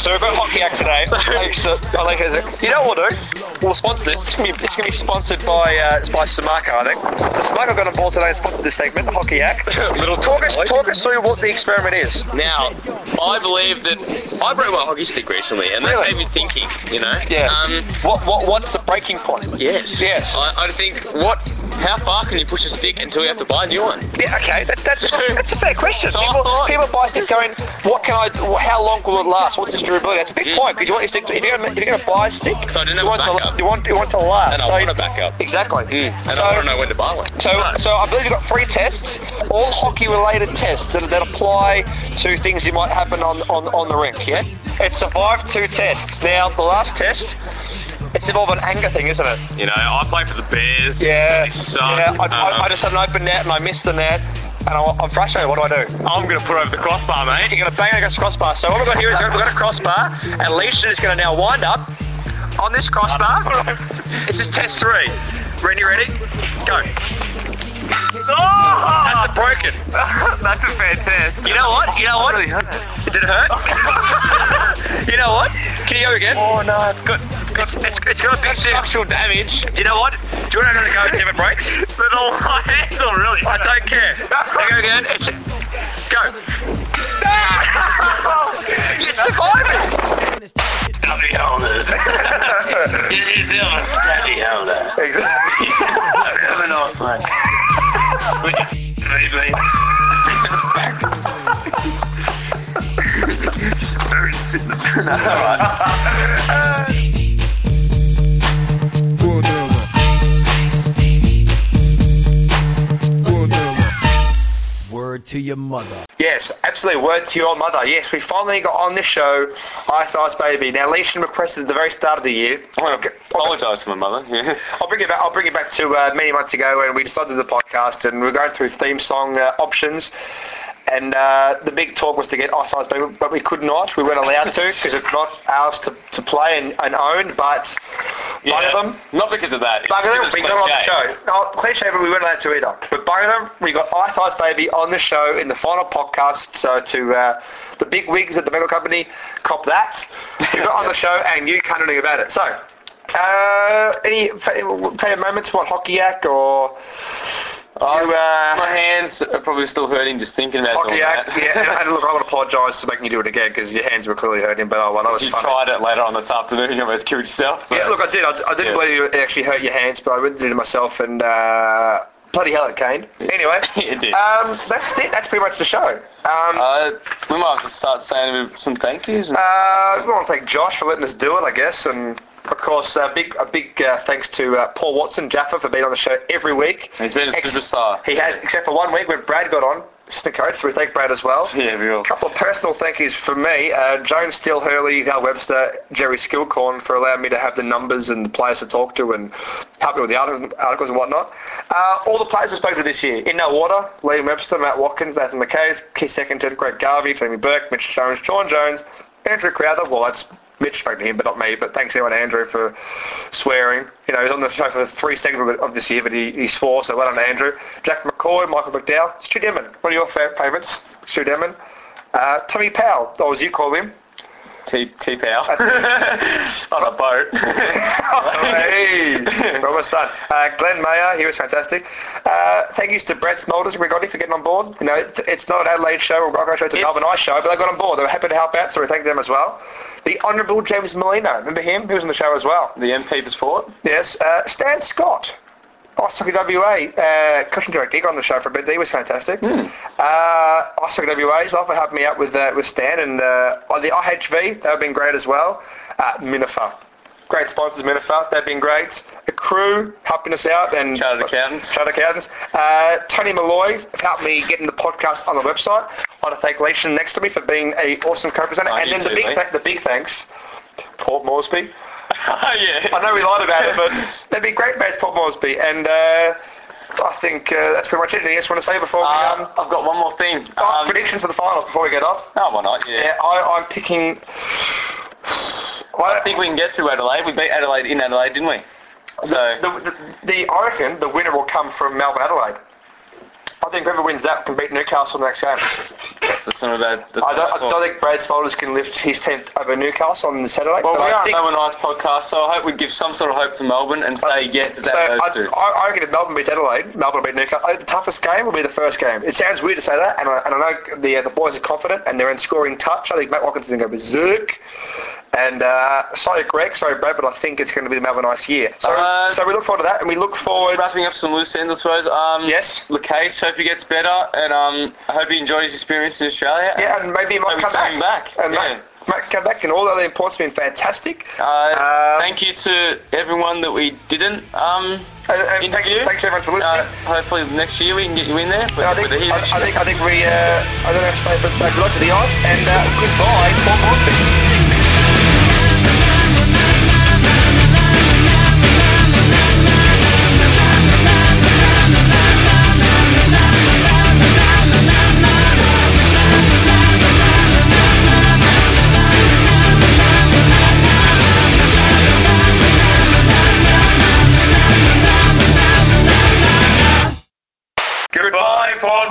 So we've got Hockeyac today. Thanks to- I like it. You know what we'll do? We'll sponsor this. It's to be, it's gonna be sponsored by uh, by Samaka, I think. So Samaka got on board today and sponsored this segment, Hockeyac. Little talk us, talk us through what the experiment is. Now, I believe that I broke my hockey stick recently, and that Really? made me thinking. You know. Yeah. Um, what, what What's the breaking point? Yes. Yes. I, I think what How far can you push a stick until you have to buy a new one? Yeah, okay, that, that's, that's a fair question. People, people buy stick going, what can I, how long will it last? What's its durability? That's a big point because you want your stick. To, if you're going to, if you're to buy a stick, Mm. So I didn't you want to, you want you want to last. And I so want a backup. Exactly. Mm. And So- I want to know when to buy one. So, so I believe you've got three tests, all hockey-related tests that, that apply to things that might happen on, on, on the rink. Yeah, it survived two tests. Now, the last test, it's more of an anger thing, isn't it? You know, I play for the Bears. Yeah. They suck. Yeah, I, I, Um, I just had an open net and I missed the net. And I, I'm frustrated. What do I do? I'm going to put over the crossbar, mate. You're going to bang against the crossbar. So what we've got here is we've got a crossbar, and Leisha is going to now wind up on this crossbar. this is test three. Ready, ready? Go. That's a broken. That's a fantastic. You know what? You know what? Really hurt. Did it hurt? you know what? Can you go again? Oh no, it's good. It's good. It's, it's got a big Structural damage. You know what? Do you want to go and see if it breaks? But all my hands are really. I don't care. Go again. It's, go. You survived it. Stubby holders. It is a stubby holder. Exactly. Have a nice one. Maybe. Word to your mother. Yes, absolutely. Word to your mother. Yes, we finally got on this show, Ice Ice Baby. Now, Leishan requested at the very start of the year. I want to apologise to my mother. Yeah. I'll bring it back. I'll bring it back to uh, many months ago when we decided the podcast, and we we're going through theme song uh, options. And uh, the big talk was to get Ice Ice Baby, but we could not. We weren't allowed to because it's not ours to, to play and, and own. But one of them, Not because of that. Bug of them, we got on the show. No, cliche, but we weren't allowed to either. But bug of them, we got Ice Ice Baby on the show in the final podcast. So to uh, the big wigs at the metal company, cop that. We got on the show, and you can't do anything about it. So, uh, any favorite moments? What Hockeyac or Oh, you, uh, my hands are probably still hurting just thinking about Hockeyac? that. Yeah, and, look, I want to apologise for making you do it again because your hands were clearly hurting. But oh well, that was you fun. tried it later on this afternoon. You almost killed yourself. so- Yeah, look, I did. I, I didn't Yeah. believe it actually hurt your hands, but I did it myself, and uh, bloody hell, it came. Anyway, It did. Um, that's it. That's pretty much the show. Um, Uh, we might have to start saying some thank yous. And uh, we want to thank Josh for letting us do it, I guess, and of course, uh, big a big uh, thanks to uh, Paul Watson, Jaffa, for being on the show every week. he's been a Ex- superstar. He has, except for one week when Brad got on, assistant coach. So we thank Brad as well. Yeah, we will. A couple of personal thank yous for me. Uh, Joan Steele Hurley, Hal Webster, Jerry Skillcorn for allowing me to have the numbers and the players to talk to and help me with the articles, articles and whatnot. Uh, all the players we spoke to this year, in no order, Liam Webster, Matt Watkins, Nathan McKay, Keith Secondton, Greg Garvey, Jamie Burke, Mitch Jones, Sean Jones, Andrew Crowther. Well, that's Mitch spoke to him, but not me. But thanks anyone, Andrew, for swearing. You know, he was on the show for three segments of this year, but he, he swore, so well done, Andrew. Jack McCoy, Michael McDowell, Stu Denman. What are your fa- favourites? Stu Denman. Uh, Tommy Powell, or as you call him. T T Pow on a boat. hey, we're almost done. Uh, Glenn Mayer, he was fantastic. Uh, thank yous to Brett Smulders and Greg Oddy for getting on board. You know, it, it's not an Adelaide show or Gold show, it's a Melbourne Ice show, but they got on board. They were happy to help out, so we thank them as well. The Honourable James Merlino, remember him? He was on the show as well. the MP for sport. Yes, uh, Stan Scott. Hockey WA, uh, he got on the show for a bit. He was fantastic. Uh, Ice Hockey WA as well for helping me out with uh, with Stan and uh, the IHV. They've been great as well. Uh, Minopher, great sponsors. Minopher, they've been great. Accru helping us out and Chartered accountants. Chartered accountants. Uh, Tony Malloy helped me getting the podcast on the website. I want to thank Leishan next to me for being a awesome co-presenter. Oh, and then the big th- the big thanks, Port Moresby. oh yeah. I know we lied about it, but they'd be great mates, Port Moresby, and uh, I think uh, that's pretty much it. Anything else you want to say before we Um, um, I've got one more thing. oh, Um, predictions for the finals before we get off? oh, why not? Yeah. Yeah, I, I'm picking. I don't think we can get through Adelaide. We beat Adelaide in Adelaide, didn't we? So the, the, the I reckon the winner will come from Melbourne Adelaide. I think whoever wins that can beat Newcastle in the next game. that's not a bad. That's I don't, I don't think Brad Smulders can lift his team over Newcastle on the Saturday. Well, we I are think, a Melbourne Ice podcast, so I hope we give some sort of hope to Melbourne and say yes to So that I, those two. I, I reckon if Melbourne beats Adelaide, Melbourne will beat Newcastle. Uh, The toughest game will be the first game. It sounds weird to say that, and I, and I know the uh, the boys are confident and they're in scoring touch. I think Matt Watkins is going to go berserk. And uh, sorry, Greg, sorry, Brad, but I think it's going to be another nice year. So, Uh, so we look forward to that, and we look forward. Wrapping up some loose ends, I suppose. Um, yes. Lacaze, hope he gets better, and um, I hope he enjoys his experience in Australia. Yeah, and maybe he might come back. back. And yeah. might, might come back, and all the other imports have been fantastic. Uh, thank you to everyone that we didn't um, And, and thanks, interview. thanks everyone for listening. Uh, hopefully next year we can get you in there with, I think, I. I think I think we uh, I don't know how to say, it, but say good luck to the ice and uh, goodbye, Paul Monty. called